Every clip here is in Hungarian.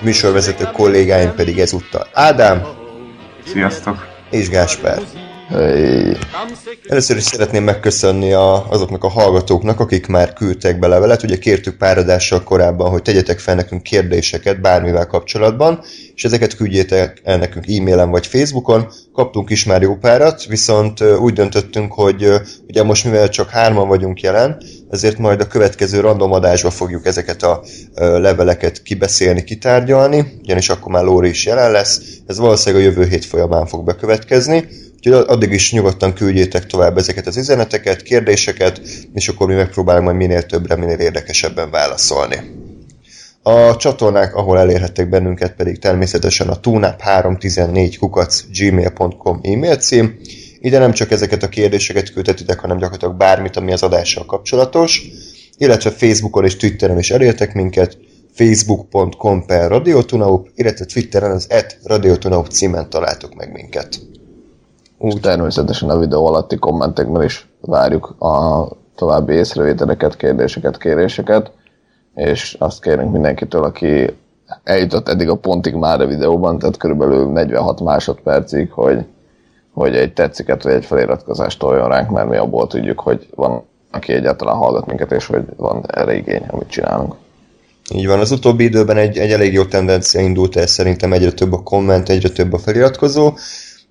műsorvezető kollégáim pedig ezúttal Ádám. Sziasztok. És Gáspár. Először is szeretném megköszönni a, azoknak a hallgatóknak, akik már küldtek be levelet. Ugye kértük pár adással korábban, hogy tegyetek fel nekünk kérdéseket bármivel kapcsolatban, és ezeket küldjétek el nekünk e-mailen vagy Facebookon. Kaptunk is már jó párat, viszont úgy döntöttünk, hogy ugye most mivel csak hárman vagyunk jelen, ezért majd a következő random adásba fogjuk ezeket a leveleket kibeszélni, kitárgyalni, ugyanis akkor már Lóri is jelen lesz. Ez valószínűleg a jövő hét folyamán fog bekövetkezni. Úgyhogy addig is nyugodtan küldjétek tovább ezeket az üzeneteket, kérdéseket, és akkor mi megpróbálunk majd minél többre, minél érdekesebben válaszolni. A csatornák, ahol elérhettek bennünket pedig természetesen a tunap314 kukac gmail.com e-mail cím. Ide nem csak ezeket a kérdéseket küldhetitek, hanem gyakorlatilag bármit, ami az adással kapcsolatos, illetve Facebookon és Twitteren is elértek minket, facebook.com per radiotunaup, illetve Twitteren az et radiotunaup címen találtok meg minket. Úgy természetesen a videó alatti kommentekben is várjuk a további észrevételeket, kérdéseket, kéréseket, és azt kérünk mindenkitől, aki eljutott eddig a pontig már a videóban, tehát körülbelül 46 másodpercig, hogy, hogy egy tetsziket vagy egy feliratkozást toljon ránk, mert mi abból tudjuk, hogy van, aki egyáltalán hallgat minket, és hogy van erre igény, amit csinálunk. Így van, az utóbbi időben egy, egy elég jó tendencia indult el, szerintem. Egyre több a komment, egyre több a feliratkozó,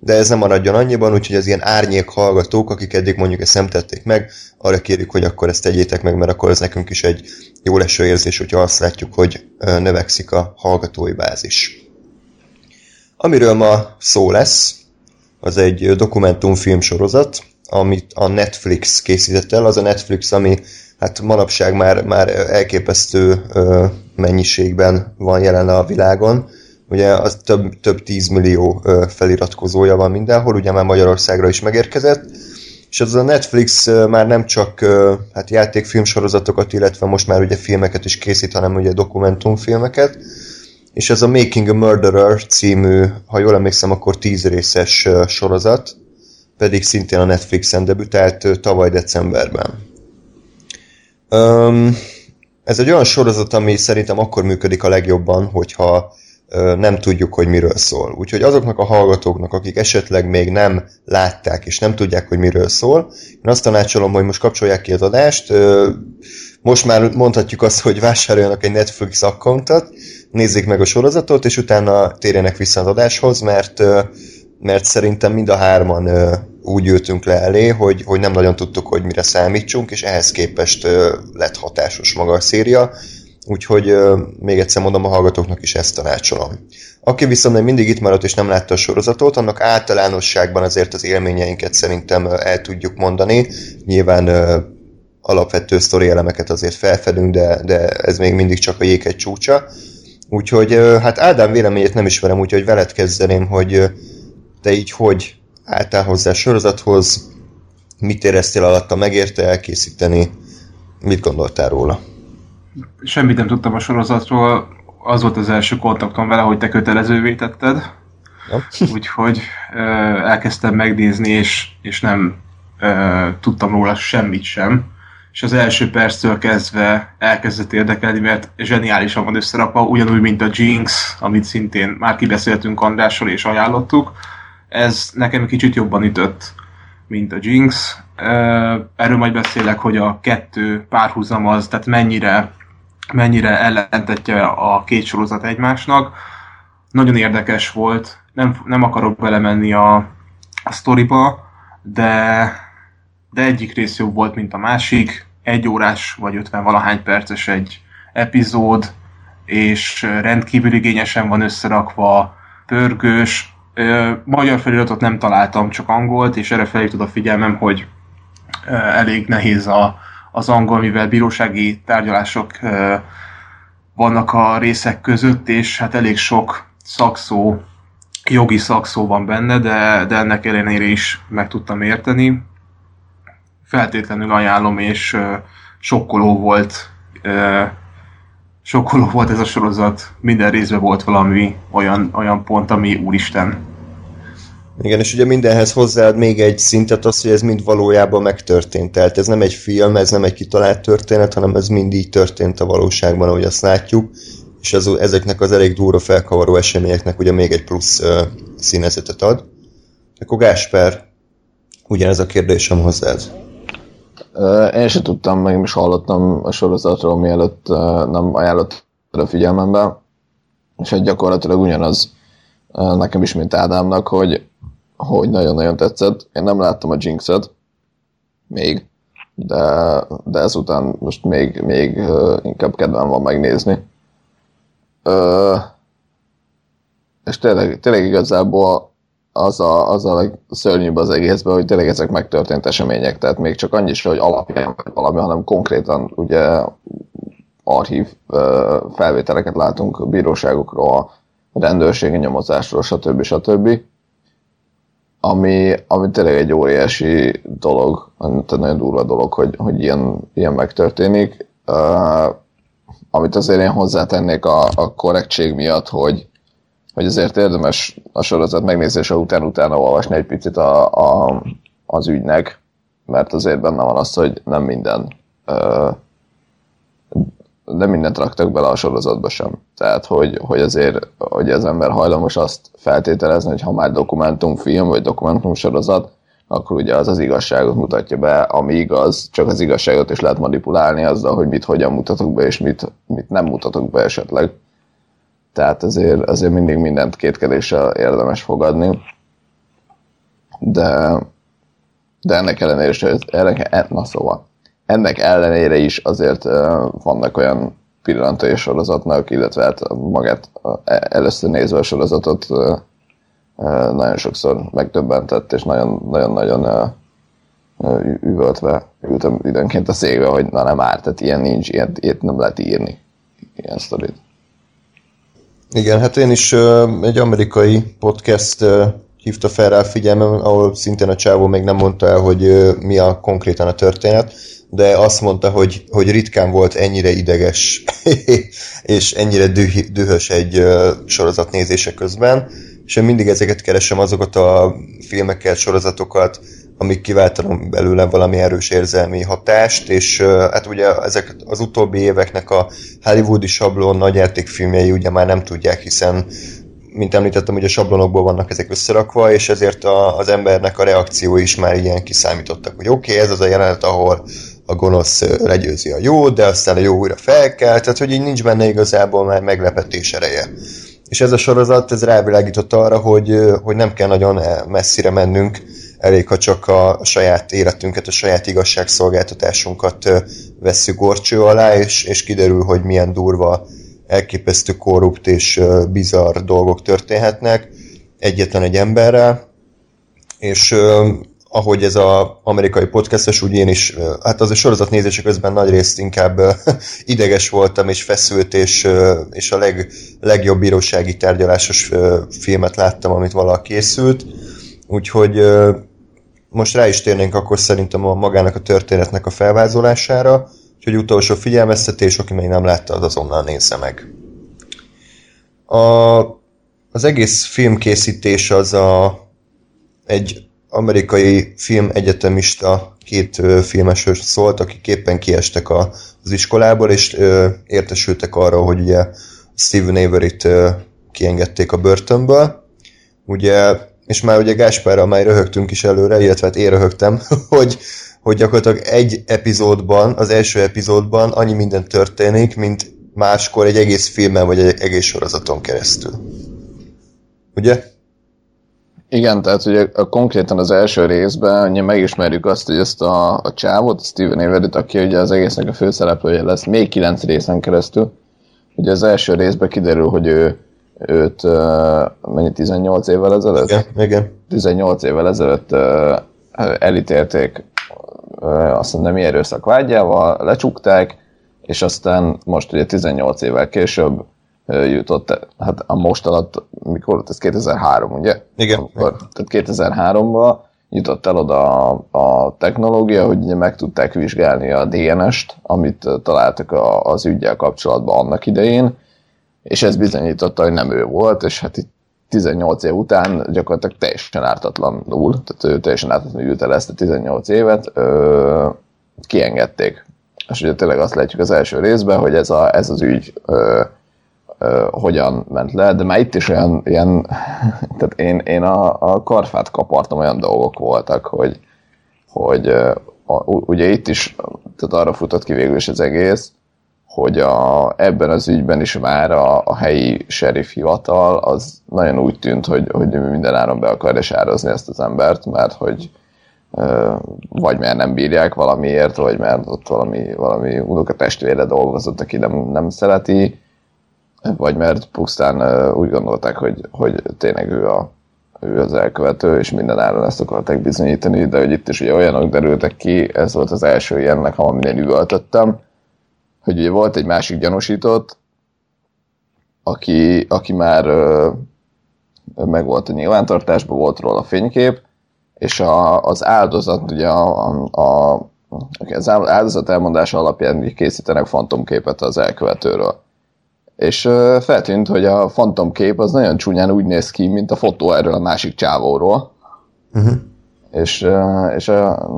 de ez nem maradjon annyiban, úgyhogy az ilyen árnyék hallgatók, akik eddig mondjuk ezt nem tették meg, arra kérjük, hogy akkor ezt tegyétek meg, mert akkor ez nekünk is egy jó leső érzés, hogyha azt látjuk, hogy növekszik a hallgatói bázis. Amiről ma szó lesz, az egy dokumentumfilm sorozat, amit a Netflix készített el, az a Netflix, ami hát manapság már, már elképesztő mennyiségben van jelen a világon, ugye az több, több tízmillió feliratkozója van mindenhol, ugye már Magyarországra is megérkezett, és az a Netflix már nem csak hát játékfilmsorozatokat, illetve most már ugye filmeket is készít, hanem ugye dokumentumfilmeket, és ez a Making a Murderer című, ha jól emlékszem, akkor tíz részes sorozat, pedig szintén a Netflixen debütált tavaly decemberben. Um, ez egy olyan sorozat, ami szerintem akkor működik a legjobban, hogyha nem tudjuk, hogy miről szól. Úgyhogy azoknak a hallgatóknak, akik esetleg még nem látták, és nem tudják, hogy miről szól, én azt tanácsolom, hogy most kapcsolják ki az adást, most már mondhatjuk azt, hogy vásároljanak egy Netflix accountot, nézzék meg a sorozatot, és utána térjenek vissza az adáshoz, mert, mert szerintem mind a hárman úgy ültünk le elé, hogy, hogy nem nagyon tudtuk, hogy mire számítsunk, és ehhez képest lett hatásos maga a széria, úgyhogy még egyszer mondom a hallgatóknak is ezt tanácsolom. Aki viszont még mindig itt maradt és nem látta a sorozatot, annak általánosságban azért az élményeinket szerintem el tudjuk mondani. Nyilván alapvető sztori elemeket azért felfedünk, de, de ez még mindig csak a jég egy csúcsa. Úgyhogy hát Ádám véleményét nem ismerem, úgyhogy veled kezdeném, hogy te így hogy álltál hozzá a sorozathoz, mit éreztél alatta, megérte elkészíteni, mit gondoltál róla? Semmit nem tudtam a sorozatról, az volt az első kontaktom vele, hogy te kötelezővé tetted. Ja. Úgyhogy ö, elkezdtem megnézni, és, és nem ö, tudtam róla semmit sem. És az első perctől kezdve elkezdett érdekelni, mert zseniálisan van összerakva, ugyanúgy, mint a Jinx, amit szintén már kibeszéltünk Andrással és ajánlottuk. Ez nekem kicsit jobban ütött, mint a Jinx. Erről majd beszélek, hogy a kettő párhuzam az, tehát mennyire mennyire ellentetje a két sorozat egymásnak. Nagyon érdekes volt, nem, nem akarok belemenni a, a sztoriba, de, de egyik rész jobb volt, mint a másik. Egy órás vagy 50 valahány perces egy epizód, és rendkívül igényesen van összerakva, pörgős. Magyar feliratot nem találtam, csak angolt, és erre felhívtad a figyelmem, hogy elég nehéz a, az angol, mivel bírósági tárgyalások vannak a részek között, és hát elég sok szakszó jogi szakszó van benne, de, de ennek ellenére is meg tudtam érteni. Feltétlenül ajánlom, és sokkoló volt sokkoló volt ez a sorozat. Minden részben volt valami olyan, olyan pont, ami úristen. Igen, és ugye mindenhez hozzáad még egy szintet az, hogy ez mind valójában megtörtént. Tehát ez nem egy film, ez nem egy kitalált történet, hanem ez mind így történt a valóságban, ahogy azt látjuk és ez, ezeknek az elég durva felkavaró eseményeknek ugye még egy plusz uh, színezetet ad. Akkor Gásper, ugyanez a kérdésem hozzád. Én sem tudtam, meg is hallottam a sorozatról, mielőtt nem ajánlott a figyelmembe, és egy gyakorlatilag ugyanaz nekem is, mint Ádámnak, hogy, hogy nagyon-nagyon tetszett. Én nem láttam a Jinx-et, még, de, de ezután most még, még inkább kedvem van megnézni. Ö, és tényleg, tényleg igazából az a, az a legszörnyűbb az egészben, hogy tényleg ezek megtörtént események, tehát még csak annyi is, hogy alapján valami, hanem konkrétan ugye archív felvételeket látunk bíróságokról, rendőrségi nyomozásról, stb. stb. Ami, ami tényleg egy óriási dolog, tehát nagyon durva dolog, hogy, hogy ilyen, ilyen megtörténik. Amit azért én hozzátennék a, a korrektség miatt, hogy, hogy azért érdemes a sorozat megnézése után utána olvasni egy picit a, a, az ügynek, mert azért benne van az, hogy nem minden ö, nem mindent raktak bele a sorozatba sem. Tehát, hogy, hogy azért, hogy az ember hajlamos azt feltételezni, hogy ha már dokumentumfilm, vagy dokumentumsorozat, akkor ugye az az igazságot mutatja be, ami igaz, csak az igazságot is lehet manipulálni azzal, hogy mit hogyan mutatok be, és mit, mit nem mutatok be esetleg. Tehát azért, azért mindig mindent kétkedéssel érdemes fogadni. De, de ennek ellenére is, ennek, na szóval, ennek ellenére is azért vannak olyan pillanatai sorozatnak, illetve hát magát először nézve a sorozatot nagyon sokszor megdöbbentett, és nagyon-nagyon üvöltve ültem időnként a székbe, hogy na nem árt, tehát ilyen nincs, ilyet, ilyet nem lehet írni, ilyen sztorit. Igen, hát én is egy amerikai podcast hívta fel rá figyelmem, ahol szintén a csávó még nem mondta el, hogy mi a konkrétan a történet, de azt mondta, hogy, hogy ritkán volt ennyire ideges és ennyire düh, dühös egy sorozat nézése közben, és én mindig ezeket keresem, azokat a filmeket, sorozatokat, amik kiváltanak belőle valami erős érzelmi hatást, és hát ugye ezek az utóbbi éveknek a hollywoodi sablon nagyjátékfilmjei ugye már nem tudják, hiszen mint említettem, ugye sablonokból vannak ezek összerakva, és ezért a, az embernek a reakció is már ilyen kiszámítottak, hogy oké, okay, ez az a jelenet, ahol a gonosz legyőzi a jó, de aztán a jó újra felkel, tehát hogy így nincs benne igazából már meglepetés ereje. És ez a sorozat, ez rávilágított arra, hogy, hogy nem kell nagyon messzire mennünk, elég, ha csak a saját életünket, a saját igazságszolgáltatásunkat vesszük gorcső alá, és, és kiderül, hogy milyen durva, elképesztő korrupt és bizarr dolgok történhetnek egyetlen egy emberrel, és ahogy ez az amerikai podcastes, úgy én is, hát az a sorozat nézése közben nagy részt inkább ideges voltam, és feszült, és, és a leg, legjobb bírósági tárgyalásos filmet láttam, amit valaha készült. Úgyhogy most rá is térnénk akkor szerintem a magának a történetnek a felvázolására, úgyhogy utolsó figyelmeztetés, aki még nem látta, az azonnal nézze meg. A, az egész filmkészítés az a, egy amerikai filmegyetemista két filmesről szólt, akik éppen kiestek a, az iskolából, és értesültek arra, hogy ugye Steven Avery-t kiengedték a börtönből. Ugye, és már ugye Gáspárral már röhögtünk is előre, illetve hát én röhögtem, hogy, hogy gyakorlatilag egy epizódban, az első epizódban annyi minden történik, mint máskor egy egész filmen vagy egy egész sorozaton keresztül. Ugye? Igen, tehát ugye a, konkrétan az első részben ugye megismerjük azt, hogy ezt a, a csávot, Steven Avery-t, aki ugye az egésznek a főszereplője lesz, még kilenc részen keresztül. Ugye az első részben kiderül, hogy ő őt uh, mennyi 18 évvel ezelőtt? Igen, igen. 18 évvel ezelőtt uh, elítélték uh, azt mondom, nem erőszak vágyával, lecsukták, és aztán most ugye 18 évvel később jutott, hát a most alatt, mikor volt ez 2003, ugye? Igen. Amikor, tehát 2003-ban jutott el oda a, a technológia, hogy ugye meg tudták vizsgálni a DNS-t, amit találtak a, az ügyel kapcsolatban annak idején, és ez bizonyította, hogy nem ő volt, és hát itt 18 év után gyakorlatilag teljesen ártatlanul, tehát ő teljesen ártatlanul ült el ezt a 18 évet, ö, kiengedték. És ugye tényleg azt látjuk az első részben, hogy ez, a, ez az ügy ö, hogyan ment le, de már itt is olyan, ilyen, tehát én, én a, a karfát kapartam, olyan dolgok voltak, hogy, hogy a, ugye itt is, tehát arra futott ki végül is az egész, hogy a, ebben az ügyben is már a, a helyi sheriff hivatal az nagyon úgy tűnt, hogy, hogy minden áron be akarja sározni ezt az embert, mert hogy vagy mert nem bírják valamiért, vagy mert ott valami, valami unokatestvére dolgozott, aki nem, nem szereti, vagy mert pusztán úgy gondolták, hogy, hogy tényleg ő, a, ő az elkövető, és minden áron ezt akarták bizonyítani, de hogy itt is ugye olyanok derültek ki, ez volt az első ilyennek, aminél üvöltöttem, hogy ugye volt egy másik gyanúsított, aki, aki már ö, meg volt a nyilvántartásban, volt róla fénykép, és a, az áldozat, ugye a, a, a, az áldozat elmondása alapján készítenek fantomképet az elkövetőről. És feltűnt, hogy a fantomkép az nagyon csúnyán úgy néz ki, mint a fotó erről a másik csávóról. Uh-huh és, és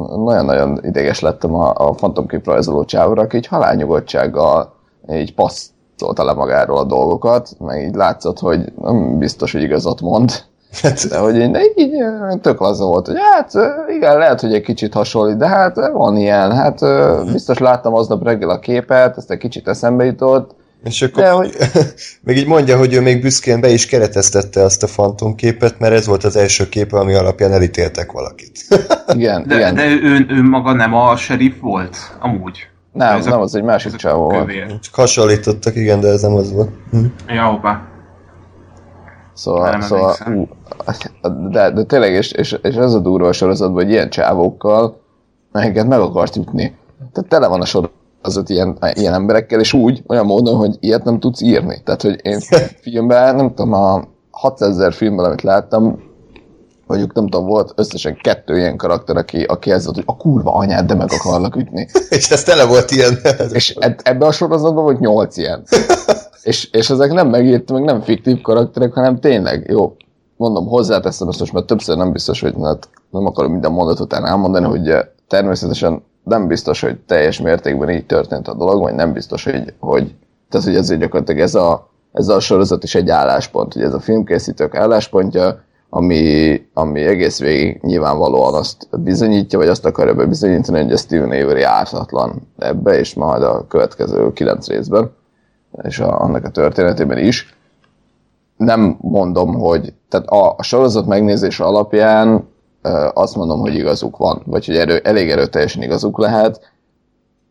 nagyon-nagyon ideges lettem a, a fantomkép rajzoló csávra, aki így halálnyugodtsággal így passzolta le magáról a dolgokat, meg így látszott, hogy nem biztos, hogy igazat mond, de hogy így, így tök laza volt, hogy hát igen, lehet, hogy egy kicsit hasonlít, de hát van ilyen, hát biztos láttam aznap reggel a képet, ezt egy kicsit eszembe jutott, és akkor de, hogy... még így mondja, hogy ő még büszkén be is kereteztette azt a fantomképet, mert ez volt az első képe, ami alapján elítéltek valakit. igen, de, igen. De ő, ő maga nem a sheriff volt, amúgy. Nem, ez nem, a, az egy másik csávó volt. Csak hasonlítottak, igen, de ez nem az volt. Hm. Ja, hoppá. Szóval, szóval ú, de, de tényleg, és, és, és ez a durva a sorozatban, hogy ilyen csávókkal meg akart ütni. Tehát tele van a sorozat az ilyen, ilyen emberekkel, és úgy, olyan módon, hogy ilyet nem tudsz írni. Tehát, hogy én filmben, nem tudom, a 600 ezer filmben, amit láttam, mondjuk nem tudom, volt összesen kettő ilyen karakter, aki, aki ez volt, hogy a kurva anyád, de meg akarlak ütni. és ez tele volt ilyen. és ebben a sorozatban volt nyolc ilyen. és, és ezek nem megírt, meg nem fiktív karakterek, hanem tényleg, jó, mondom, hozzáteszem ezt most, mert többször nem biztos, hogy hát nem akarom minden mondat után elmondani, hogy természetesen nem biztos, hogy teljes mértékben így történt a dolog, vagy nem biztos, hogy, hogy tehát, hogy ezért gyakorlatilag ez a, ez a sorozat is egy álláspont, hogy ez a filmkészítők álláspontja, ami, ami egész végig nyilvánvalóan azt bizonyítja, vagy azt akarja bebizonyítani, hogy a Steven Avery ártatlan ebbe, és majd a következő kilenc részben, és a, annak a történetében is. Nem mondom, hogy tehát a, a sorozat megnézése alapján azt mondom, hogy igazuk van, vagy hogy erő, elég erőteljesen igazuk lehet.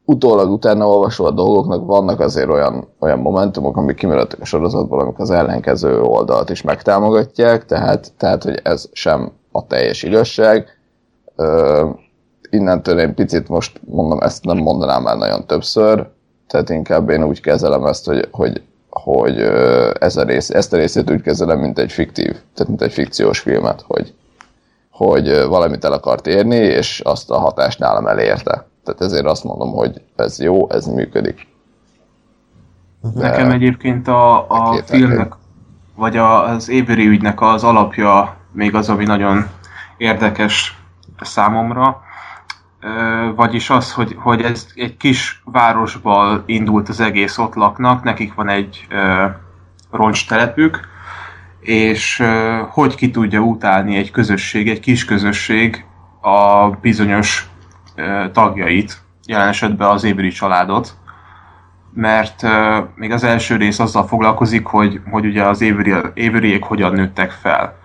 Utólag utána olvasva a dolgoknak vannak azért olyan, olyan momentumok, amik kimaradtak a sorozatból, amik az ellenkező oldalt is megtámogatják, tehát, tehát hogy ez sem a teljes igazság. Ö, innentől én picit most mondom, ezt nem mondanám már nagyon többször, tehát inkább én úgy kezelem ezt, hogy, hogy, hogy ez a rész, ezt a részét úgy kezelem, mint egy fiktív, tehát mint egy fikciós filmet, hogy, hogy valamit el akart érni, és azt a hatást nálam elérte. Tehát ezért azt mondom, hogy ez jó, ez működik. De Nekem egyébként a, a filmnek, vagy a, az Avery ügynek az alapja még az, ami nagyon érdekes számomra, vagyis az, hogy, hogy ez egy kis városból indult az egész, ott laknak, nekik van egy roncstelepük, és hogy ki tudja utálni egy közösség, egy kis közösség a bizonyos tagjait, jelen esetben az ébri családot, mert még az első rész azzal foglalkozik, hogy, hogy ugye az évriek hogyan nőttek fel.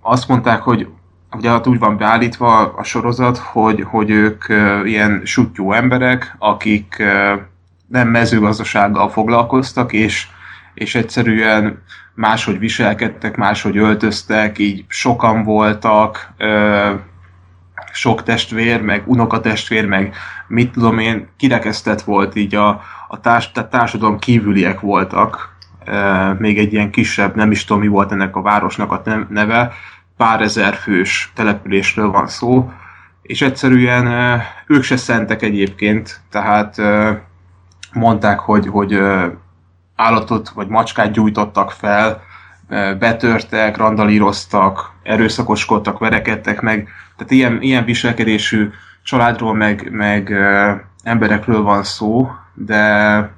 Azt mondták, hogy ugye hát úgy van beállítva a sorozat, hogy, hogy ők ilyen sutyó emberek, akik nem mezőgazdasággal foglalkoztak, és, és egyszerűen máshogy viselkedtek, máshogy öltöztek, így sokan voltak, ö, sok testvér, meg unokatestvér, meg mit tudom én, kirekesztett volt így a, a társ, tehát társadalom kívüliek voltak még egy ilyen kisebb, nem is tudom mi volt ennek a városnak a neve, pár ezer fős településről van szó, és egyszerűen ők se szentek egyébként, tehát mondták, hogy, hogy állatot vagy macskát gyújtottak fel, betörtek, randalíroztak, erőszakoskodtak, verekedtek meg, tehát ilyen, ilyen viselkedésű családról meg, meg emberekről van szó, de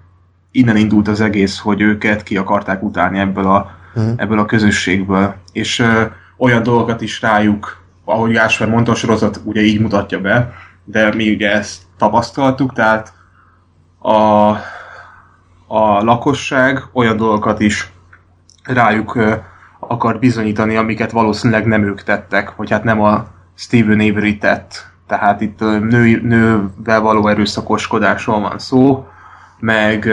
innen indult az egész, hogy őket ki akarták utálni ebből a, uh-huh. ebből a közösségből. És ö, olyan dolgokat is rájuk, ahogy Gáspár mondta, a sorozat ugye így mutatja be, de mi ugye ezt tapasztaltuk, tehát a, a lakosság olyan dolgokat is rájuk akar bizonyítani, amiket valószínűleg nem ők tettek, vagy hát nem a Steven Avery tett. Tehát itt nő, nővel való erőszakoskodásról van szó, meg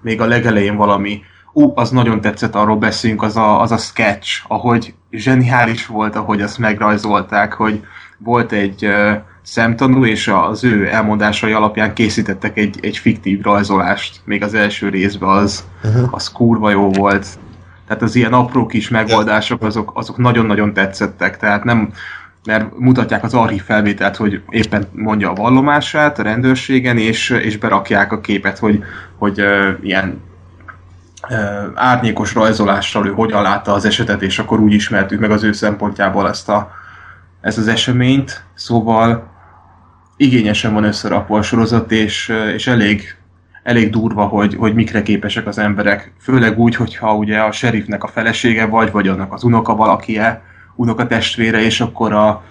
még a legelején valami, ú, az nagyon tetszett, arról beszélünk, az a, az a sketch, ahogy zseniális volt, ahogy azt megrajzolták, hogy volt egy uh, szemtanú, és az ő elmondásai alapján készítettek egy, egy fiktív rajzolást, még az első részben az, uh-huh. az kurva jó volt. Tehát az ilyen apró kis megoldások, azok, azok nagyon-nagyon tetszettek, tehát nem, mert mutatják az archív felvételt, hogy éppen mondja a vallomását a rendőrségen, és, és berakják a képet, hogy, hogy uh, ilyen uh, árnyékos rajzolással ő hogyan látta az esetet, és akkor úgy ismertük meg az ő szempontjából ezt, a, ezt az eseményt. Szóval igényesen van összerakva a sorozat, és, és elég, elég durva, hogy, hogy mikre képesek az emberek. Főleg úgy, hogyha ugye a sheriffnek a felesége vagy, vagy annak az unoka valakie, unokatestvére, és akkor a,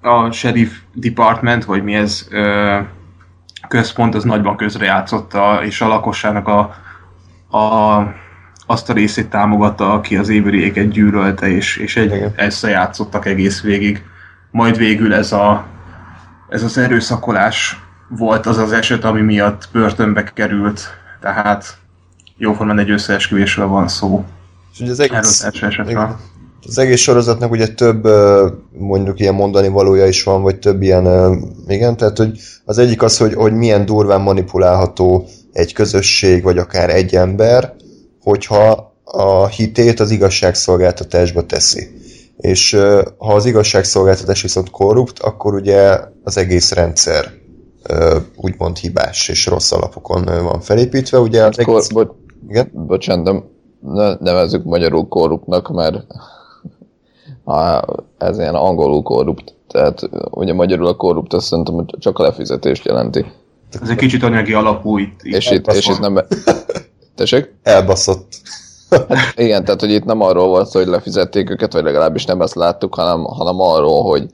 a sheriff department, vagy mi ez ö, központ, az nagyban közrejátszotta, és a lakosságnak a, a, azt a részét támogatta, aki az évőriéket gyűrölte, és, és egy, játszottak egész végig. Majd végül ez, a, ez az erőszakolás volt az az eset, ami miatt börtönbe került, tehát jóformán egy összeesküvésről van szó. És az egész, esetről az egész sorozatnak ugye több mondjuk ilyen mondani valója is van, vagy több ilyen, igen, tehát hogy az egyik az, hogy, hogy milyen durván manipulálható egy közösség, vagy akár egy ember, hogyha a hitét az igazságszolgáltatásba teszi. És ha az igazságszolgáltatás viszont korrupt, akkor ugye az egész rendszer úgymond hibás és rossz alapokon van felépítve. Ugye az egész... Kor, bo- igen? Bocsánat, de ne nevezzük magyarul korruptnak, mert ha ez ilyen angolul korrupt. Tehát ugye magyarul a korrupt azt szerintem csak a lefizetést jelenti. Ez egy kicsit anyagi alapú itt. És itt, és itt nem... Tessék? Elbaszott. Igen, tehát hogy itt nem arról volt szó, hogy lefizették őket, vagy legalábbis nem ezt láttuk, hanem, hanem arról, hogy,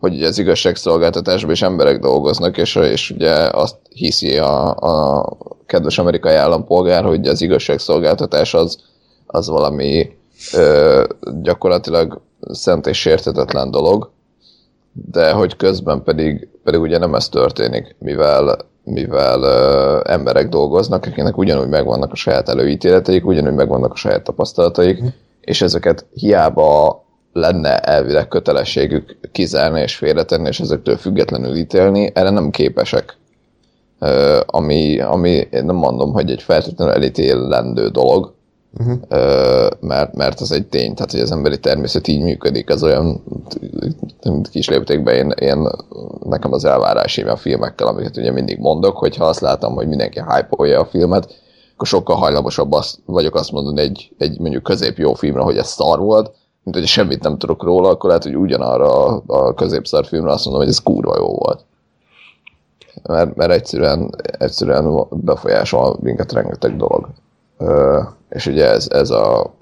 hogy az igazságszolgáltatásban is emberek dolgoznak, és, és ugye azt hiszi a, a kedves amerikai állampolgár, hogy az igazságszolgáltatás az, az valami ö, gyakorlatilag szent és sértetetlen dolog, de hogy közben pedig, pedig ugye nem ez történik, mivel, mivel ö, emberek dolgoznak, akiknek ugyanúgy megvannak a saját előítéleteik, ugyanúgy megvannak a saját tapasztalataik, mm. és ezeket hiába lenne elvileg kötelességük kizárni és félretenni, és ezektől függetlenül ítélni, erre nem képesek. Ö, ami, ami én nem mondom, hogy egy feltétlenül elítélendő dolog, Uh-huh. mert, mert ez egy tény, tehát hogy az emberi természet így működik, ez olyan kis léptékben én, én, nekem az elvárásim a filmekkel, amiket ugye mindig mondok, hogyha azt látom, hogy mindenki hype a filmet, akkor sokkal hajlamosabb azt, vagyok azt mondani egy, egy mondjuk közép jó filmre, hogy ez szar volt, mint hogy semmit nem tudok róla, akkor lehet, hogy ugyanarra a, a középszar filmre azt mondom, hogy ez kurva jó volt. Mert, mert egyszerűen, egyszerűen befolyásol minket rengeteg dolog és ugye ez, ez a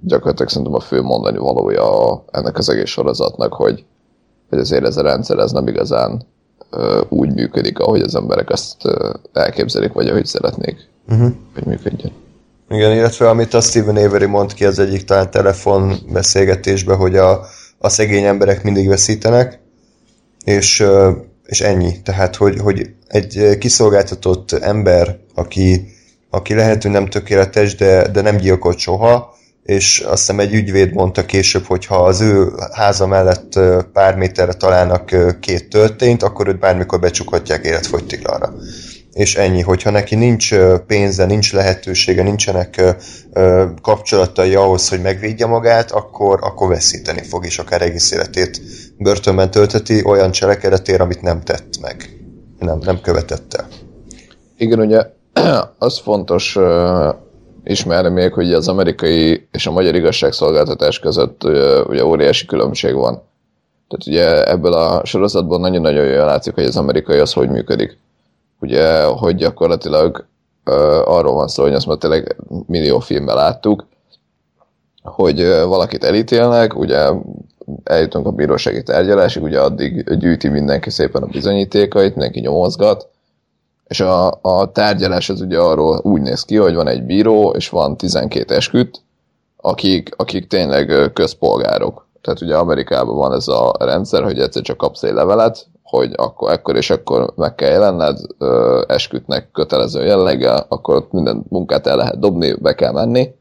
gyakorlatilag szerintem a fő mondani valója ennek az egész sorozatnak, hogy, hogy azért ez a rendszer ez nem igazán úgy működik, ahogy az emberek ezt elképzelik, vagy ahogy szeretnék, uh-huh. hogy működjön. Igen, illetve amit a Steven Avery mond ki az egyik talán telefon beszélgetésben, hogy a, a szegény emberek mindig veszítenek, és, és ennyi. Tehát, hogy, hogy egy kiszolgáltatott ember, aki aki lehet, hogy nem tökéletes, de, de nem gyilkolt soha, és azt hiszem egy ügyvéd mondta később, hogy ha az ő háza mellett pár méterre találnak két töltényt, akkor őt bármikor becsukhatják életfogytiglanra. és ennyi, hogyha neki nincs pénze, nincs lehetősége, nincsenek kapcsolatai ahhoz, hogy megvédje magát, akkor, akkor veszíteni fog, és akár egész életét börtönben tölteti olyan cselekedetért, amit nem tett meg, nem, nem követett el. Igen, ugye az fontos ismerni még, hogy az amerikai és a magyar igazságszolgáltatás között ugye óriási különbség van. Tehát ugye ebből a sorozatban nagyon-nagyon jól látszik, hogy az amerikai az hogy működik. Ugye, hogy gyakorlatilag arról van szó, hogy azt már tényleg millió filmben láttuk, hogy valakit elítélnek, ugye eljutunk a bírósági tárgyalásig, ugye addig gyűjti mindenki szépen a bizonyítékait, mindenki nyomozgat, és a, a tárgyalás az ugye arról úgy néz ki, hogy van egy bíró, és van 12 esküt, akik, akik tényleg közpolgárok. Tehát ugye Amerikában van ez a rendszer, hogy egyszer csak kapsz egy levelet, hogy akkor, ekkor és akkor meg kell jelenned, ö, eskütnek kötelező jelleggel, akkor ott minden munkát el lehet dobni, be kell menni,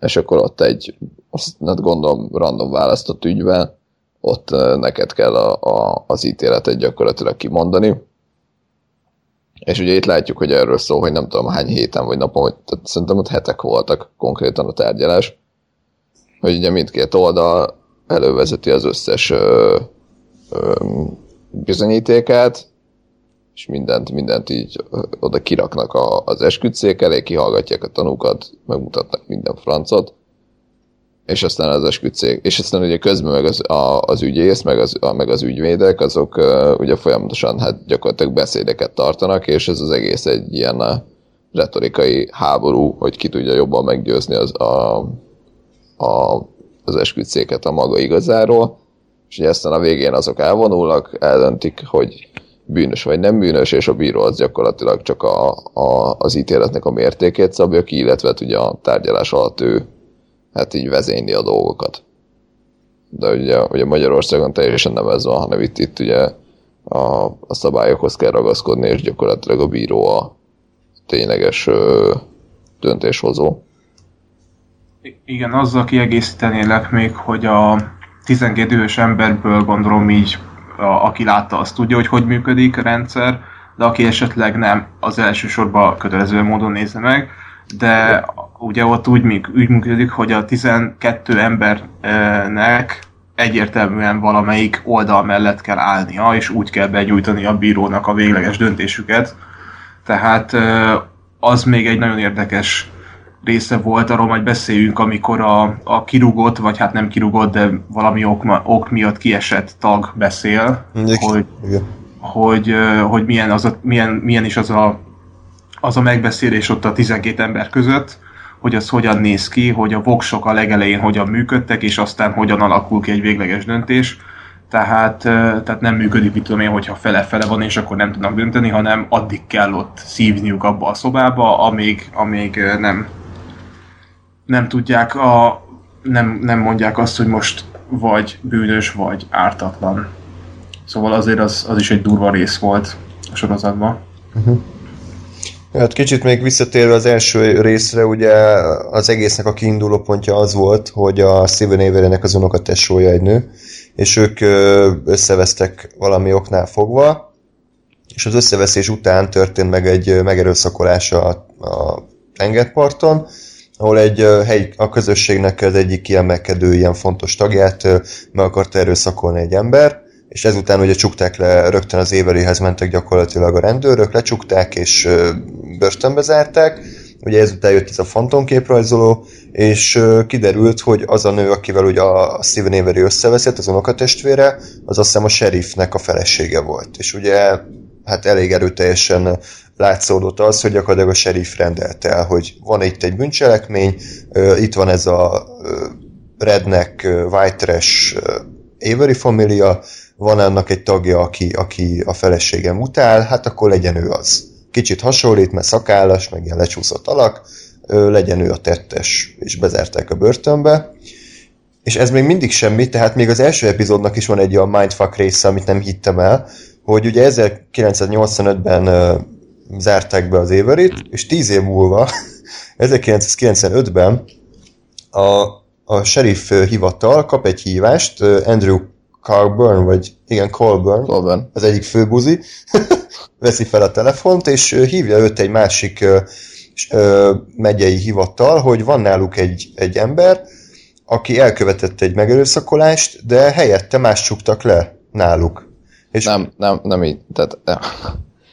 és akkor ott egy, azt hát gondolom random választott ügyben, ott neked kell a, a, az ítéletet gyakorlatilag kimondani, és ugye itt látjuk, hogy erről szól, hogy nem tudom hány héten vagy napon, hogy tehát szerintem ott hetek voltak konkrétan a tárgyalás, hogy ugye mindkét oldal elővezeti az összes ö, ö, bizonyítékát, és mindent, mindent így oda kiraknak a, az esküdszék elé, kihallgatják a tanúkat, megmutatnak minden francot, és aztán az esküdszék, és aztán ugye közben meg az, a, az ügyész, meg az, a, meg az ügyvédek, azok uh, ugye folyamatosan hát gyakorlatilag beszédeket tartanak, és ez az egész egy ilyen uh, retorikai háború, hogy ki tudja jobban meggyőzni az, a, a, az esküdszéket a maga igazáról, és ugye aztán a végén azok elvonulnak, eldöntik, hogy bűnös vagy nem bűnös, és a bíró az gyakorlatilag csak a, a, az ítéletnek a mértékét szabja ki, illetve hát ugye a tárgyalás alatt ő hát így vezényli a dolgokat. De ugye, ugye Magyarországon teljesen nem ez van, hanem itt, itt ugye a, a szabályokhoz kell ragaszkodni, és gyakorlatilag a bíró a tényleges ö, döntéshozó. Igen, azzal kiegészítenélek még, hogy a 12 éves emberből gondolom így, a, aki látta, azt tudja, hogy hogy működik a rendszer, de aki esetleg nem, az elsősorban kötelező módon nézze meg, de ugye ott úgy, úgy működik, hogy a 12 embernek egyértelműen valamelyik oldal mellett kell állnia, és úgy kell begyújtani a bírónak a végleges döntésüket. Tehát az még egy nagyon érdekes része volt, arról majd beszéljünk, amikor a, a kirugott, vagy hát nem kirugott, de valami ok, ok miatt kiesett tag beszél, Igen. hogy, hogy, hogy milyen, az a, milyen, milyen is az a az a megbeszélés ott a 12 ember között, hogy az hogyan néz ki, hogy a voksok a legelején hogyan működtek, és aztán hogyan alakul ki egy végleges döntés. Tehát, tehát nem működik, mit tudom én, hogyha fele-fele van, és akkor nem tudnak dönteni, hanem addig kell ott szívniuk abba a szobába, amíg, amíg nem, nem tudják, a, nem, nem mondják azt, hogy most vagy bűnös, vagy ártatlan. Szóval azért az, az is egy durva rész volt a sorozatban. Uh-huh. Hát kicsit még visszatérve az első részre, ugye az egésznek a kiinduló pontja az volt, hogy a Steven Avery-nek az unokatesója egy nő, és ők összevesztek valami oknál fogva, és az összeveszés után történt meg egy megerőszakolás a, a tengerparton, ahol egy hely, a közösségnek az egyik kiemelkedő ilyen fontos tagját meg akarta erőszakolni egy ember, és ezután ugye csukták le, rögtön az éverihez mentek gyakorlatilag a rendőrök, lecsukták és börtönbe zárták, ugye ezután jött ez a fantomképrajzoló, és kiderült, hogy az a nő, akivel ugye a Steven Avery összeveszett, az unokatestvére, az azt hiszem a sheriffnek a felesége volt. És ugye hát elég erőteljesen látszódott az, hogy gyakorlatilag a sheriff rendelt el, hogy van itt egy bűncselekmény, itt van ez a redneck, white trash Avery família, van annak egy tagja, aki, aki a feleségem utál, hát akkor legyen ő az. Kicsit hasonlít, mert szakállas, meg ilyen lecsúszott alak, legyen ő a tettes, és bezárták a börtönbe. És ez még mindig semmi, tehát még az első epizódnak is van egy olyan mindfuck része, amit nem hittem el, hogy ugye 1985-ben zárták be az Éverit, és 10 év múlva, 1995-ben a, a sheriff hivatal kap egy hívást Andrew Carburn, vagy igen, Colburn, Colburn. az egyik főbuzi, veszi fel a telefont, és hívja őt egy másik megyei hivatal, hogy van náluk egy, egy ember, aki elkövetett egy megerőszakolást, de helyette más csuktak le náluk. És Nem, nem, nem így. Tehát, eh,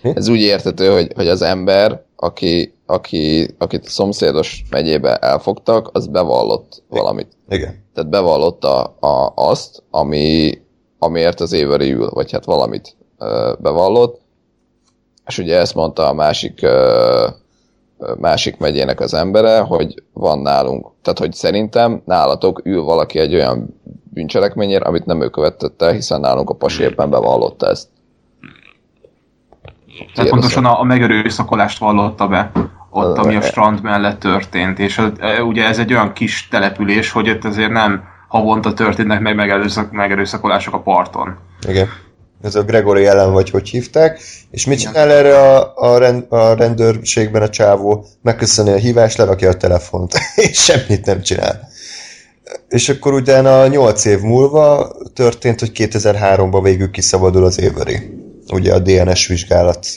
Mi? ez úgy értető, hogy, hogy az ember, aki, aki, akit a szomszédos megyébe elfogtak, az bevallott valamit. Igen. Tehát bevallotta a, azt, ami, amiért az Avery ül, vagy hát valamit ö, bevallott. És ugye ezt mondta a másik, ö, másik megyének az embere, hogy van nálunk. Tehát, hogy szerintem nálatok ül valaki egy olyan bűncselekményért, amit nem ő követett el, hiszen nálunk a pasi éppen bevallotta ezt. Tehát pontosan a, a megerőszakolást vallotta be ott, ami a strand mellett történt, és e, ugye ez egy olyan kis település, hogy itt azért nem havonta történnek meg megerőszak, megerőszakolások a parton. Igen. Ez a Gregory ellen, vagy hogy hívták. És mit csinál erre a, a, rend, a rendőrségben a csávó? Megköszöni a hívást, lerakja a telefont, és semmit nem csinál. És akkor utána 8 év múlva történt, hogy 2003-ban végül kiszabadul az Avery. Ugye a DNS vizsgálat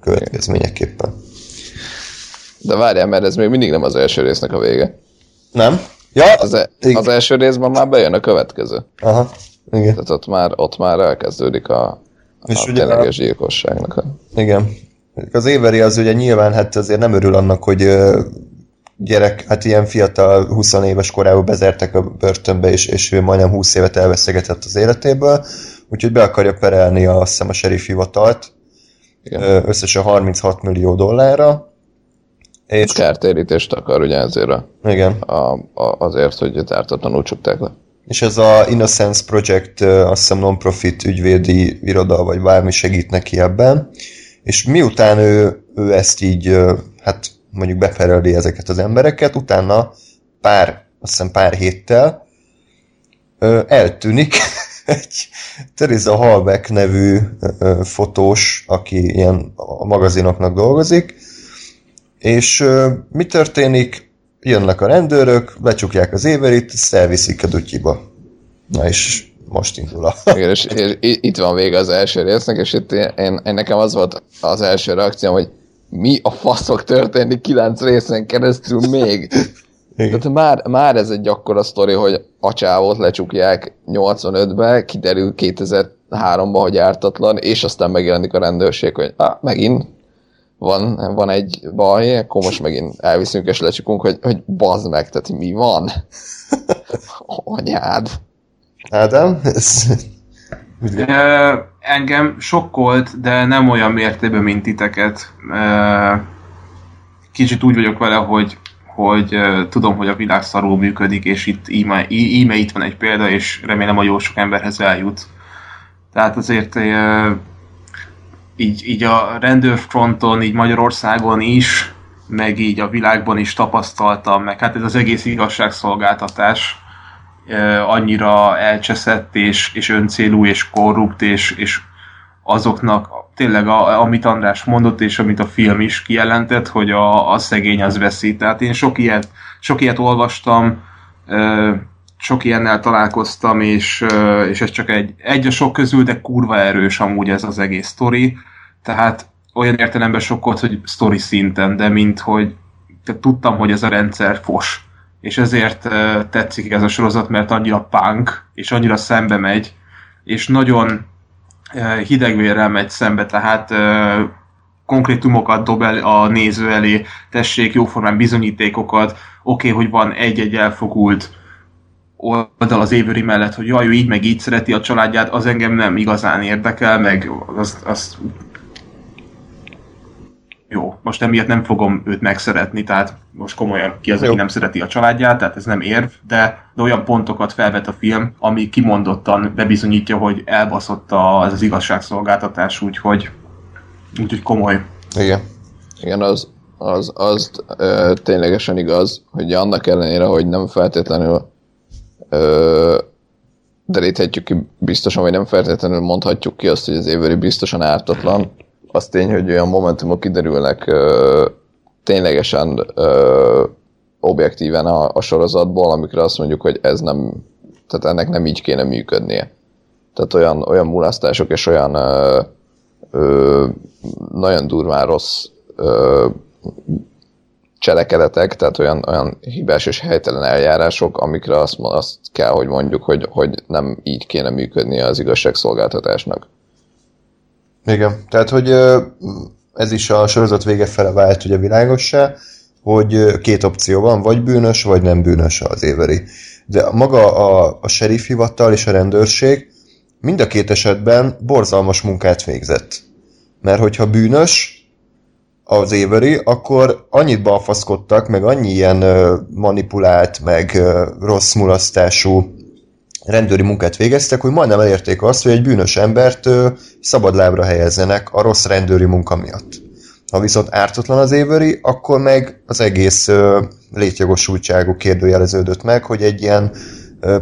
következményeképpen. De várjál, mert ez még mindig nem az első résznek a vége. Nem? Ja, Az, e- az első részben már bejön a következő. Aha, igen. Tehát ott már, ott már elkezdődik a, És a ugye tényleges gyilkosságnak. a- Igen. Az Éveri az ugye nyilván hát azért nem örül annak, hogy gyerek, hát ilyen fiatal, 20 éves korában bezertek a börtönbe, és, és ő majdnem 20 évet elveszegetett az életéből, úgyhogy be akarja perelni a, azt hiszem a sheriff hivatalt, Igen. összesen 36 millió dollárra, és Kártérítést akar ugye ezért a, igen, a, a, azért, hogy tártatlanul csukták le. és ez a Innocence Project, azt hiszem non-profit ügyvédi iroda, vagy bármi segít neki ebben, és miután ő, ő ezt így, hát mondjuk bepereli ezeket az embereket, utána pár, azt hiszem pár héttel eltűnik egy Teresa Halbeck nevű fotós, aki ilyen a magazinoknak dolgozik, és mi történik? Jönnek a rendőrök, becsukják az éverit, elviszik a dutyiba. Na és most indul a... Igen, és, és itt van vége az első résznek, és itt én, én, én nekem az volt az első reakcióm, hogy mi a fasz fog történni kilenc részen keresztül még? Igen. Tehát már, már ez egy akkora sztori, hogy a csávót lecsukják 85-be, kiderül 2003-ba, hogy ártatlan, és aztán megjelenik a rendőrség, hogy ah, megint van, van egy baj, akkor most megint elviszünk és lecsukunk, hogy, hogy bazd meg, tehát mi van? Anyád. Ádám, ez... Ö, engem sokkolt, de nem olyan mértékben, mint titeket. Kicsit úgy vagyok vele, hogy, hogy ö, tudom, hogy a világ szarul működik, és itt íme, itt van egy példa, és remélem, hogy jó sok emberhez eljut. Tehát azért ö, így, így a rendőrfronton, így Magyarországon is, meg így a világban is tapasztaltam, meg hát ez az egész igazságszolgáltatás ö, annyira elcseszett és, és öncélú és korrupt és, és azoknak tényleg, a, amit András mondott, és amit a film is kijelentett, hogy a, a szegény az veszít. Tehát én sok ilyet, sok ilyet olvastam, ö, sok ilyennel találkoztam, és, ö, és ez csak egy, egy a sok közül, de kurva erős amúgy ez az egész sztori. Tehát olyan értelemben sokkolt, hogy sztori szinten, de mint hogy tehát tudtam, hogy ez a rendszer fos. És ezért uh, tetszik ez a sorozat, mert annyira punk, és annyira szembe megy, és nagyon hidegvérrel megy szembe, tehát uh, konkrétumokat dob el a néző elé, tessék jóformán bizonyítékokat, oké, okay, hogy van egy-egy elfogult oldal az évőri mellett, hogy jaj, ő így meg így szereti a családját, az engem nem igazán érdekel, meg azt, azt jó, most emiatt nem fogom őt megszeretni, tehát most komolyan ki az, aki nem szereti a családját, tehát ez nem érv, de, de olyan pontokat felvet a film, ami kimondottan bebizonyítja, hogy elbaszott az, az igazságszolgáltatás, úgyhogy, úgyhogy komoly. Igen. Igen, az, az, az ö, ténylegesen igaz, hogy annak ellenére, hogy nem feltétlenül ö, deríthetjük ki biztosan, vagy nem feltétlenül mondhatjuk ki azt, hogy az Avery biztosan ártatlan, az tény, hogy olyan momentumok kiderülnek ö, ténylegesen ö, objektíven a, a sorozatból, amikre azt mondjuk, hogy ez nem, tehát ennek nem így kéne működnie. Tehát olyan, olyan mulasztások és olyan ö, ö, nagyon durván rossz ö, cselekedetek, tehát olyan, olyan hibás és helytelen eljárások, amikre azt, azt kell, hogy mondjuk, hogy, hogy nem így kéne működnie az igazságszolgáltatásnak. Igen, tehát hogy ez is a sorozat vége fele vált ugye világossá, hogy két opció van, vagy bűnös, vagy nem bűnös az éveri. De maga a, a sheriff hivatal és a rendőrség mind a két esetben borzalmas munkát végzett. Mert hogyha bűnös az éveri, akkor annyit balfaszkodtak, meg annyi ilyen manipulált, meg rossz mulasztású rendőri munkát végeztek, hogy majdnem elérték azt, hogy egy bűnös embert szabadlábra helyezzenek a rossz rendőri munka miatt. Ha viszont ártatlan az éveri, akkor meg az egész létjogosultságú kérdőjeleződött meg, hogy egy ilyen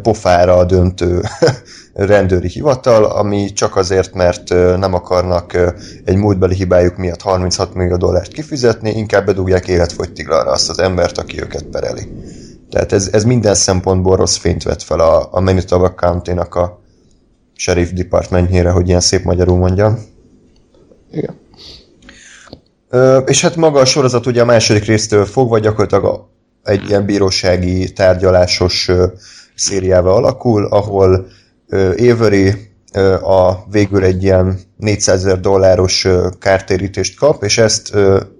pofára döntő rendőri hivatal, ami csak azért, mert nem akarnak egy múltbeli hibájuk miatt 36 millió dollárt kifizetni, inkább bedugják életfogytiglanra azt az embert, aki őket pereli. Tehát ez, ez minden szempontból rossz fényt vett fel a, a Manitoba County-nak a sheriff departmentjére, hogy ilyen szép magyarul mondjam. Igen. Ö, és hát maga a sorozat ugye a második résztől fogva gyakorlatilag egy ilyen bírósági tárgyalásos ö, szériával alakul, ahol ö, Avery a végül egy ilyen 400 ezer dolláros kártérítést kap, és ezt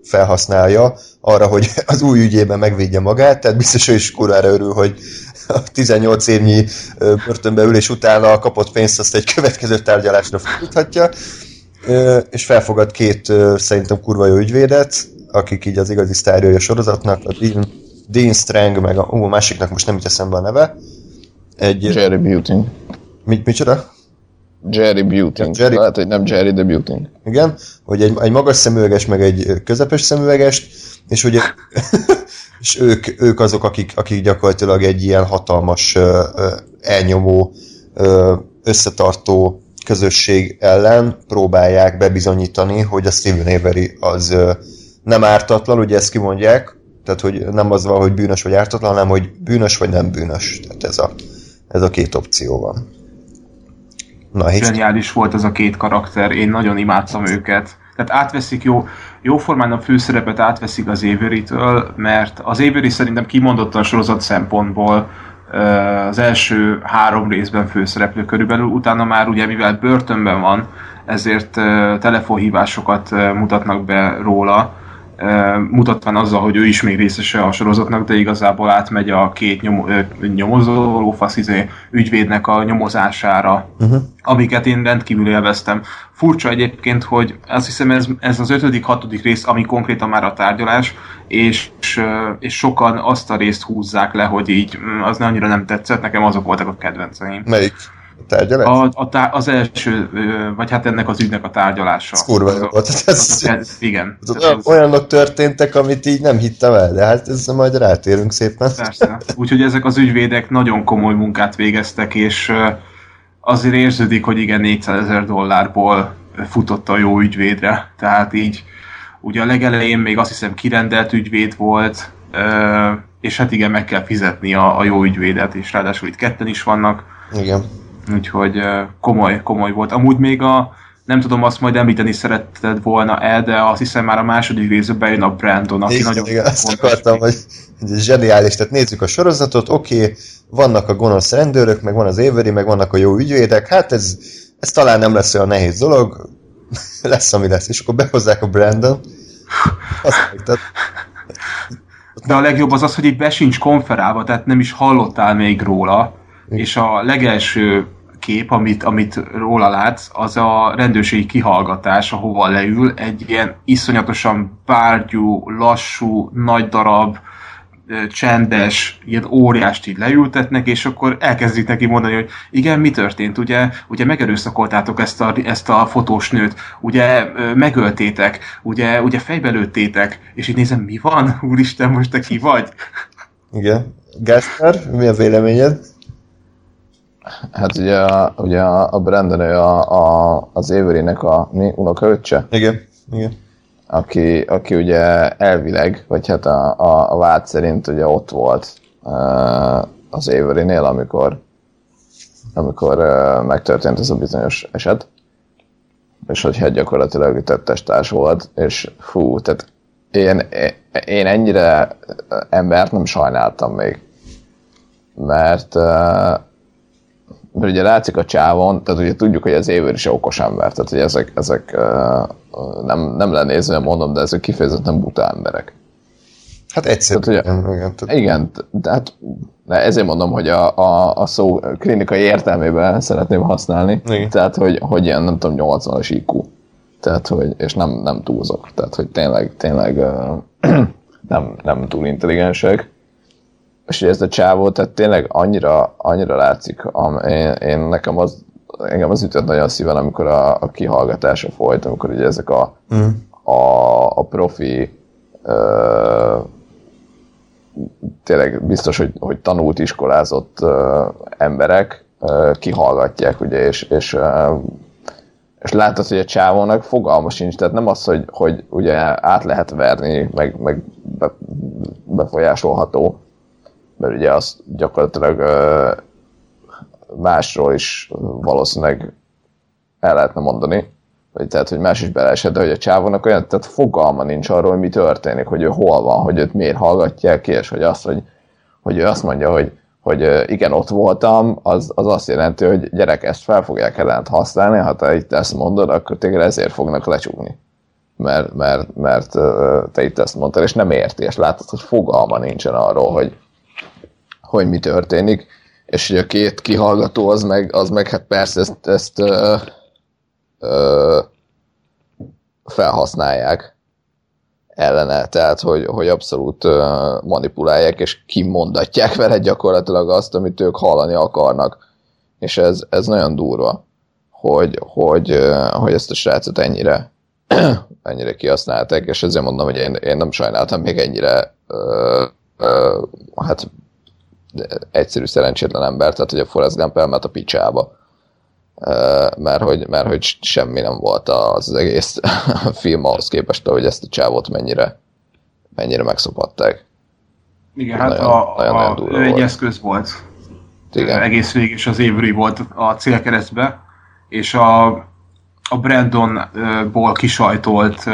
felhasználja arra, hogy az új ügyében megvédje magát, tehát biztos ő is kurvára örül, hogy a 18 évnyi börtönbeülés után a kapott pénzt azt egy következő tárgyalásra fordíthatja, és felfogad két szerintem kurva jó ügyvédet, akik így az igazi sztárjai a sorozatnak, a Dean, Dean Strang, meg a, ó, a másiknak most nem jut eszembe a neve. Egy, Jerry Buting. Mit, micsoda? Jerry Buting. Jerry... Lehet, hogy nem Jerry, de Buting. Igen, hogy egy, egy magas szemüveges, meg egy közepes szemüveges, és ugye és ők, ők azok, akik, akik gyakorlatilag egy ilyen hatalmas elnyomó, összetartó közösség ellen próbálják bebizonyítani, hogy a Steven Avery az nem ártatlan, ugye ezt kimondják, tehát hogy nem az van, hogy bűnös vagy ártatlan, hanem hogy bűnös vagy nem bűnös. Tehát ez a, ez a két opció van. Na, Zseniális volt ez a két karakter, én nagyon imádtam őket. Tehát átveszik jó, jóformán a főszerepet átveszik az avery mert az Avery szerintem kimondottan sorozat szempontból az első három részben főszereplő körülbelül, utána már ugye mivel börtönben van, ezért telefonhívásokat mutatnak be róla, mutatván azzal, hogy ő is még részese a sorozatnak, de igazából átmegy a két nyom, nyomozó lófasz izé, ügyvédnek a nyomozására, uh-huh. amiket én rendkívül élveztem. Furcsa egyébként, hogy azt hiszem ez, ez az ötödik, hatodik rész, ami konkrétan már a tárgyalás, és, és sokan azt a részt húzzák le, hogy így mm, az annyira nem tetszett, nekem azok voltak a kedvenceim. Melyik? Tárgyalás? A, a tá- az első, vagy hát ennek az ügynek a tárgyalása. Ez kurva jó volt. Ez, ez, ez, igen. Ez, olyan, olyanok történtek, amit így nem hittem el, de hát ezzel majd rátérünk szépen. Persze. Úgyhogy ezek az ügyvédek nagyon komoly munkát végeztek, és azért érződik, hogy igen, 400 ezer dollárból futott a jó ügyvédre. Tehát így, ugye a legelején még azt hiszem kirendelt ügyvéd volt, és hát igen, meg kell fizetni a, a jó ügyvédet, és ráadásul itt ketten is vannak. Igen. Úgyhogy komoly, komoly volt. Amúgy még a, nem tudom, azt majd említeni szeretted volna el, de azt hiszem már a második részben bejön a Brandon, aki igen, nagyon igen, azt akartam, hogy ez zseniális, tehát nézzük a sorozatot, oké, okay, vannak a gonosz rendőrök, meg van az Avery, meg vannak a jó ügyvédek, hát ez, ez talán nem lesz olyan nehéz dolog, lesz, ami lesz, és akkor behozzák a Brandon. Azt tehát... De a legjobb az az, hogy így be sincs konferálva, tehát nem is hallottál még róla, és a legelső kép, amit, amit róla látsz, az a rendőrségi kihallgatás, ahova leül, egy ilyen iszonyatosan bárgyú, lassú, nagy darab, csendes, ilyen óriást így leültetnek, és akkor elkezdik neki mondani, hogy igen, mi történt, ugye, ugye megerőszakoltátok ezt a, ezt a fotós nőt, ugye megöltétek, ugye, ugye fejbelőttétek, és így nézem, mi van? Úristen, most te ki vagy? Igen. Gáspár, mi a véleményed? Hát ugye, a, ugye a Brandon a, a, az Avery-nek a mi, unokaöccse. Igen, igen. Aki, aki ugye elvileg, vagy hát a, a, a vád szerint ugye ott volt az Avery-nél, amikor amikor megtörtént ez a bizonyos eset, és hogy hát gyakorlatilag tettestárs volt, és fú, tehát én, én ennyire embert nem sajnáltam még. Mert, mert ugye látszik a csávon, tehát ugye tudjuk, hogy az évőr is okos ember, tehát hogy ezek, ezek nem, nem lenézve mondom, de ezek kifejezetten buta emberek. Hát egyszerűen. Tehát, ugye, igen, tehát... igen, de hát ezért mondom, hogy a, a, a szó klinikai értelmében szeretném használni. Igen. Tehát, hogy, hogy ilyen, nem tudom, 80-as IQ. Tehát, hogy, és nem, nem túlzok. Tehát, hogy tényleg, tényleg nem, nem túl intelligensek. És ez a csávó, tehát tényleg annyira, annyira látszik, am, én, én, nekem az, engem az ütött nagyon szíven, amikor a, a kihallgatása folyt, amikor ugye ezek a, mm. a, a profi ö, tényleg biztos, hogy, hogy tanult, iskolázott ö, emberek ö, kihallgatják, ugye, és, és ö, és látod, hogy a csávónak fogalma sincs, tehát nem az, hogy, hogy ugye át lehet verni, meg, meg be, befolyásolható, mert ugye azt gyakorlatilag másról is valószínűleg el lehetne mondani, vagy tehát, hogy más is beleesett, de hogy a csávónak olyan, tehát fogalma nincs arról, hogy mi történik, hogy ő hol van, hogy őt miért hallgatják ki, és hogy azt, hogy, hogy ő azt mondja, hogy hogy igen, ott voltam, az, az azt jelenti, hogy gyerek, ezt fel fogják ellent használni, ha te itt ezt mondod, akkor téged ezért fognak lecsúgni. Mert, mert, mert te itt ezt mondtad, és nem érti, és látod, hogy fogalma nincsen arról, hogy, hogy mi történik, és hogy a két kihallgató az meg, az meg hát persze ezt, ezt ö, ö, felhasználják ellene, tehát hogy, hogy abszolút manipulálják és kimondatják vele gyakorlatilag azt, amit ők hallani akarnak. És ez, ez nagyon durva, hogy, hogy, hogy ezt a srácot ennyire, ennyire kihasználták, és ezért mondom, hogy én, én nem sajnáltam még ennyire ö, ö, hát egyszerű szerencsétlen ember, tehát hogy a Forrest Gump elment a picsába mert hogy, mert hogy semmi nem volt az, az egész film ahhoz képest, hogy ezt a csávot mennyire, mennyire megszopatták. Igen, hát nagyon, a, nagyon, a, nagyon ő egy eszköz volt. Igen. Egész végig is az évri volt a célkeresztbe, és a, a Brandonból kisajtolt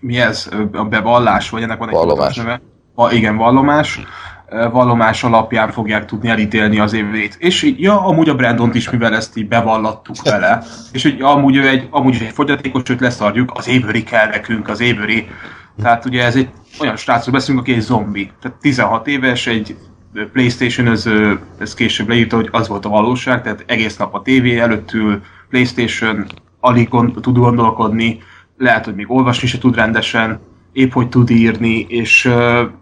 mi ez, a bevallás, vagy ennek van egy vallomás. neve? A, igen, vallomás vallomás alapján fogják tudni elítélni az évét. És így, ja, amúgy a Brandont is, mivel ezt így bevallattuk vele, és hogy amúgy ő egy, amúgy egy fogyatékos, őt leszarjuk, az évőri kell nekünk, az évőri. Tehát ugye ez egy olyan srácról beszélünk, aki egy zombi. Tehát 16 éves, egy playstation öző, ez később leírta, hogy az volt a valóság, tehát egész nap a tévé előtt ül, Playstation, alig gond, tud gondolkodni, lehet, hogy még olvasni se tud rendesen, épp hogy tud írni, és,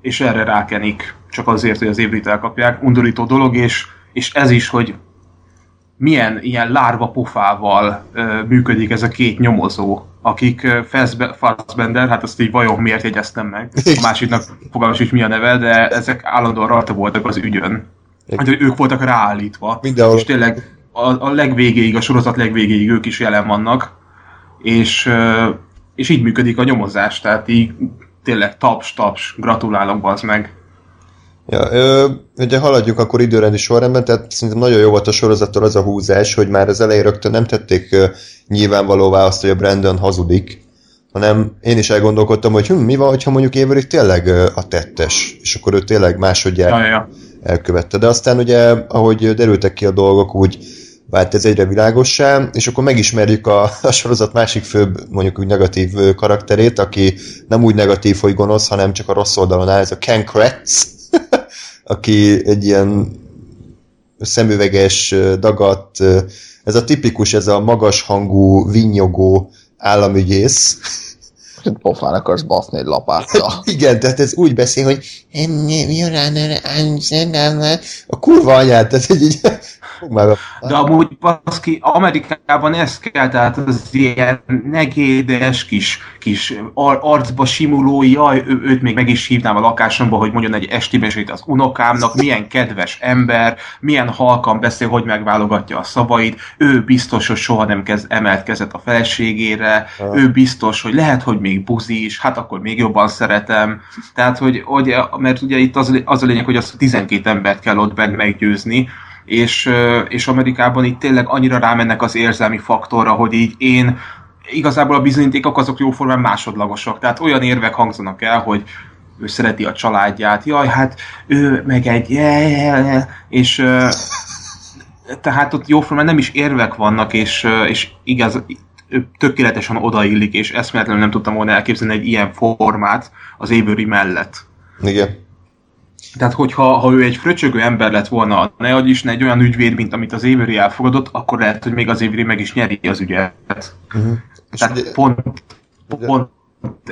és erre rákenik, csak azért, hogy az évrit elkapják. Undorító dolog, és, és ez is, hogy milyen ilyen lárva pofával működik ez a két nyomozó, akik Fassbender, hát azt így vajon miért jegyeztem meg, a másiknak fogalmas is mi a neve, de ezek állandóan rajta voltak az ügyön. Hát, hogy ők voltak ráállítva. Mindenhol. És tényleg a, a legvégéig, a sorozat legvégéig ők is jelen vannak, és és így működik a nyomozás, tehát így tényleg taps, taps, gratulálok, az meg. Ja, ö, ugye haladjuk akkor időrendi sorrendben, tehát szerintem nagyon jó volt a sorozattól az a húzás, hogy már az elején rögtön nem tették ö, nyilvánvalóvá azt, hogy a Brandon hazudik, hanem én is elgondolkodtam, hogy hm, mi van, ha mondjuk Avery tényleg ö, a tettes, és akkor ő tényleg másodjára ja, ja. elkövette. De aztán ugye, ahogy derültek ki a dolgok, úgy vált ez egyre világossá, és akkor megismerjük a, a sorozat másik főbb, mondjuk úgy negatív karakterét, aki nem úgy negatív, hogy gonosz, hanem csak a rossz oldalon áll, ez a Ken Kretz, aki egy ilyen szemüveges, dagat, ez a tipikus, ez a magas hangú, vinnyogó államügyész, pofán akarsz baszni egy lapáttal. Igen, tehát ez úgy beszél, hogy a kurva anyát, tehát egy, a... De amúgy baszki, Amerikában ez kell, tehát az ilyen negédes kis, kis ar- arcba simuló, jaj, ő, őt még meg is hívnám a lakásomba, hogy mondjon egy esti mesét az unokámnak, milyen kedves ember, milyen halkan beszél, hogy megválogatja a szavait, ő biztos, hogy soha nem kezd, emelt kezet a feleségére, ő biztos, hogy lehet, hogy még buzi is, hát akkor még jobban szeretem. Tehát, hogy, hogy mert ugye itt az, az a lényeg, hogy azt 12 embert kell ott benne meggyőzni, és, és Amerikában itt tényleg annyira rámennek az érzelmi faktorra, hogy így én igazából a bizonyítékok azok jóformán másodlagosak. Tehát olyan érvek hangzanak el, hogy ő szereti a családját, jaj, hát ő meg egy, és tehát ott jóformán nem is érvek vannak, és, és igaz, tökéletesen odaillik, és eszméletlenül nem tudtam volna elképzelni egy ilyen formát az Avery mellett. Igen. Tehát, hogyha ha ő egy fröcsögő ember lett volna, ne adj is, ne egy olyan ügyvéd, mint amit az Avery elfogadott, akkor lehet, hogy még az Avery meg is nyeri az ügyet. Uh-huh. Tehát ugye, pont, pont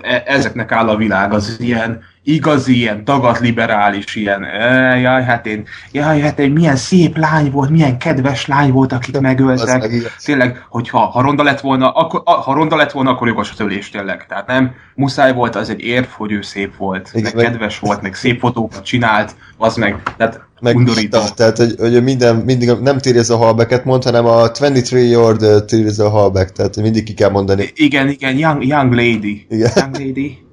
e- ezeknek áll a világ, az ilyen igazi, ilyen tagat liberális, ilyen, e, jaj, hát én, jaj, hát egy milyen szép lány volt, milyen kedves lány volt, akit megöltek. Tényleg, hogyha ha ronda lett volna, akkor, ha ronda lett volna, akkor jogos a tölés tényleg. Tehát nem, muszáj volt, az egy érv, hogy ő szép volt, Igen, meg, meg kedves volt, meg szép fotókat csinált, az meg, tehát meg undorító. Tehát, hogy, hogy minden, mindig nem Theresa Halbecket mond, hanem a 23 year old Theresa Halbeck, tehát mindig ki kell mondani. Igen, igen, young, young lady. Igen. Young lady.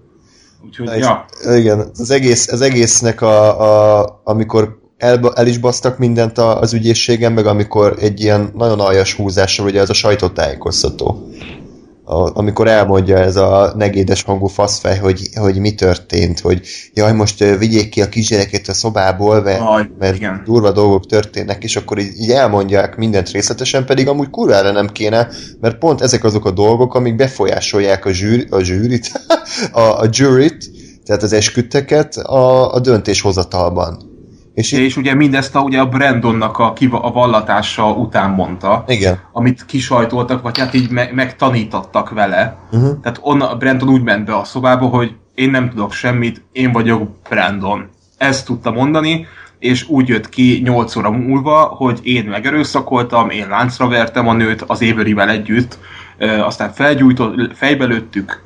Úgyhogy, Na, ja. Igen, az, egész, az egésznek a, a amikor el, el is basztak mindent az ügyészségen, meg amikor egy ilyen nagyon aljas húzásra, ugye ez a sajtótájékoztató a, amikor elmondja ez a negédes hangú faszfej, hogy, hogy mi történt, hogy jaj, most vigyék ki a kisgyereket a szobából, mert, mert igen. durva dolgok történnek, és akkor így, így elmondják mindent részletesen, pedig amúgy kurvára nem kéne, mert pont ezek azok a dolgok, amik befolyásolják a, zsűr, a zsűrit, a, a juryt, tehát az esküdteket a, a döntéshozatalban. És, és ugye mindezt a, ugye a Brandonnak a, kiva, a vallatása után mondta, Igen. amit kisajtoltak, vagy hát így me, megtanítottak vele. Uh-huh. Tehát onna, Brandon úgy ment be a szobába, hogy én nem tudok semmit, én vagyok Brandon. Ezt tudta mondani, és úgy jött ki 8 óra múlva, hogy én megerőszakoltam, én láncra vertem a nőt az Averyvel együtt, aztán felgyújtott, fejbe lőttük,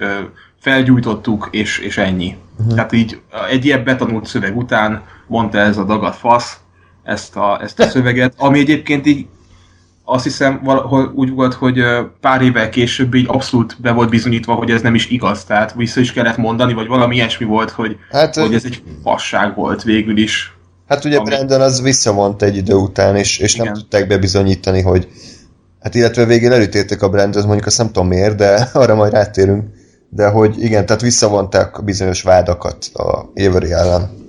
felgyújtottuk, és, és ennyi. Uh-huh. Tehát így egy ilyen betanult szöveg után mondta ez a dagat fasz ezt a, ezt a szöveget, ami egyébként így azt hiszem valahol úgy volt, hogy pár évvel később így abszolút be volt bizonyítva, hogy ez nem is igaz, tehát vissza is kellett mondani, vagy valami ilyesmi volt, hogy, hát, hogy ez egy fasság volt végül is. Hát ugye ami... Brandon az visszavont egy idő után, és, és nem tudták bebizonyítani, hogy hát illetve végén elütélték a Brandon, mondjuk azt nem tudom miért, de arra majd rátérünk, de hogy igen, tehát visszavonták bizonyos vádakat a Avery ellen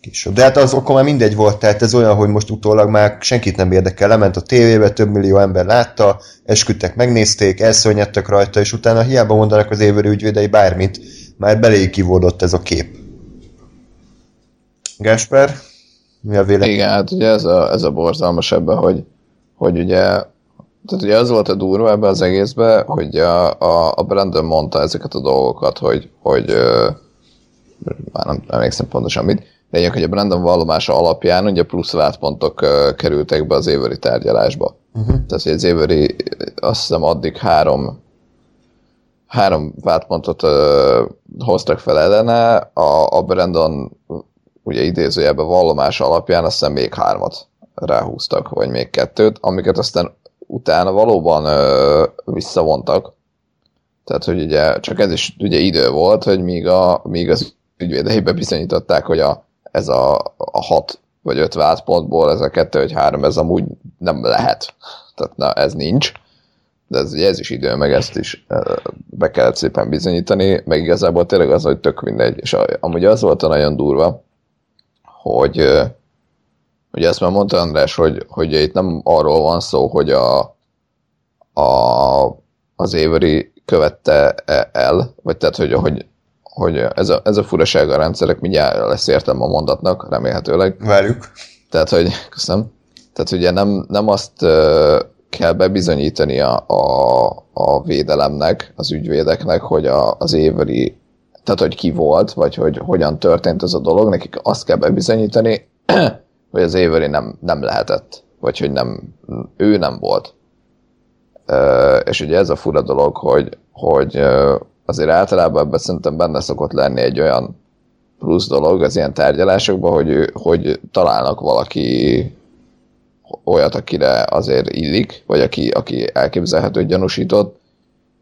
később. De hát az akkor már mindegy volt, tehát ez olyan, hogy most utólag már senkit nem érdekel, lement a tévébe, több millió ember látta, esküdtek, megnézték, elszörnyedtek rajta, és utána hiába mondanak az évőri ügyvédei bármit, már belé kivódott ez a kép. Gásper, mi a vélemény? Igen, hát ugye ez a, ez a borzalmas ebben, hogy, hogy ugye tehát ugye az volt a durva ebbe az egészbe, hogy a, a, a Brandon mondta ezeket a dolgokat, hogy, hogy már nem, emlékszem pontosan mit, lényeg, hogy a Brandon vallomása alapján ugye plusz vádpontok uh, kerültek be az éveri tárgyalásba. Uh-huh. Tehát, hogy az éveri azt hiszem addig három három vádpontot hoztak fel ellene, a, a Brandon ugye idézőjelben vallomása alapján azt hiszem még hármat ráhúztak, vagy még kettőt, amiket aztán utána valóban uh, visszavontak. Tehát, hogy ugye csak ez is ugye idő volt, hogy míg, a, míg az ügyvédeibe bizonyították, hogy a ez a, a hat vagy öt vádpontból, ez a kettő vagy három, ez amúgy nem lehet. Tehát na, ez nincs. De ez, ez is idő, meg ezt is be kellett szépen bizonyítani, meg igazából tényleg az, hogy tök mindegy. És amúgy az volt a nagyon durva, hogy ugye ezt már mondta András, hogy, hogy itt nem arról van szó, hogy a, a, az Avery követte e, el, vagy tehát, hogy, hogy hogy ez a, ez a furaság a rendszerek, mindjárt lesz értem a mondatnak, remélhetőleg. Várjuk. Tehát, hogy, köszönöm. Tehát ugye nem, nem azt kell bebizonyítani a, a, a védelemnek, az ügyvédeknek, hogy a, az éveri, tehát hogy ki volt, vagy hogy hogyan történt ez a dolog, nekik azt kell bebizonyítani, hogy az éveri nem, nem lehetett, vagy hogy nem, ő nem volt. És ugye ez a fura dolog, hogy, hogy azért általában ebben szerintem benne szokott lenni egy olyan plusz dolog az ilyen tárgyalásokban, hogy, hogy találnak valaki olyat, akire azért illik, vagy aki, aki elképzelhető gyanúsított,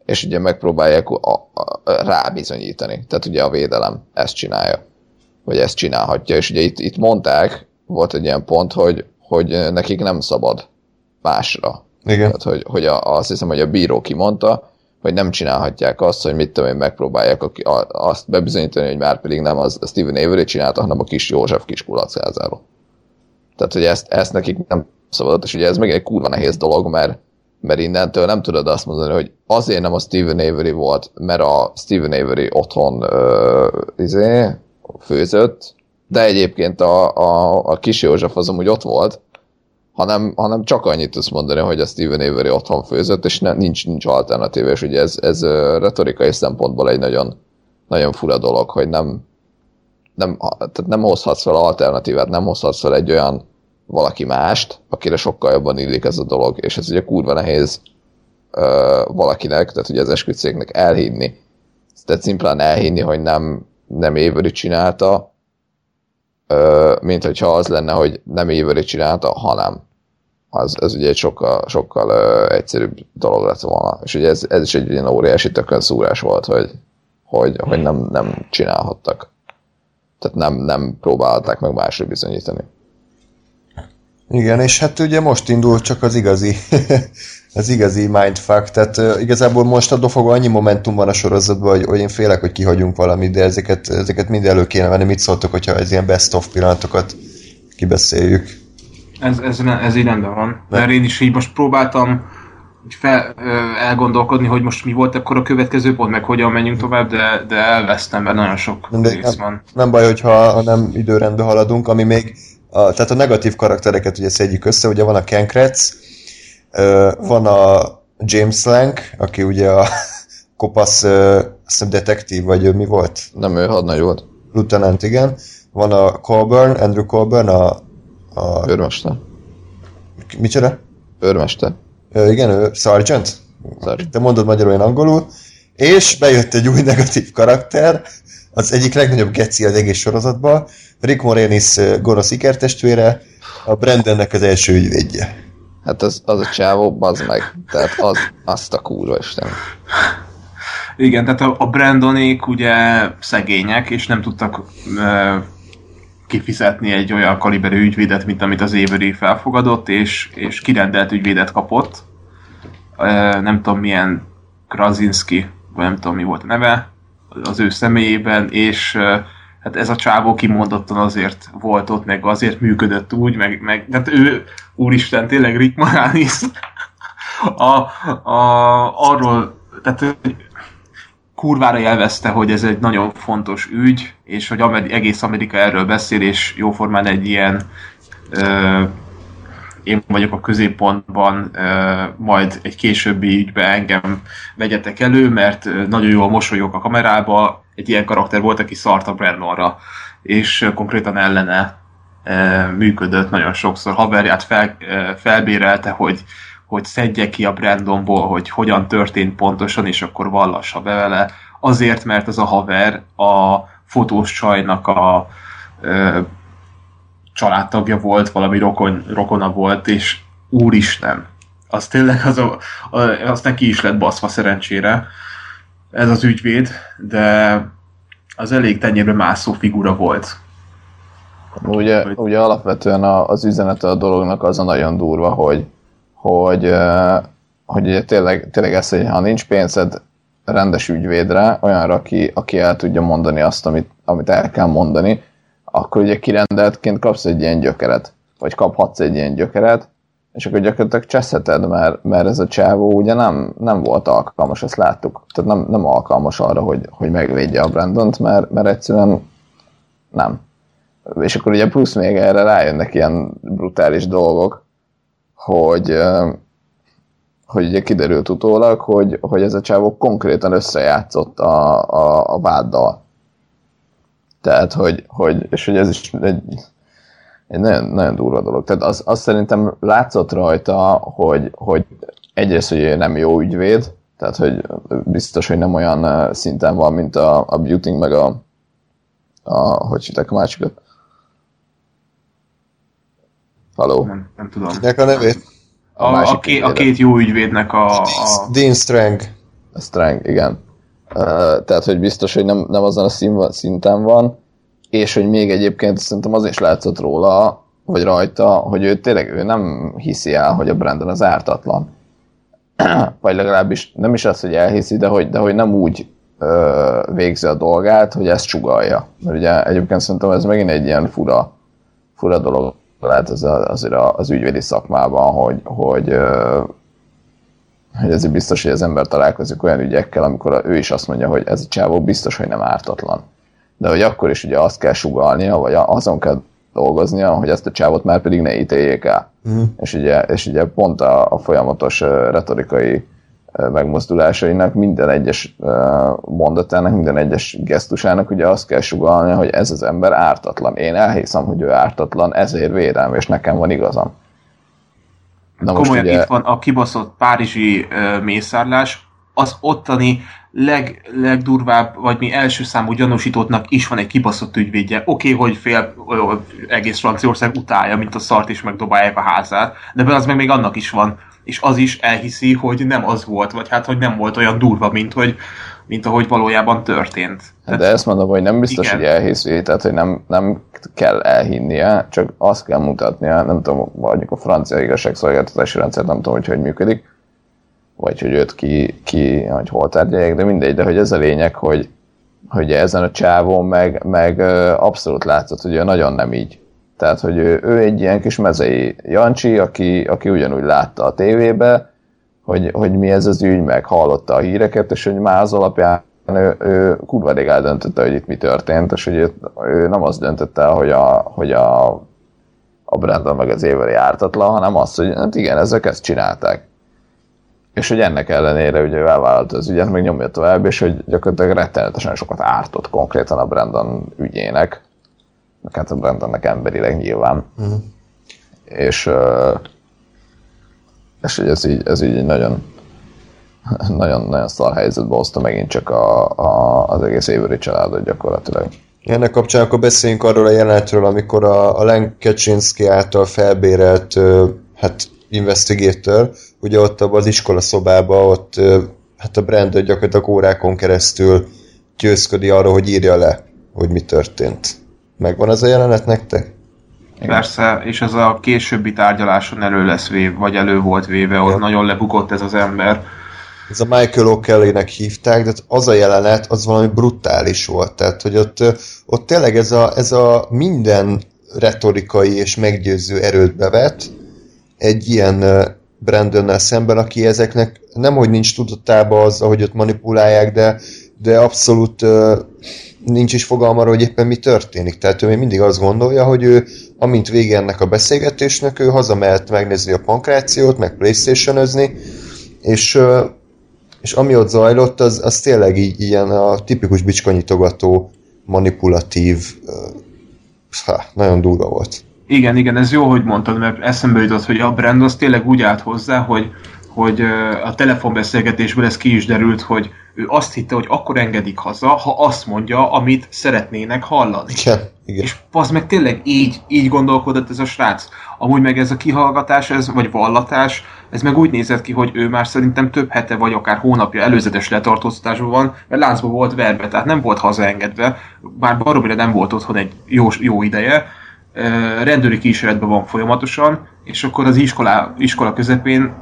és ugye megpróbálják a, a, rábizonyítani. Tehát ugye a védelem ezt csinálja, vagy ezt csinálhatja, és ugye itt, itt mondták, volt egy ilyen pont, hogy, hogy nekik nem szabad másra. Igen. Tehát, hogy, hogy a, azt hiszem, hogy a bíró kimondta, hogy nem csinálhatják azt, hogy mit tudom én, megpróbálják a, a, azt bebizonyítani, hogy már pedig nem az Steven Avery csinálta, hanem a kis József kis kulacázáró. Tehát, hogy ezt, ezt nekik nem szabadott, és ugye ez meg egy kurva nehéz dolog, mert, mert innentől nem tudod azt mondani, hogy azért nem a Steven Avery volt, mert a Steven Avery otthon ö, izé, főzött, de egyébként a, a, a kis József az amúgy ott volt, hanem, hanem csak annyit tudsz mondani, hogy a Steven Avery otthon főzött, és ne, nincs, nincs alternatíva, és ugye ez, ez retorikai szempontból egy nagyon, nagyon fura dolog, hogy nem, nem, tehát nem hozhatsz fel alternatívát, nem hozhatsz fel egy olyan valaki mást, akire sokkal jobban illik ez a dolog, és ez ugye kurva nehéz ö, valakinek, tehát ugye az esküdszéknek elhinni, tehát szimplán elhinni, hogy nem, nem Avery csinálta, mint hogyha az lenne, hogy nem Avery csinálta, hanem az, ez ugye egy sokkal, sokkal egyszerűbb dolog lett volna. És ugye ez, ez is egy ilyen óriási tökön szúrás volt, hogy, hogy, hogy nem, nem csinálhattak. Tehát nem, nem próbálták meg másra bizonyítani. Igen, és hát ugye most indul csak az igazi, az igazi mindfuck, tehát uh, igazából most a dofogó annyi momentum van a sorozatban, hogy, hogy én félek, hogy kihagyunk valamit, de ezeket, ezeket mind elő kéne venni. Mit szóltok, hogyha ez ilyen best of pillanatokat kibeszéljük? Ez, ez, ez így rendben van. Mert én is így most próbáltam fel, elgondolkodni, hogy most mi volt akkor a következő pont, meg hogyan menjünk tovább, de, de elvesztem, mert nagyon sok de rész van. Nem, nem baj, hogyha ha nem időrendben haladunk, ami még a, tehát a negatív karaktereket ugye szedjük össze, ugye van a Ken Kretz, van a James Lang, aki ugye a kopasz, azt hiszem detektív, vagy mi volt? Nem ő hadnagy volt. Lieutenant, igen. Van a Colburn, Andrew Colburn, a... a Őrmester. Micsoda? Őrmester. Ö, igen, ő Sergeant. Sergeant. Te mondod magyarul, én angolul. És bejött egy új negatív karakter, az egyik legnagyobb geci az egész sorozatban, Rick Moranis gonosz ikertestvére, a Brandonnek az első ügyvédje. Hát az, az a csávó, bazd meg. Tehát az, azt a kurva isten. Igen, tehát a, a Brandonék ugye szegények, és nem tudtak ö, kifizetni egy olyan kaliberű ügyvédet, mint amit az Avery felfogadott, és, és kirendelt ügyvédet kapott. Ö, nem tudom milyen Krasinski, vagy nem tudom mi volt a neve, az ő személyében, és ö, hát ez a csávó kimondottan azért volt ott, meg azért működött úgy, meg, meg tehát ő, úristen, tényleg Rick Moranis, a, a, arról, tehát kurvára jelvezte, hogy ez egy nagyon fontos ügy, és hogy egész Amerika erről beszél, és jóformán egy ilyen ö, én vagyok a középpontban, majd egy későbbi ügybe engem vegyetek elő, mert nagyon jól mosolyog a kamerába, egy ilyen karakter volt, aki szart a Brandonra, és konkrétan ellene működött nagyon sokszor. Haverját fel, felbérelte, hogy, hogy szedje ki a Brandonból, hogy hogyan történt pontosan, és akkor vallassa be vele. Azért, mert az a haver a fotós csajnak a családtagja volt, valami rokon, rokona volt, és úristen, az tényleg az, a, a, az neki is lett baszva szerencsére, ez az ügyvéd, de az elég tenyérbe mászó figura volt. Ugye, ugye alapvetően az üzenete a dolognak az a nagyon durva, hogy, hogy, hogy ugye tényleg, tényleg ez, hogy ha nincs pénzed rendes ügyvédre, olyanra, aki, aki el tudja mondani azt, amit, amit el kell mondani, akkor ugye kirendeltként kapsz egy ilyen gyökeret, vagy kaphatsz egy ilyen gyökeret, és akkor gyakorlatilag cseszheted, mert, mert ez a csávó ugye nem, nem volt alkalmas, ezt láttuk. Tehát nem, nem alkalmas arra, hogy, hogy megvédje a Brandont, mert, mert egyszerűen nem. És akkor ugye plusz még erre rájönnek ilyen brutális dolgok, hogy, hogy ugye kiderült utólag, hogy, hogy ez a csávó konkrétan összejátszott a, a, a váddal. Tehát, hogy, hogy, és hogy ez is egy, egy nagyon, nagyon durva dolog. Tehát az, az szerintem látszott rajta, hogy, hogy egyrészt, hogy nem jó ügyvéd, tehát, hogy biztos, hogy nem olyan szinten van, mint a, a Beauty, meg a, a hogy hívták a másikat? Haló? Nem, nem tudom. Kinek a nevét? A, a, a, ké, a két jó ügyvédnek a... a... Dean Strang. Strang, igen. Tehát, hogy biztos, hogy nem, nem azon a szinten van, és hogy még egyébként szerintem az is látszott róla, vagy rajta, hogy ő tényleg ő nem hiszi el, hogy a Brandon az ártatlan. vagy legalábbis nem is az, hogy elhiszi, de hogy, de hogy nem úgy ö, végzi a dolgát, hogy ezt csugalja. Mert ugye egyébként szerintem ez megint egy ilyen fura, fura dolog lehet az, azért az ügyvédi szakmában, hogy, hogy, ö, hogy ezért biztos, hogy az ember találkozik olyan ügyekkel, amikor ő is azt mondja, hogy ez a csávó biztos, hogy nem ártatlan. De hogy akkor is ugye azt kell sugalnia, vagy azon kell dolgoznia, hogy ezt a csávot már pedig ne ítéljék el. Uh-huh. És, ugye, és ugye pont a, a folyamatos retorikai megmozdulásainak, minden egyes mondatának, minden egyes gesztusának ugye azt kell sugalni, hogy ez az ember ártatlan. Én elhiszem, hogy ő ártatlan, ezért védem, és nekem van igazam. Na Komolyan ugye... itt van a kibaszott párizsi uh, mészárlás, az ottani leg, legdurvább, vagy mi első számú gyanúsítottnak is van egy kibaszott ügyvédje. Oké, okay, hogy fél ö, egész Franciaország utálja, mint a szart, és megdobálják a házát, de az meg még annak is van és az is elhiszi, hogy nem az volt, vagy hát, hogy nem volt olyan durva, mint, hogy, mint ahogy valójában történt. Tehát, de ezt mondom, hogy nem biztos, igen. hogy elhiszi, tehát hogy nem, nem kell elhinnie, csak azt kell mutatnia, nem tudom, vagy a francia igazságszolgáltatási rendszer nem tudom, hogy hogy működik, vagy hogy őt ki, ki hogy hol tárgyalják, de mindegy, de hogy ez a lényeg, hogy, hogy ezen a csávon meg, meg abszolút látszott, hogy ő nagyon nem így tehát, hogy ő, ő egy ilyen kis mezei Jancsi, aki, aki ugyanúgy látta a tévébe, hogy, hogy mi ez az ügy, meg hallotta a híreket, és hogy már az alapján ő, ő kurva rég eldöntötte, hogy itt mi történt, és hogy ő, ő nem azt döntötte, hogy a, hogy a, a Brandon meg az éveli ártatlan, hanem azt, hogy hát igen, ezek ezt csinálták. És hogy ennek ellenére ugye elvállalta az ügyet, meg nyomja tovább, és hogy gyakorlatilag rettenetesen sokat ártott konkrétan a Brandon ügyének, meg hát a Brandonnek emberileg nyilván. Uh-huh. És, és hogy ez így, ez így nagyon, nagyon, nagyon szar helyzetbe hozta megint csak a, a, az egész Avery családot gyakorlatilag. Ennek kapcsán akkor beszéljünk arról a jelenetről, amikor a, a Len Kaczynski által felbérelt hát investigator, ugye ott az iskola szobába, ott hát a Brandon gyakorlatilag órákon keresztül győzködi arról, hogy írja le, hogy mi történt. Megvan ez a jelenet nektek? Persze, és ez a későbbi tárgyaláson elő lesz véve, vagy elő volt véve, ott nagyon lebukott ez az ember. Ez a Michael O'Kelly-nek hívták, de az a jelenet, az valami brutális volt. Tehát, hogy ott, ott tényleg ez a, ez a minden retorikai és meggyőző erőt bevet egy ilyen Brandonnel szemben, aki ezeknek nem, hogy nincs tudatába az, ahogy ott manipulálják, de, de abszolút nincs is fogalma hogy éppen mi történik. Tehát ő még mindig azt gondolja, hogy ő, amint vége ennek a beszélgetésnek, ő hazamehet megnézni a pankrációt, meg playstation és, és ami ott zajlott, az, az tényleg így ilyen a tipikus bicskanyitogató, manipulatív, ha, nagyon durva volt. Igen, igen, ez jó, hogy mondtad, mert eszembe jutott, hogy a brand az tényleg úgy állt hozzá, hogy, hogy a telefonbeszélgetésből ez ki is derült, hogy ő azt hitte, hogy akkor engedik haza, ha azt mondja, amit szeretnének hallani. Igen, igen. És az meg tényleg így, így gondolkodott ez a srác. Amúgy meg ez a kihallgatás, ez, vagy vallatás, ez meg úgy nézett ki, hogy ő már szerintem több hete vagy akár hónapja előzetes letartóztatásban van, mert láncban volt verve, tehát nem volt hazaengedve, bár baromira nem volt otthon egy jó, jó ideje, rendőri kísérletben van folyamatosan, és akkor az iskola, iskola közepén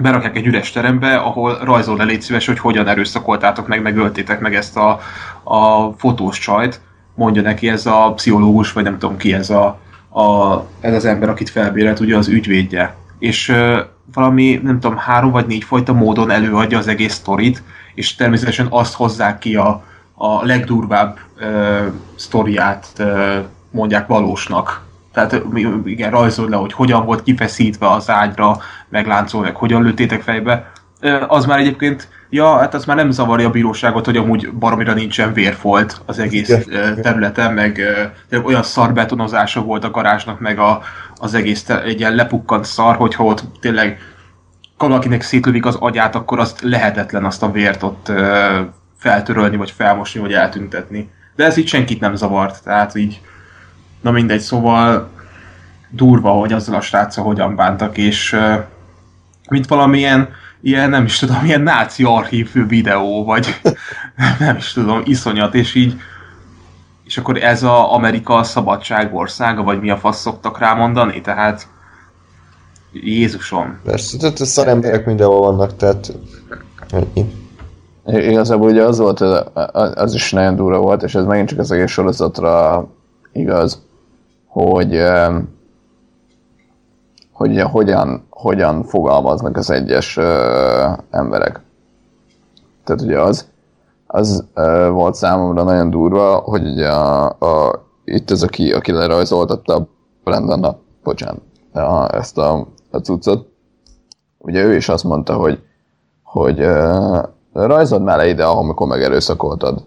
berakják egy üres terembe, ahol rajzol le légy szíves, hogy hogyan erőszakoltátok meg, megöltétek meg ezt a, a fotós csajt, mondja neki ez a pszichológus, vagy nem tudom ki ez a, a ez az ember, akit felbérelt, ugye az ügyvédje. És uh, valami, nem tudom, három vagy négy fajta módon előadja az egész sztorit, és természetesen azt hozzák ki a, a legdurvább uh, sztoriát uh, mondják valósnak tehát igen, rajzol le, hogy hogyan volt kifeszítve az ágyra, megláncolva, meg hogyan lőttétek fejbe. Az már egyébként, ja, hát az már nem zavarja a bíróságot, hogy amúgy baromira nincsen vérfolt az egész igen. területen, meg olyan szarbetonozása volt a garázsnak, meg a, az egész egy ilyen lepukkant szar, hogyha ott tényleg valakinek szétlövik az agyát, akkor az lehetetlen azt a vért ott feltörölni, vagy felmosni, vagy eltüntetni. De ez így senkit nem zavart, tehát így Na mindegy, szóval durva, hogy azzal a sráccal hogyan bántak, és mint valamilyen ilyen, nem is tudom, ilyen náci archív videó, vagy nem is tudom, iszonyat, és így És akkor ez a Amerika a szabadság országa, vagy mi a fasz szoktak rámondani? Tehát Jézusom. Persze, tehát szar emberek mindenhol vannak, tehát. Igazából ugye az volt, az is nagyon durva volt, és ez megint csak az egész sorozatra igaz, hogy hogy hogyan, hogyan fogalmaznak az egyes emberek. Tehát ugye az, az volt számomra nagyon durva, hogy ugye a, a, itt az, aki, aki lerajzoltatta Brandon, a, bocsánat, a, ezt a, a cuccot, ugye ő is azt mondta, hogy, hogy uh, rajzold már le ide, amikor megerőszakoltad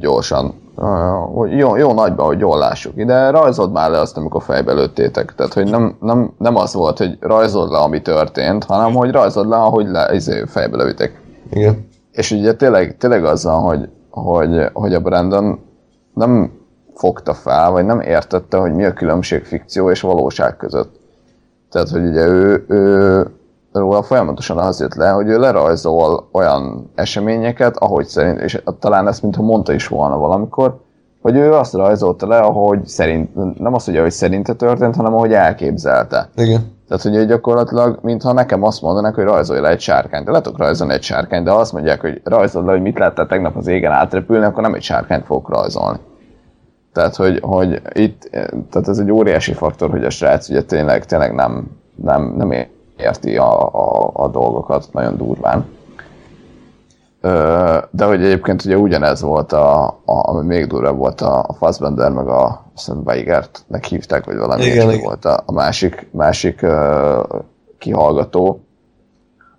gyorsan. Uh, jó, jó nagyban, hogy jól lássuk. Ide rajzold már le azt, amikor fejbe lőttétek. Tehát, hogy nem, nem, nem az volt, hogy rajzold le, ami történt, hanem, hogy rajzold le, ahogy le, izé, fejbe lőttek. Igen. És ugye tényleg, tényleg azzal, hogy, hogy, hogy a Brandon nem fogta fel, vagy nem értette, hogy mi a különbség fikció és valóság között. Tehát, hogy ugye ő, ő róla folyamatosan az jött le, hogy ő lerajzol olyan eseményeket, ahogy szerint, és talán ezt mintha mondta is volna valamikor, hogy ő azt rajzolta le, ahogy szerint, nem azt, hogy ahogy szerinte történt, hanem ahogy elképzelte. Igen. Tehát, hogy gyakorlatilag, mintha nekem azt mondanak, hogy rajzolj le egy sárkányt. De le tudok rajzolni egy sárkányt, de ha azt mondják, hogy rajzold le, hogy mit láttál tegnap az égen átrepülni, akkor nem egy sárkányt fogok rajzolni. Tehát, hogy, hogy itt, tehát ez egy óriási faktor, hogy a srác ugye tényleg, tényleg nem, nem, nem érti a, a, a dolgokat nagyon durván. De hogy egyébként ugye ugyanez volt, a, a, ami még durvább volt a, a Fassbender, meg a Weigertnek hívták, vagy valami igen, igen. volt a, a másik, másik uh, kihallgató,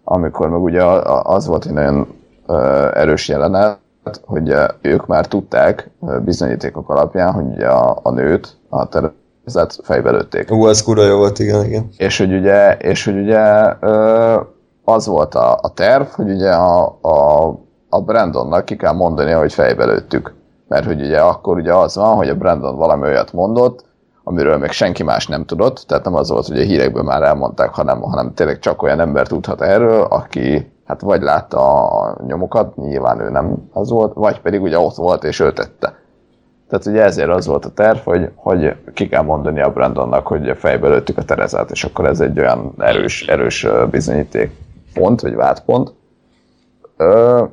amikor meg ugye az volt egy nagyon uh, erős jelenet, hogy uh, ők már tudták uh, bizonyítékok alapján, hogy ugye a, a nőt, a tervezet fejbe lőtték. Ú, ez kurva jó volt, igen, igen. És hogy ugye, és hogy ugye az volt a, a terv, hogy ugye a, a, a Brandonnak ki kell mondani, hogy fejbe lőttük. Mert hogy ugye akkor ugye az van, hogy a Brandon valami olyat mondott, amiről még senki más nem tudott, tehát nem az volt, hogy a hírekből már elmondták, hanem, hanem tényleg csak olyan ember tudhat erről, aki hát vagy látta a nyomokat, nyilván ő nem az volt, vagy pedig ugye ott volt és ő tette. Tehát ugye ezért az volt a terv, hogy, hogy ki kell mondani a Brandonnak, hogy fejbe lőttük a Terezát, és akkor ez egy olyan erős, erős bizonyíték pont, vagy vádpont. Ö,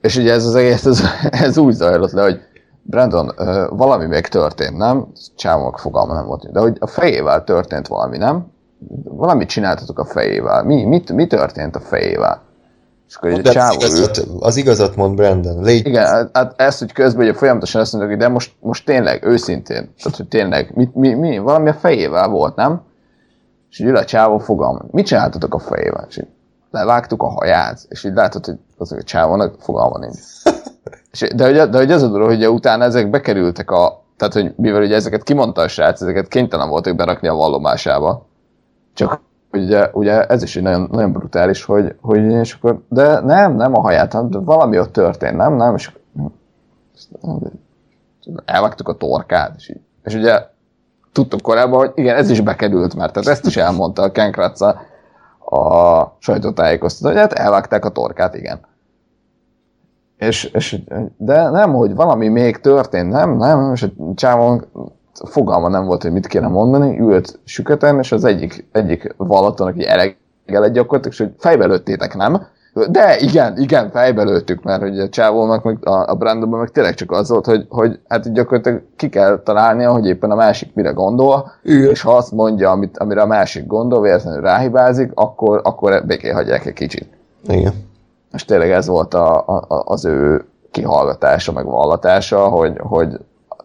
és ugye ez az egész, ez, ez úgy zajlott le, hogy Brandon, ö, valami még történt, nem? Csávok fogalma nem volt, de hogy a fejével történt valami, nem? Valamit csináltatok a fejével. Mi, mit, mi történt a fejével? És akkor egy csávó az, igazat, az igazat mond Brandon. Légy. Igen, hát, hát ezt, hogy közben ugye folyamatosan azt mondjuk, de most, most tényleg, őszintén, tehát hogy tényleg, mi, mi, mi, valami a fejével volt, nem? És így ül a csávó fogalma. Mit csináltatok a fejével? És így levágtuk a haját, és így látod, hogy az a csávónak fogalma nincs. és, de, hogy, de hogy az a dolog, hogy utána ezek bekerültek a, tehát hogy mivel ugye ezeket kimondta a srác, ezeket kénytelen voltak berakni a vallomásába. Csak ugye, ugye ez is egy nagyon, nagyon brutális, hogy, hogy és akkor, de nem, nem a haját, hanem valami ott történt, nem, nem, és elvágtuk a torkát, és, így, és ugye tudtuk korábban, hogy igen, ez is bekerült már, tehát ezt is elmondta a Ken Kratza a sajtótájékoztató, hogy hát elvágták a torkát, igen. És, és, de nem, hogy valami még történt, nem, nem, és a csávon fogalma nem volt, hogy mit kéne mondani, ült süketen, és az egyik, egyik vallaton, aki elegelet gyakorlatilag, és hogy fejbe lőttétek, nem? De igen, igen, fejbe lőttük, mert hogy a csávónak, meg a, a Brandonban meg tényleg csak az volt, hogy, hogy hát gyakorlatilag ki kell találnia, hogy éppen a másik mire gondol, igen. és ha azt mondja, amit, amire a másik gondol, véletlenül ráhibázik, akkor, akkor békén hagyják egy kicsit. Igen. És tényleg ez volt a, a, az ő kihallgatása, meg vallatása, hogy, hogy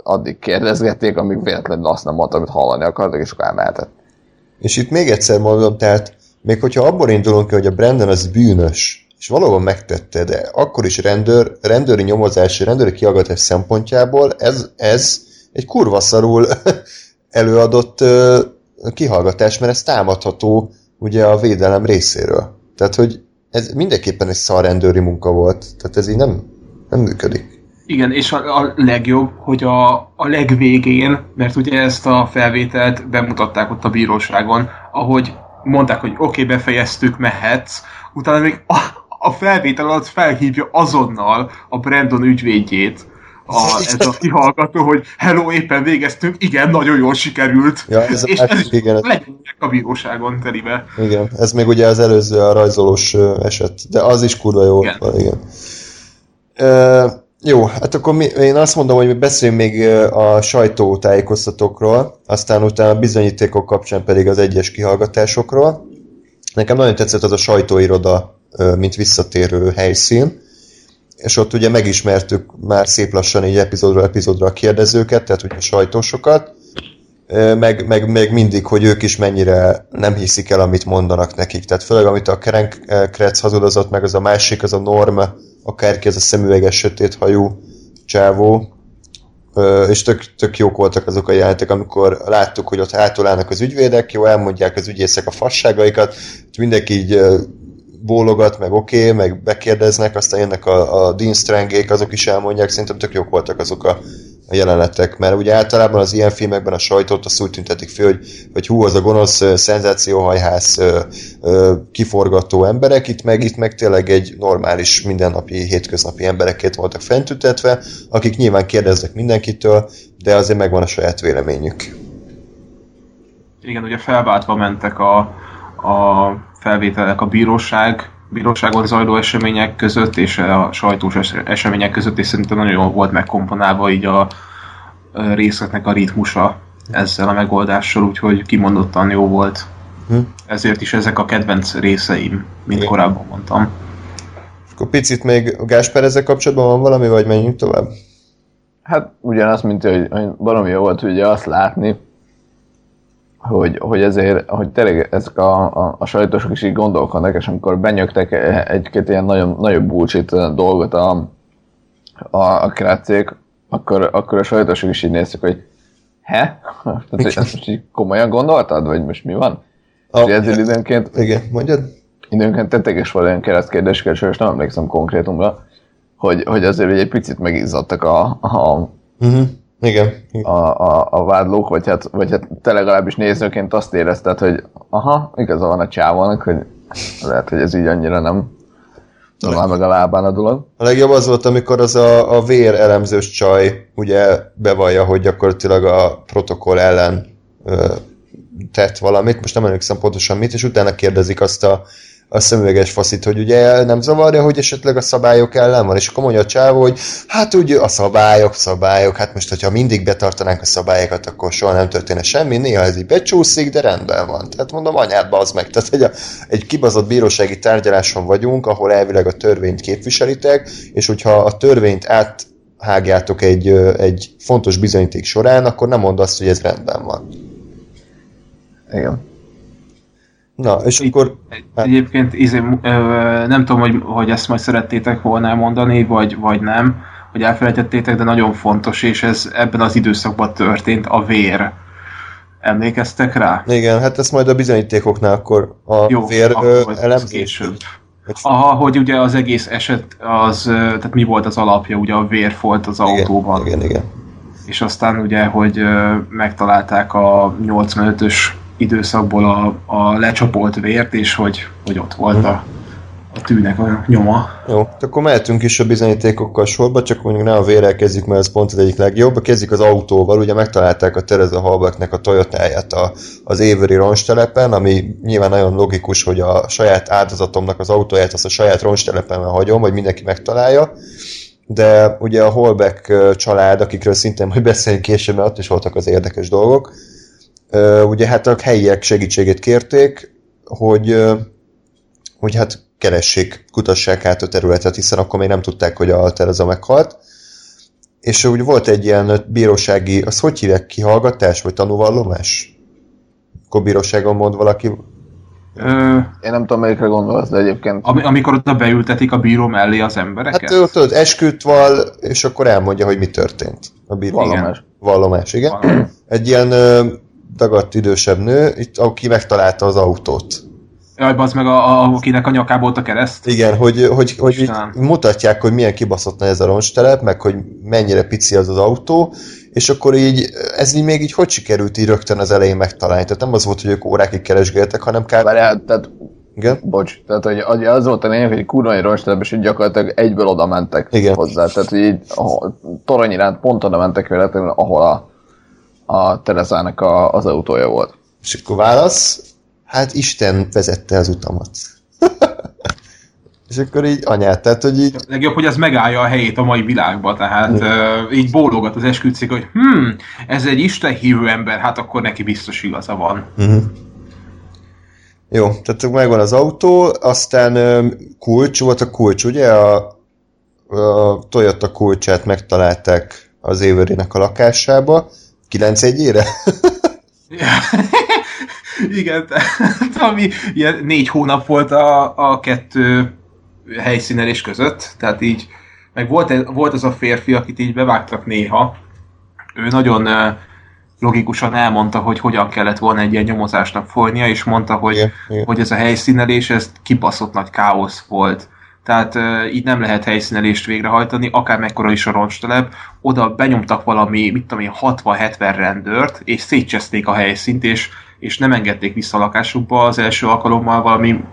addig kérdezgették, amíg véletlenül azt nem mondta, amit hallani akartak, és akkor elmehetett. És itt még egyszer mondom, tehát még hogyha abból indulunk ki, hogy a Brandon az bűnös, és valóban megtette, de akkor is rendőr, rendőri nyomozás, rendőri kihallgatás szempontjából ez, ez egy kurva szarul előadott kihallgatás, mert ez támadható ugye a védelem részéről. Tehát, hogy ez mindenképpen egy szar rendőri munka volt. Tehát ez így nem, nem működik. Igen, és a, a legjobb, hogy a, a legvégén, mert ugye ezt a felvételt bemutatták ott a bíróságon, ahogy mondták, hogy oké, okay, befejeztük, mehetsz, utána még a, a felvétel alatt felhívja azonnal a Brandon ügyvédjét, a, ez a kihallgató, hogy hello, éppen végeztünk, igen, nagyon jól sikerült. Ja, ez és ez is igen, legyenek a bíróságon telibe. Igen, ez még ugye az előző a rajzolós eset, de az is kurva jó Igen. volt, igen. Ö, jó, hát akkor mi, én azt mondom, hogy mi beszéljünk még a sajtótájékoztatókról, aztán utána a bizonyítékok kapcsán pedig az egyes kihallgatásokról. Nekem nagyon tetszett az a sajtóiroda, mint visszatérő helyszín, és ott ugye megismertük már szép lassan így epizódról epizódra a kérdezőket, tehát ugye a sajtósokat, meg, meg, meg mindig, hogy ők is mennyire nem hiszik el, amit mondanak nekik. Tehát főleg, amit a Keren Kretz hazudozott, meg az a másik, az a Norm, akárki, ez a szemüveges, sötét hajú csávó, és tök, tök jók voltak azok a jelentek, amikor láttuk, hogy ott hátul állnak az ügyvédek, jó, elmondják az ügyészek a fasságaikat, mindenki így bólogat, meg oké, okay, meg bekérdeznek, aztán jönnek a, a Dean Strangék, azok is elmondják, szerintem tök jók voltak azok a, a jelenetek, mert ugye általában az ilyen filmekben a sajtót azt úgy tüntetik fel, hogy, hogy hú, az a gonosz szenzációhajhász kiforgató emberek, itt meg, itt meg tényleg egy normális, mindennapi, hétköznapi emberekét voltak fentüntetve, akik nyilván kérdeznek mindenkitől, de azért megvan a saját véleményük. Igen, ugye felváltva mentek a, a felvételek a bíróság, bíróságon zajló események között és a sajtós es- események között, és szerintem nagyon jól volt megkomponálva így a a részletnek a ritmusa ezzel a megoldással, úgyhogy kimondottan jó volt. Hm. Ezért is ezek a kedvenc részeim, mint Igen. korábban mondtam. Akkor picit még Gásper ezzel kapcsolatban van valami, vagy menjünk tovább? Hát ugyanaz, mint hogy, hogy valami jó volt ugye azt látni, hogy, hogy ezért, hogy tényleg ezek a, a, a sajtósok is így gondolkodnak, és amikor benyögtek egy-két ilyen nagyon, nagyobb bullshit dolgot a, a, a krácék, akkor, akkor a sajtósok is így néztek, hogy he? Tehát, hogy ezt most így komolyan gondoltad, vagy most mi van? A, És ezért időnként, igen, mondjad? időnként tettek is valami keresztkérdéseket, és nem emlékszem konkrétumra, hogy, hogy azért hogy egy picit megizzadtak a, a, Uh-huh. Igen. a, a, a vádlók, vagy hát, vagy hát te legalábbis nézőként azt érezted, hogy aha, igaza van a csávónak, hogy lehet, hogy ez így annyira nem talál meg a lábán a dolog. A legjobb az volt, amikor az a, a vér elemzős csaj ugye bevallja, hogy gyakorlatilag a protokoll ellen ö, tett valamit, most nem emlékszem pontosan mit, és utána kérdezik azt a, a szemüveges faszit, hogy ugye nem zavarja, hogy esetleg a szabályok ellen van, és akkor mondja a csávó, hogy hát úgy a szabályok, szabályok, hát most, hogyha mindig betartanánk a szabályokat, akkor soha nem történne semmi, néha ez így becsúszik, de rendben van. Tehát mondom, anyádba az meg. Tehát egy, egy kibazott bírósági tárgyaláson vagyunk, ahol elvileg a törvényt képviselitek, és hogyha a törvényt áthágjátok egy, ö, egy fontos bizonyíték során, akkor nem mondd azt, hogy ez rendben van. Igen. Na, és akkor... Egyébként izé, nem tudom, hogy, hogy ezt majd szerettétek volna elmondani, vagy, vagy nem, hogy elfelejtettétek, de nagyon fontos, és ez ebben az időszakban történt, a vér. Emlékeztek rá? Igen, hát ezt majd a bizonyítékoknál akkor a Jó, vér elemzés. később. Aha, hogy ugye az egész eset, az, tehát mi volt az alapja, ugye a vér volt az autóban. Igen, igen, igen. és aztán ugye, hogy megtalálták a 85-ös időszakból a, a lecsapolt vért, és hogy, hogy ott volt a, a tűnek a nyoma. Jó, akkor mehetünk is a bizonyítékokkal sorba, csak mondjuk ne a vérrel kezdjük, mert ez pont az egyik legjobb. Kezdjük az autóval, ugye megtalálták a Tereza Halbecknek a Toyotáját a, az Avery roncstelepen, ami nyilván nagyon logikus, hogy a saját áldozatomnak az autóját azt a saját roncstelepen hagyom, hogy mindenki megtalálja. De ugye a Holbeck család, akikről szintén majd beszélünk később, mert ott is voltak az érdekes dolgok, ugye hát a helyiek segítségét kérték, hogy hogy hát keressék, kutassák át a területet, hiszen akkor még nem tudták, hogy a Tereza meghalt. És úgy volt egy ilyen bírósági, az hogy hívják, kihallgatás, vagy tanúvallomás? Akkor bíróságon mond valaki, Ö, Én nem tudom, melyikre gondolsz, de egyébként ami, amikor oda beültetik a bíró mellé az embereket? hát tudod, esküt val, és akkor elmondja, hogy mi történt a bíró. Vallomás. Vallomás, igen. Valami. Egy ilyen dagadt idősebb nő, itt, aki megtalálta az autót. Jaj, az meg, a, a, akinek a nyakába volt a kereszt. Igen, hogy, hogy, hogy mutatják, hogy milyen kibaszott ez a roncstelep, meg hogy mennyire pici az az autó, és akkor így, ez így még így hogy sikerült így rögtön az elején megtalálni? Tehát nem az volt, hogy ők órákig keresgéltek, hanem kb. Várjál, tehát Igen. Bocs, tehát hogy az- volt a lényeg, hogy kurva nagy roncstelep, és így gyakorlatilag egyből oda mentek Igen. hozzá. Tehát hogy így a torony iránt pont oda mentek véletlenül, ahol a, a Terezának a, az autója volt. És akkor válasz, hát Isten vezette az utamat. és akkor így anyát, tehát hogy így, Legjobb, hogy ez megállja a helyét a mai világban, tehát uh, így bólogat az esküdtszik, hogy hm, ez egy Isten hívő ember, hát akkor neki biztos igaza van. jó, tehát megvan az autó, aztán ö, kulcs, volt a kulcs, ugye? A, a Toyota kulcsát megtalálták az Avery-nek a lakásába, 9 egyére? Igen, tehát ami ilyen négy hónap volt a, a kettő helyszínelés között, tehát így, meg volt, volt az a férfi, akit így bevágtak néha, ő nagyon logikusan elmondta, hogy hogyan kellett volna egy ilyen nyomozásnak folynia, és mondta, hogy, igen. hogy ez a helyszínelés, ez kibaszott nagy káosz volt. Tehát uh, így nem lehet helyszínelést végrehajtani, akár mekkora is a roncstelep. Oda benyomtak valami, mit tudom én, 60-70 rendőrt, és szétcseszték a helyszínt, és, és nem engedték vissza a lakásukba az első alkalommal valami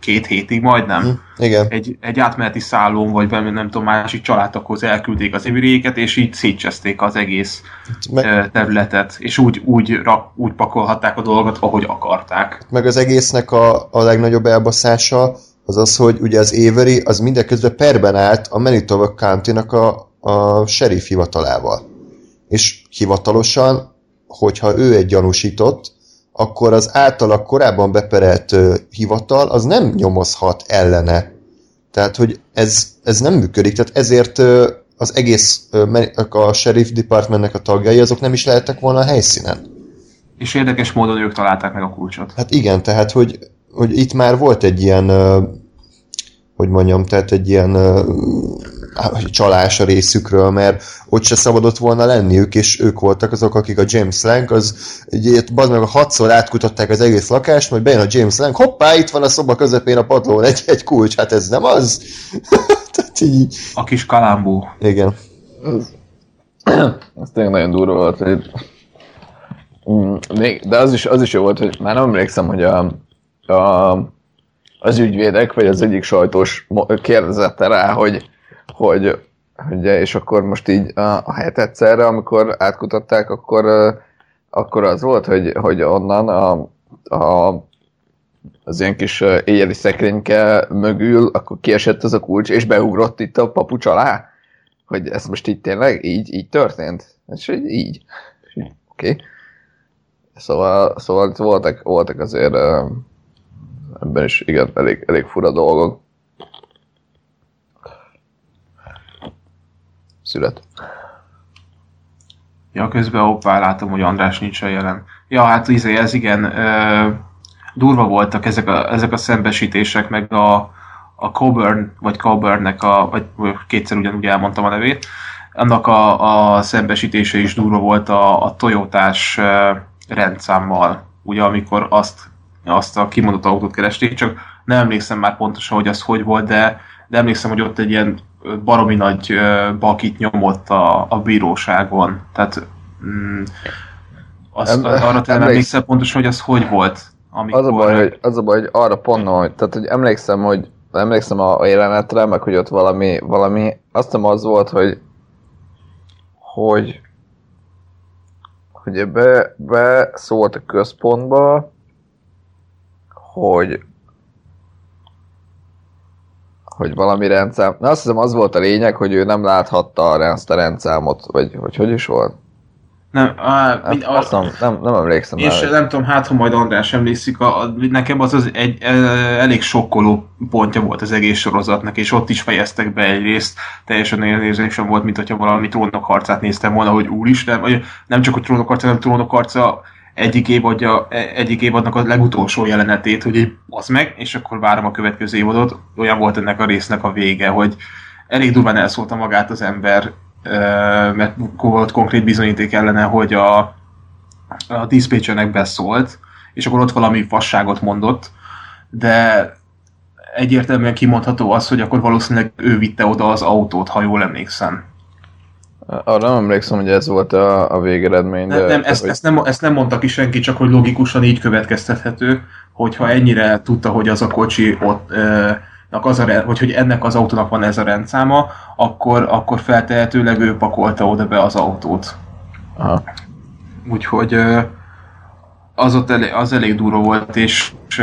két hétig majdnem Igen. egy, egy átmeneti szállón, vagy valami nem tudom, másik családokhoz elküldték az eviréket, és így szétcseszték az egész Me- ö, területet, és úgy, úgy, rak, úgy pakolhatták a dolgot, ahogy akarták. meg az egésznek a, a legnagyobb elbaszása az az, hogy ugye az Avery az mindeközben perben állt a Manitoba county a, a sheriff hivatalával. És hivatalosan, hogyha ő egy gyanúsított, akkor az általa korábban beperelt ö, hivatal az nem nyomozhat ellene. Tehát, hogy ez, ez nem működik, tehát ezért ö, az egész ö, a sheriff departmentnek a tagjai azok nem is lehettek volna a helyszínen. És érdekes módon ők találták meg a kulcsot. Hát igen, tehát, hogy, hogy itt már volt egy ilyen, hogy mondjam, tehát egy ilyen csalás a részükről, mert ott se szabadott volna lenniük, és ők voltak azok, akik a James Lang, az ugye, bazd meg a hatszor átkutatták az egész lakást, majd bejön a James Lang, hoppá, itt van a szoba közepén a padlón egy, egy kulcs, hát ez nem az. tehát így, A kis kalambó. igen. Ez tényleg nagyon durva volt, hogy Mm, de az is, az is jó volt, hogy már nem emlékszem, hogy a, a, az ügyvédek, vagy az egyik sajtós kérdezette rá, hogy, hogy, hogy és akkor most így a, a helyet egyszerre, amikor átkutatták, akkor, akkor az volt, hogy, hogy onnan a, a az ilyen kis éjjeli szekrényke mögül, akkor kiesett az a kulcs, és beugrott itt a papucs alá? Hogy ez most így tényleg így, így történt? És így. Így, Oké. Okay. Szóval, szóval voltak, voltak azért ebben is igen, elég, elég fura dolgok. Szület. Ja, közben hoppá, látom, hogy András nincs a jelen. Ja, hát izé, ez igen, ö, durva voltak ezek a, ezek a szembesítések, meg a, a Coburn, vagy Coburnnek a, vagy kétszer ugyanúgy elmondtam a nevét, annak a, a szembesítése is durva volt a, a Toyotás rendszámmal, ugye amikor azt, azt a kimondott autót keresték, csak nem emlékszem már pontosan, hogy az hogy volt, de, de emlékszem, hogy ott egy ilyen baromi nagy bakit nyomott a, a bíróságon. Tehát mm, az, Em- arra te nem emléksz- emlékszel pontosan, hogy az hogy volt? Amikor, Az a baj, hogy, az a baj, hogy arra pont, hogy, tehát, hogy emlékszem, hogy emlékszem a, a jelenetre, meg hogy ott valami, valami, azt hiszem az volt, hogy hogy hogy be, be szólt a központba, hogy hogy valami rendszám, na azt hiszem az volt a lényeg, hogy ő nem láthatta a azt a rendszámot, vagy hogy hogy is volt? Nem, á, Nem, mind, azt nem, nem, nem emlékszem És már. nem tudom, hát ha majd András emlékszik, a, a, nekem az, az egy e, elég sokkoló pontja volt az egész sorozatnak, és ott is fejeztek be egy részt, teljesen olyan érzésem volt, mint hogyha valami trónok harcát néztem volna, hogy úristen, vagy nem csak a trónok harca, hanem trónok harca egyik, évadja, e- egyik évadnak a legutolsó jelenetét, hogy az meg, és akkor várom a következő évadot. Olyan volt ennek a résznek a vége, hogy elég durván elszólta magát az ember, ö, mert volt konkrét bizonyíték ellene, hogy a, a diszpécsernek beszólt, és akkor ott valami fasságot mondott, de egyértelműen kimondható az, hogy akkor valószínűleg ő vitte oda az autót, ha jól emlékszem. Arra nem emlékszem, hogy ez volt a, a végeredmény. De, nem, ezt, hogy- ezt, nem, ezt nem mondta ki senki, csak hogy logikusan így következtethető, hogyha ennyire tudta, hogy az a kocsi ott, ö, az a, hogy, hogy ennek az autónak van ez a rendszáma, akkor, akkor feltehetőleg ő pakolta oda be az autót. Aha. Úgyhogy az ott elég, az elég durva volt, és, és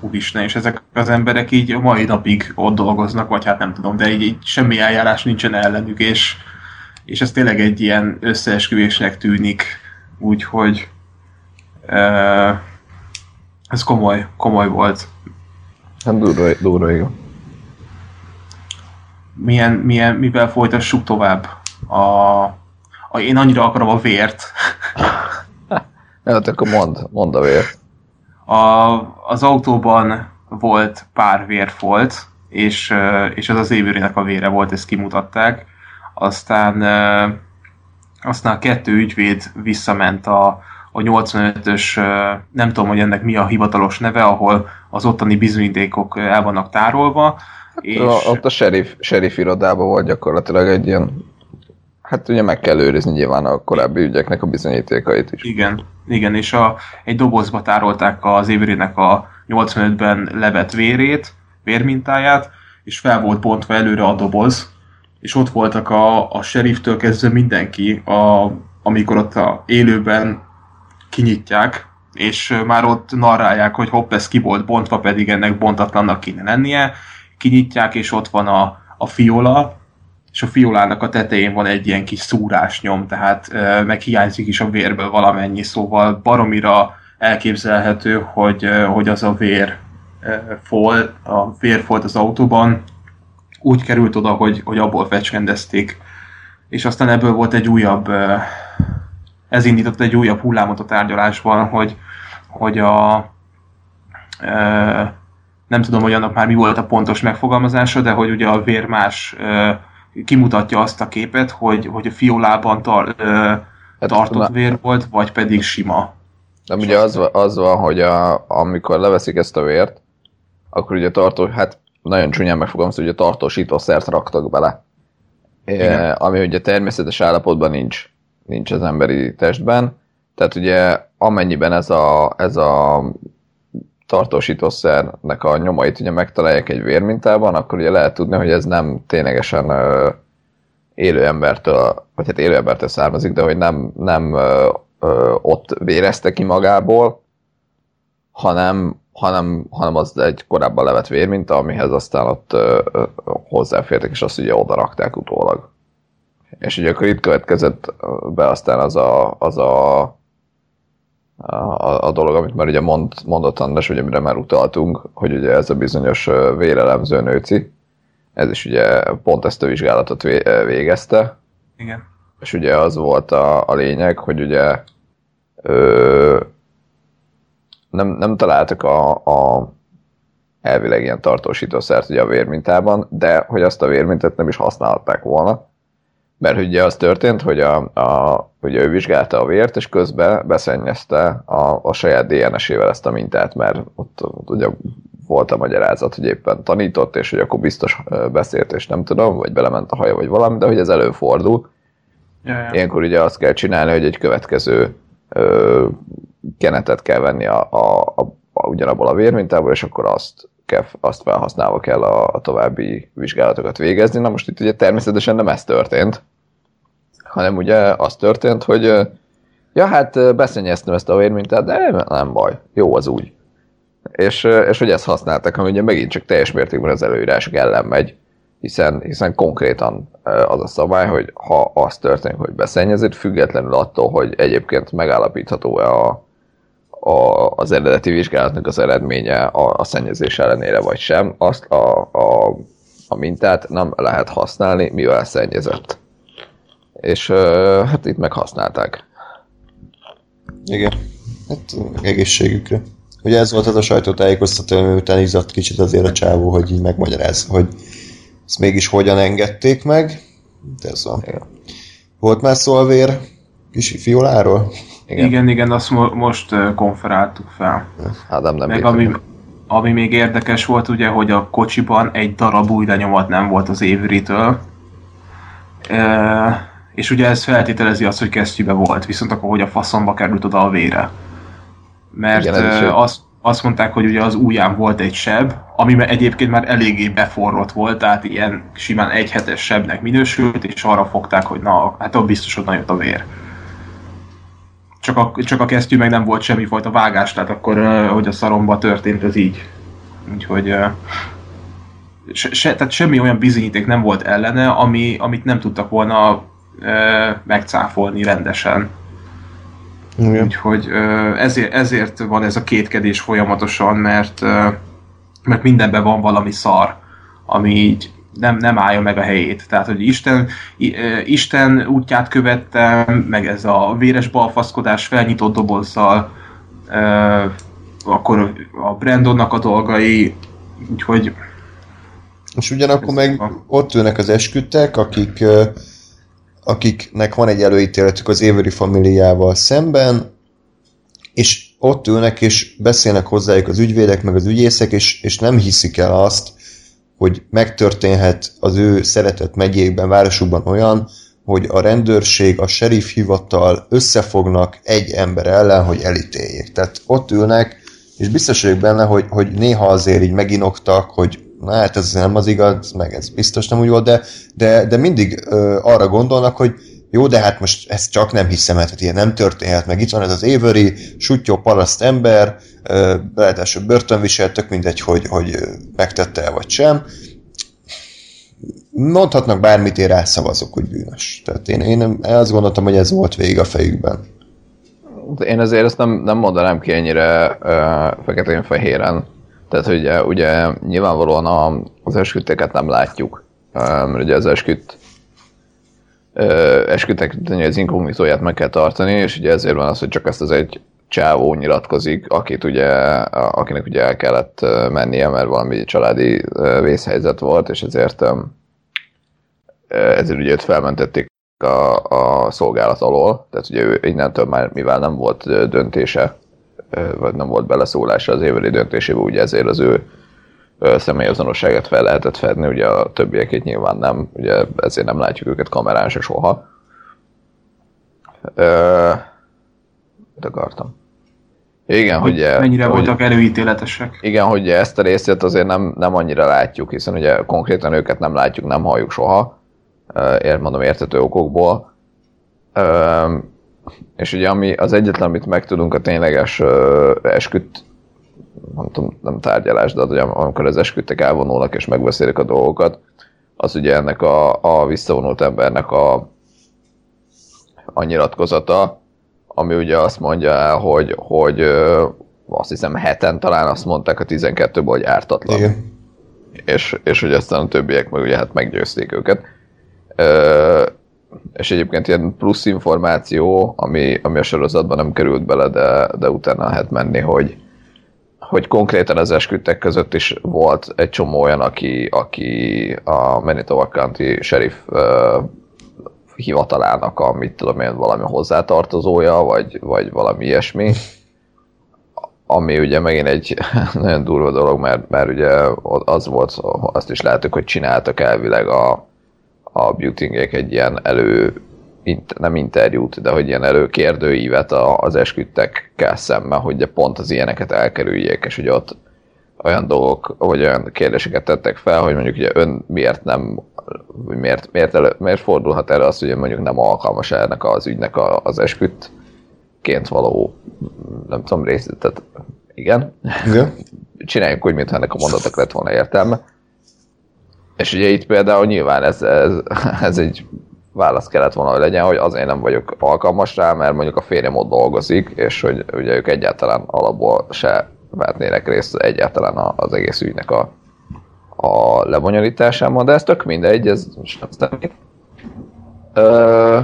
úristen, és ezek az emberek így a mai napig ott dolgoznak, vagy hát nem tudom, de így, így semmi eljárás nincsen ellenük, és, és ez tényleg egy ilyen összeesküvésnek tűnik, úgyhogy ez komoly, komoly volt. Hát durva, durva igen. Milyen, milyen, mivel folytassuk tovább? A, a, én annyira akarom a vért. hát akkor mond, mond a vért. A, az autóban volt pár vérfolt, és, és az az évőrének a vére volt, ezt kimutatták. Aztán, aztán a kettő ügyvéd visszament a, a 85-ös, nem tudom, hogy ennek mi a hivatalos neve, ahol az ottani bizonyítékok el vannak tárolva. És... Ott a sheriff, sheriff irodában volt gyakorlatilag egy ilyen Hát ugye meg kell őrizni nyilván a korábbi ügyeknek a bizonyítékait is. Igen, igen, és a, egy dobozba tárolták az Évrének a 85-ben levett vérét, vérmintáját, és fel volt bontva előre a doboz, és ott voltak a, a sheriftől kezdve mindenki, a, amikor ott a élőben kinyitják, és már ott narrálják, hogy hopp, ez ki volt bontva, pedig ennek bontatlannak kéne lennie, kinyitják, és ott van a, a fiola, és a fiolának a tetején van egy ilyen kis szúrásnyom, tehát e, meg hiányzik is a vérből valamennyi, szóval baromira elképzelhető, hogy, hogy az a vér e, fol, a vérfolt az autóban úgy került oda, hogy, hogy abból fecskendezték, és aztán ebből volt egy újabb, ez indított egy újabb hullámot a tárgyalásban, hogy, hogy a nem tudom, hogy annak már mi volt a pontos megfogalmazása, de hogy ugye a vér más e, kimutatja azt a képet, hogy, hogy a fiolában tar, hát, tartott vér volt, vagy pedig sima. De ugye az, az van, hogy a, amikor leveszik ezt a vért, akkor ugye tartó, hát nagyon csúnyán megfogalmazva, hogy a tartósítószert raktak bele. E, ami ugye természetes állapotban nincs, nincs az emberi testben. Tehát ugye amennyiben ez a, ez a tartósítószernek a nyomait ugye megtalálják egy vérmintában, akkor ugye lehet tudni, hogy ez nem ténylegesen ö, élő embertől, vagy hát élő embertől származik, de hogy nem, nem ö, ö, ott vérezte ki magából, hanem, hanem, hanem az egy korábban levett vérminta, amihez aztán ott ö, ö, hozzáfértek, és azt ugye oda rakták utólag. És ugye akkor itt következett be aztán az a, az a a, a dolog, amit már ugye mond, mondott András, vagy amire már utaltunk, hogy ugye ez a bizonyos vérelemző nőci, ez is ugye pont ezt a vizsgálatot végezte. Igen. És ugye az volt a, a lényeg, hogy ugye ö, nem, nem találtak a, a elvileg ilyen tartósítószert ugye a vérmintában, de hogy azt a vérmintát nem is használták volna, mert ugye az történt, hogy a, a, ugye ő vizsgálta a vért, és közben beszennyezte a, a saját DNS-ével ezt a mintát, mert ott, ott ugye volt a magyarázat, hogy éppen tanított, és hogy akkor biztos beszélt, és nem tudom, vagy belement a haja, vagy valami, de hogy ez előfordul. Ja, ja. Ilyenkor ugye azt kell csinálni, hogy egy következő ö, kenetet kell venni a, a, a, a, ugyanabból a vérmintából, és akkor azt kell, azt felhasználva kell a, a további vizsgálatokat végezni. Na most itt ugye természetesen nem ez történt, hanem ugye az történt, hogy ja, hát beszennyeztem ezt a vérmintát, de nem baj, jó az úgy. És, és hogy ezt használtak, ami ugye megint csak teljes mértékben az előírások ellen megy, hiszen, hiszen konkrétan az a szabály, hogy ha az történik, hogy beszennyezett, függetlenül attól, hogy egyébként megállapítható-e a, a, az eredeti vizsgálatnak az eredménye a, a szennyezés ellenére vagy sem, azt a, a, a mintát nem lehet használni, mivel szennyezett. És hát itt meghasználták. Igen. Hát egészségükre. Ugye ez volt az a sajtótájékoztató, után izzadt kicsit azért a csávó, hogy így megmagyaráz, hogy ezt mégis hogyan engedték meg. De ez van. Igen. Volt már vér kis fioláról? Igen, igen, igen azt mo- most konferáltuk fel. Hát nem, Meg ami, ami még érdekes volt, ugye, hogy a kocsiban egy darab új lenyomat nem volt az Évritől. Uh, és ugye ez feltételezi azt, hogy kesztyűbe volt, viszont akkor hogy a faszomba került oda a vére. Mert Igen, uh, azt, azt mondták, hogy ugye az ujján volt egy seb, ami egyébként már eléggé beforrott volt, tehát ilyen simán egy hetes sebnek minősült, és arra fogták, hogy na, hát ott biztos, hogy nagyon a vér. Csak a, csak a kesztyű meg nem volt semmi fajta vágás, tehát akkor, hogy a szaromba történt, ez így. Úgyhogy se, se, tehát semmi olyan bizonyíték nem volt ellene, ami, amit nem tudtak volna megcáfolni rendesen. Igen. Úgyhogy ezért, ezért van ez a kétkedés folyamatosan, mert, mert mindenben van valami szar, ami így nem, nem állja meg a helyét. Tehát, hogy Isten, Isten útját követtem, meg ez a véres balfaszkodás felnyitott dobozzal, akkor a Brandonnak a dolgai, úgyhogy... És ugyanakkor meg ott ülnek az esküdtek, akik akiknek van egy előítéletük az Avery familiával szemben, és ott ülnek és beszélnek hozzájuk az ügyvédek, meg az ügyészek, és, és nem hiszik el azt, hogy megtörténhet az ő szeretett megyékben, városukban olyan, hogy a rendőrség, a sheriff hivatal összefognak egy ember ellen, hogy elítéljék. Tehát ott ülnek, és biztos vagyok benne, hogy, hogy néha azért így meginoktak, hogy na hát ez nem az igaz, meg ez biztos nem úgy volt, de, de, de mindig ö, arra gondolnak, hogy jó, de hát most ezt csak nem hiszem, hát ilyen nem történhet, meg itt van ez az Avery, sutyó paraszt ember, ráadásul börtönvisel, tök mindegy, hogy, hogy megtette el vagy sem. Mondhatnak bármit, én rászavazok, hogy bűnös. Tehát én, én azt gondoltam, hogy ez volt végig a fejükben. Én azért ezt nem, nem mondanám ki ennyire uh, feketén-fehéren tehát ugye, ugye nyilvánvalóan a, az esküteket nem látjuk, mert ugye az esküt eskütek az inkognitóját meg kell tartani, és ugye ezért van az, hogy csak ezt az egy csávó nyilatkozik, akit ugye, akinek ugye el kellett mennie, mert valami családi vészhelyzet volt, és ezért ezért ugye őt felmentették a, a szolgálat alól, tehát ugye ő innentől már, mivel nem volt döntése vagy nem volt beleszólása az éveli döntésébe, ugye ezért az ő személyazonosságát fel lehetett fedni, ugye a többieket nyilván nem, ugye ezért nem látjuk őket kamerán se soha. Ö, mit akartam? Igen, hogy... hogy mennyire hogy, voltak előítéletesek. Igen, hogy ezt a részét azért nem, nem annyira látjuk, hiszen ugye konkrétan őket nem látjuk, nem halljuk soha, ér, mondom értető okokból. És ugye ami az egyetlen, amit megtudunk a tényleges esküt, nem tudom, nem tárgyalás, de ugye, amikor az esküdtek elvonulnak és megbeszélik a dolgokat, az ugye ennek a, a visszavonult embernek a, a nyilatkozata, ami ugye azt mondja el, hogy, hogy azt hiszem heten talán azt mondták a 12-ből, hogy ártatlan. Igen. És, és hogy aztán a többiek meg ugye hát meggyőzték őket és egyébként ilyen plusz információ, ami, ami a sorozatban nem került bele, de, de utána lehet menni, hogy, hogy konkrétan az esküdtek között is volt egy csomó olyan, aki, aki a Manitoba County Sheriff uh, hivatalának a, mit tudom én, valami hozzátartozója, vagy, vagy valami ilyesmi. Ami ugye megint egy nagyon durva dolog, mert, mert ugye az volt, azt is látjuk, hogy csináltak elvileg a, a Beautingek egy ilyen elő, nem interjút, de hogy ilyen előkérdőívet az esküdtekkel szemben, hogy pont az ilyeneket elkerüljék, és hogy ott olyan dolgok, vagy olyan kérdéseket tettek fel, hogy mondjuk ugye ön miért nem, miért, miért, elő, miért fordulhat erre az, hogy mondjuk nem alkalmas ennek az ügynek az eskütként való, nem tudom, részt, tehát igen. igen. Csináljuk úgy, mintha ennek a mondatok lett volna értelme. És ugye itt például nyilván ez, ez, ez egy válasz kellett volna, hogy legyen, hogy azért nem vagyok alkalmas rá, mert mondjuk a férjem ott dolgozik, és hogy ugye ők egyáltalán alapból se vehetnének részt egyáltalán az egész ügynek a, a lebonyolításában, de ez tök mindegy, ez nem számít. Ö,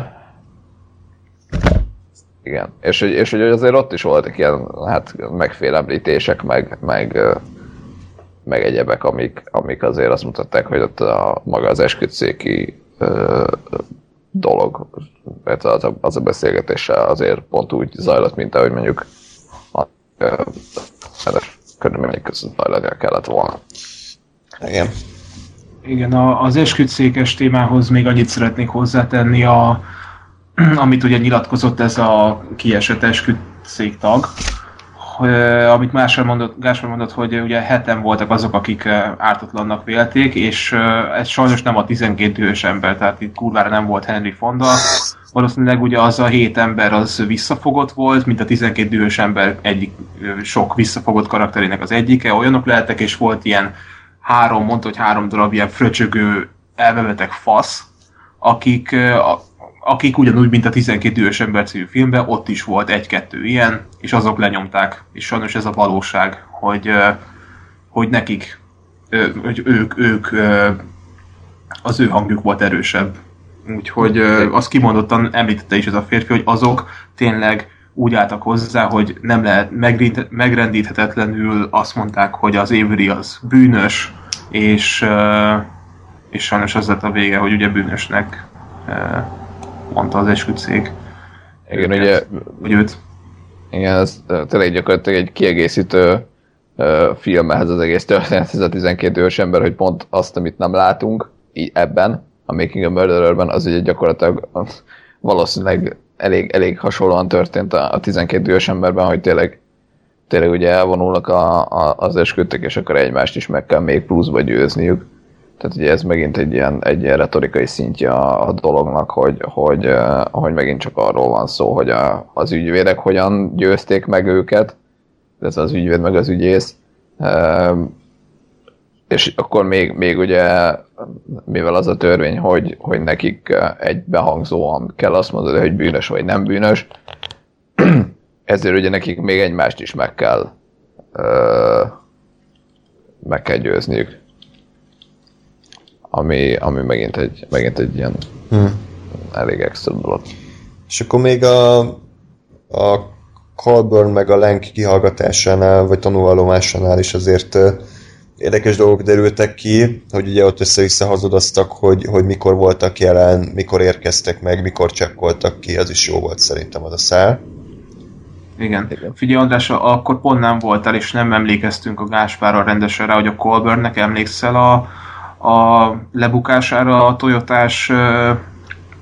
igen, és, és hogy azért ott is voltak ilyen hát megfélemlítések, meg, meg meg egyebek, amik, amik azért azt mutatták, hogy ott a, maga az esküdszéki dolog, mert az a, az a beszélgetése azért pont úgy zajlott, mint ahogy mondjuk a körülmények között zajlani kellett volna. Igen. Igen, a, az esküdszékes témához még annyit szeretnék hozzátenni, a, amit ugye nyilatkozott ez a kiesett esküdszék tag, amit Gáspár mondott, Gáspár mondott, hogy ugye heten voltak azok, akik ártatlannak vélték, és ez sajnos nem a 12 dühös ember, tehát itt kurvára nem volt Henry Fonda. Valószínűleg ugye az a hét ember az visszafogott volt, mint a 12 dühös ember egyik sok visszafogott karakterének az egyike. Olyanok lehettek, és volt ilyen három, mondta, hogy három darab ilyen fröcsögő elmevetek fasz, akik akik ugyanúgy, mint a 12 dühös ember című filmben, ott is volt egy-kettő ilyen, és azok lenyomták. És sajnos ez a valóság, hogy, hogy nekik, hogy ők, ők, az ő hangjuk volt erősebb. Úgyhogy azt kimondottan említette is ez a férfi, hogy azok tényleg úgy álltak hozzá, hogy nem lehet megrendíthetetlenül azt mondták, hogy az Avery az bűnös, és, és sajnos az lett a vége, hogy ugye bűnösnek mondta az esküdszék. Igen, őket, ugye... Vagy őt. Igen, ez tényleg gyakorlatilag egy kiegészítő film ehhez az egész történet, ez a 12 ős ember, hogy pont azt, amit nem látunk, így ebben, a Making a Murdererben, az ugye gyakorlatilag valószínűleg elég, elég hasonlóan történt a, a 12 ős emberben, hogy tényleg, tényleg ugye elvonulnak a, a, az esküdtek, és akkor egymást is meg kell még pluszba győzniük. Tehát ugye ez megint egy ilyen, egy ilyen retorikai szintje a, dolognak, hogy, hogy, hogy megint csak arról van szó, hogy a, az ügyvédek hogyan győzték meg őket, ez az ügyvéd meg az ügyész, és akkor még, még ugye, mivel az a törvény, hogy, hogy nekik egy behangzóan kell azt mondani, hogy bűnös vagy nem bűnös, ezért ugye nekik még egymást is meg kell meg kell győzniük ami, ami megint, egy, megint egy ilyen hmm. elég extra dolog. És akkor még a, a Colburn meg a Lenk kihallgatásánál, vagy tanulvallomásánál is azért érdekes dolgok derültek ki, hogy ugye ott össze-vissza hazudoztak, hogy, hogy mikor voltak jelen, mikor érkeztek meg, mikor csekkoltak ki, az is jó volt szerintem az a szál. Igen. Igen. Figyelj András, akkor pont nem voltál, és nem emlékeztünk a Gáspárra rendesen rá, hogy a Colburnnek emlékszel a, a lebukására a Toyotás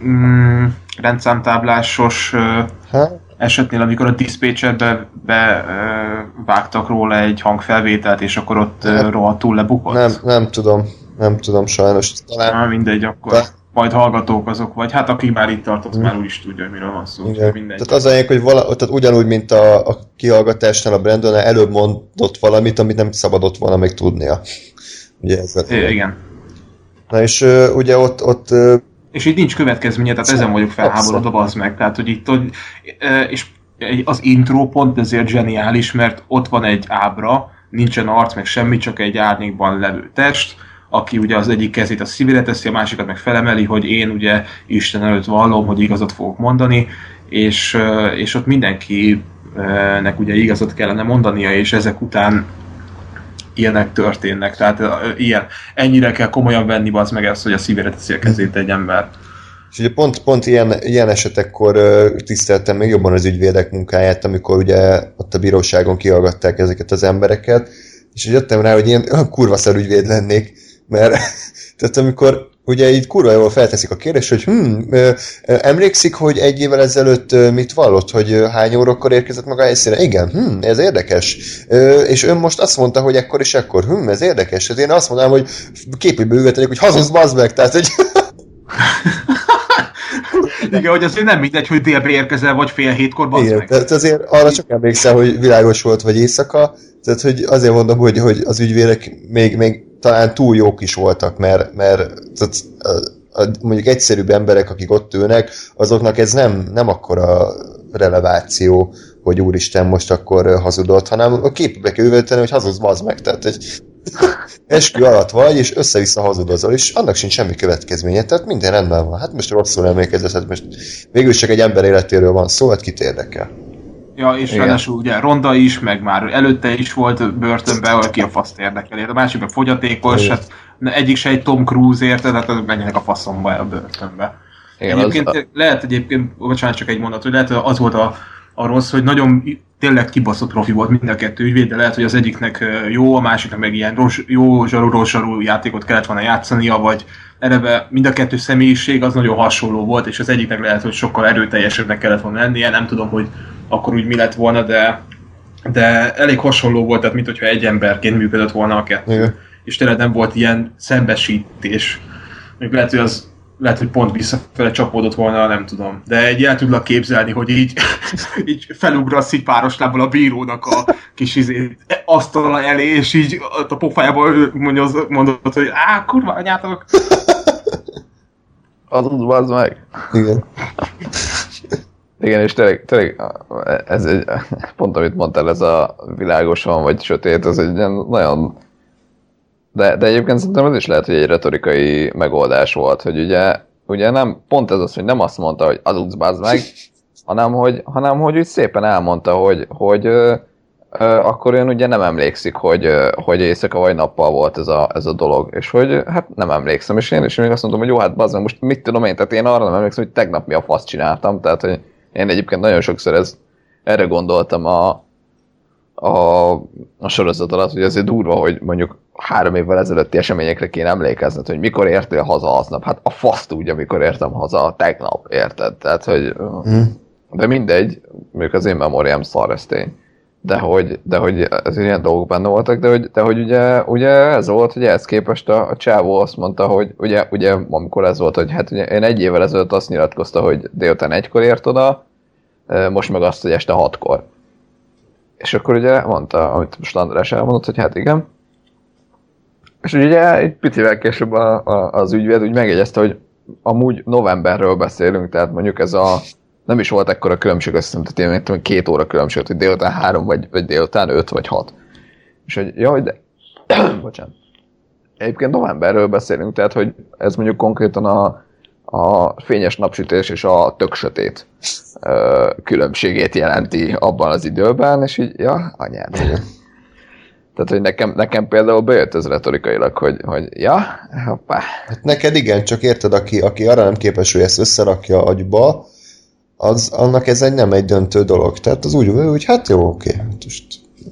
mm, rendszámtáblásos esetnél, amikor a diszpécserbe be, vágtak róla egy hangfelvételt, és akkor ott nem, rohadtul lebukott? Nem, nem tudom, nem tudom sajnos. Talán... Na, mindegy, akkor de... majd hallgatók azok, vagy hát aki már itt tartott, hmm. már úgy is tudja, hogy miről van szó. Igen. Mindegy. Tehát az anyag, hogy vala, tehát ugyanúgy, mint a, a kihallgatásnál a Brandon előbb mondott valamit, amit nem szabadott volna még tudnia. Ugye ez é, igen. Na és uh, ugye ott, ott uh, és így nincs következménye, tehát ezen vagyok felháborodva, az meg. Tehát, hogy itt, hogy, és az intro pont ezért zseniális, mert ott van egy ábra, nincsen arc, meg semmi, csak egy árnyékban levő test, aki ugye az egyik kezét a szívére teszi, a másikat meg felemeli, hogy én ugye Isten előtt vallom, hogy igazat fogok mondani, és, és ott mindenkinek ugye igazat kellene mondania, és ezek után ilyenek történnek. Tehát ilyen, ennyire kell komolyan venni az meg ezt, hogy a szívére teszi a kezét egy ember. És ugye pont, pont ilyen, ilyen esetekkor tiszteltem még jobban az ügyvédek munkáját, amikor ugye ott a bíróságon kihallgatták ezeket az embereket, és jöttem rá, hogy én kurva szar ügyvéd lennék, mert tehát amikor ugye így kurva jól felteszik a kérdést, hogy hm, emlékszik, hogy egy évvel ezelőtt mit vallott, hogy hány órakor érkezett maga helyszíne? Igen, hm, ez érdekes. És ön most azt mondta, hogy ekkor és ekkor. Hm, ez érdekes. Hát én azt mondanám, hogy képébe üvetelik, hogy hazudsz, bazd meg. Tehát, hogy... Igen, hogy azért nem mindegy, hogy délbe érkezel, vagy fél hétkor, bazd Igen, meg. Tehát azért arra csak emlékszel, hogy világos volt, vagy éjszaka, tehát hogy azért mondom, hogy, hogy az ügyvérek még, még talán túl jók is voltak, mert, mert tehát, a, a, mondjuk egyszerűbb emberek, akik ott ülnek, azoknak ez nem, nem akkora releváció, hogy úristen most akkor hazudott, hanem a képbe kell üvölteni, hogy hazudsz, bazd meg. Tehát egy eskü alatt vagy, és össze-vissza hazudozol, és annak sincs semmi következménye, tehát minden rendben van. Hát most rosszul emlékezett, hát most végül csak egy ember életéről van szó, hát kit érdekel. Ja, és Igen. ráadásul ugye Ronda is, meg már előtte is volt börtönben, aki a faszt érdekeli. A másik meg fogyatékos, hát egyik se egy Tom Cruise érte, tehát menjenek a faszomba a börtönbe. Igen, egyébként az... lehet egyébként, bocsánat, csak egy mondat, hogy lehet, hogy az volt a, a rossz, hogy nagyon tényleg kibaszott profi volt mind a kettő ügyvéd, de lehet, hogy az egyiknek jó, a másiknak meg ilyen rossz, jó zsarú, rossz zsarú játékot kellett volna játszania, vagy eleve mind a kettő személyiség az nagyon hasonló volt, és az egyiknek lehet, hogy sokkal erőteljesebbnek kellett volna lennie, nem tudom, hogy akkor úgy mi lett volna, de de elég hasonló volt, tehát mint hogyha egy emberként működött volna a kettő. Igen. És tényleg nem volt ilyen szembesítés. Még lehet, hogy az lehet, hogy pont visszafele csapódott volna, nem tudom. De egy el tudlak képzelni, hogy így, így felugrasz így páros lábbal a bírónak a kis izé, asztala elé, és így a pofájából mondod, mondod hogy á, kurva anyátok. Az úgy meg. Igen. Igen, és tényleg, tényleg ez egy, pont amit mondtál, ez a világosan vagy sötét, ez egy ilyen nagyon... De, de egyébként szerintem ez is lehet, hogy egy retorikai megoldás volt, hogy ugye, ugye nem, pont ez az, hogy nem azt mondta, hogy az bazd meg, hanem hogy, hanem hogy úgy szépen elmondta, hogy, hogy ö, ö, akkor ön ugye nem emlékszik, hogy, ö, hogy éjszaka vagy nappal volt ez a, ez a dolog, és hogy hát nem emlékszem, és én is még azt mondom, hogy jó, hát bazd meg, most mit tudom én, tehát én arra nem emlékszem, hogy tegnap mi a fasz csináltam, tehát hogy én egyébként nagyon sokszor ez, erre gondoltam a, a, a sorozat alatt, hogy azért durva, hogy mondjuk három évvel ezelőtti eseményekre kéne emlékezned, hogy mikor értél haza aznap. Hát a fasz tudja, mikor értem haza tegnap, érted? Tehát, hogy... Mm. De mindegy, mondjuk az én memóriám szar, ez tény. De hogy, de hogy ez ilyen dolgok benne voltak, de hogy, de hogy ugye, ugye ez volt, hogy ehhez képest a, a csávó azt mondta, hogy ugye, ugye amikor ez volt, hogy hát ugye én egy évvel ezelőtt azt nyilatkozta, hogy délután egykor ért oda, most meg azt, hogy este hatkor. És akkor ugye mondta, amit most András elmondott, hogy hát igen. És ugye egy picivel később a, a, az ügyvéd úgy megjegyezte, hogy amúgy novemberről beszélünk, tehát mondjuk ez a nem is volt ekkora különbség, azt hiszem, tehát én tudom, két óra különbség, hogy délután három, vagy, vagy délután öt, vagy hat. És hogy, jaj, de... Bocsánat. Egyébként novemberről beszélünk, tehát, hogy ez mondjuk konkrétan a, a fényes napsütés és a tök sötét ö, különbségét jelenti abban az időben, és így, ja, anyád. Tehát, hogy nekem, nekem például bejött ez retorikailag, hogy, hogy ja, hoppá. Hát neked igen, csak érted, aki, aki arra nem képes, hogy ezt összerakja agyba, az, annak ez egy nem egy döntő dolog. Tehát az úgy, hogy hát jó, oké, hát most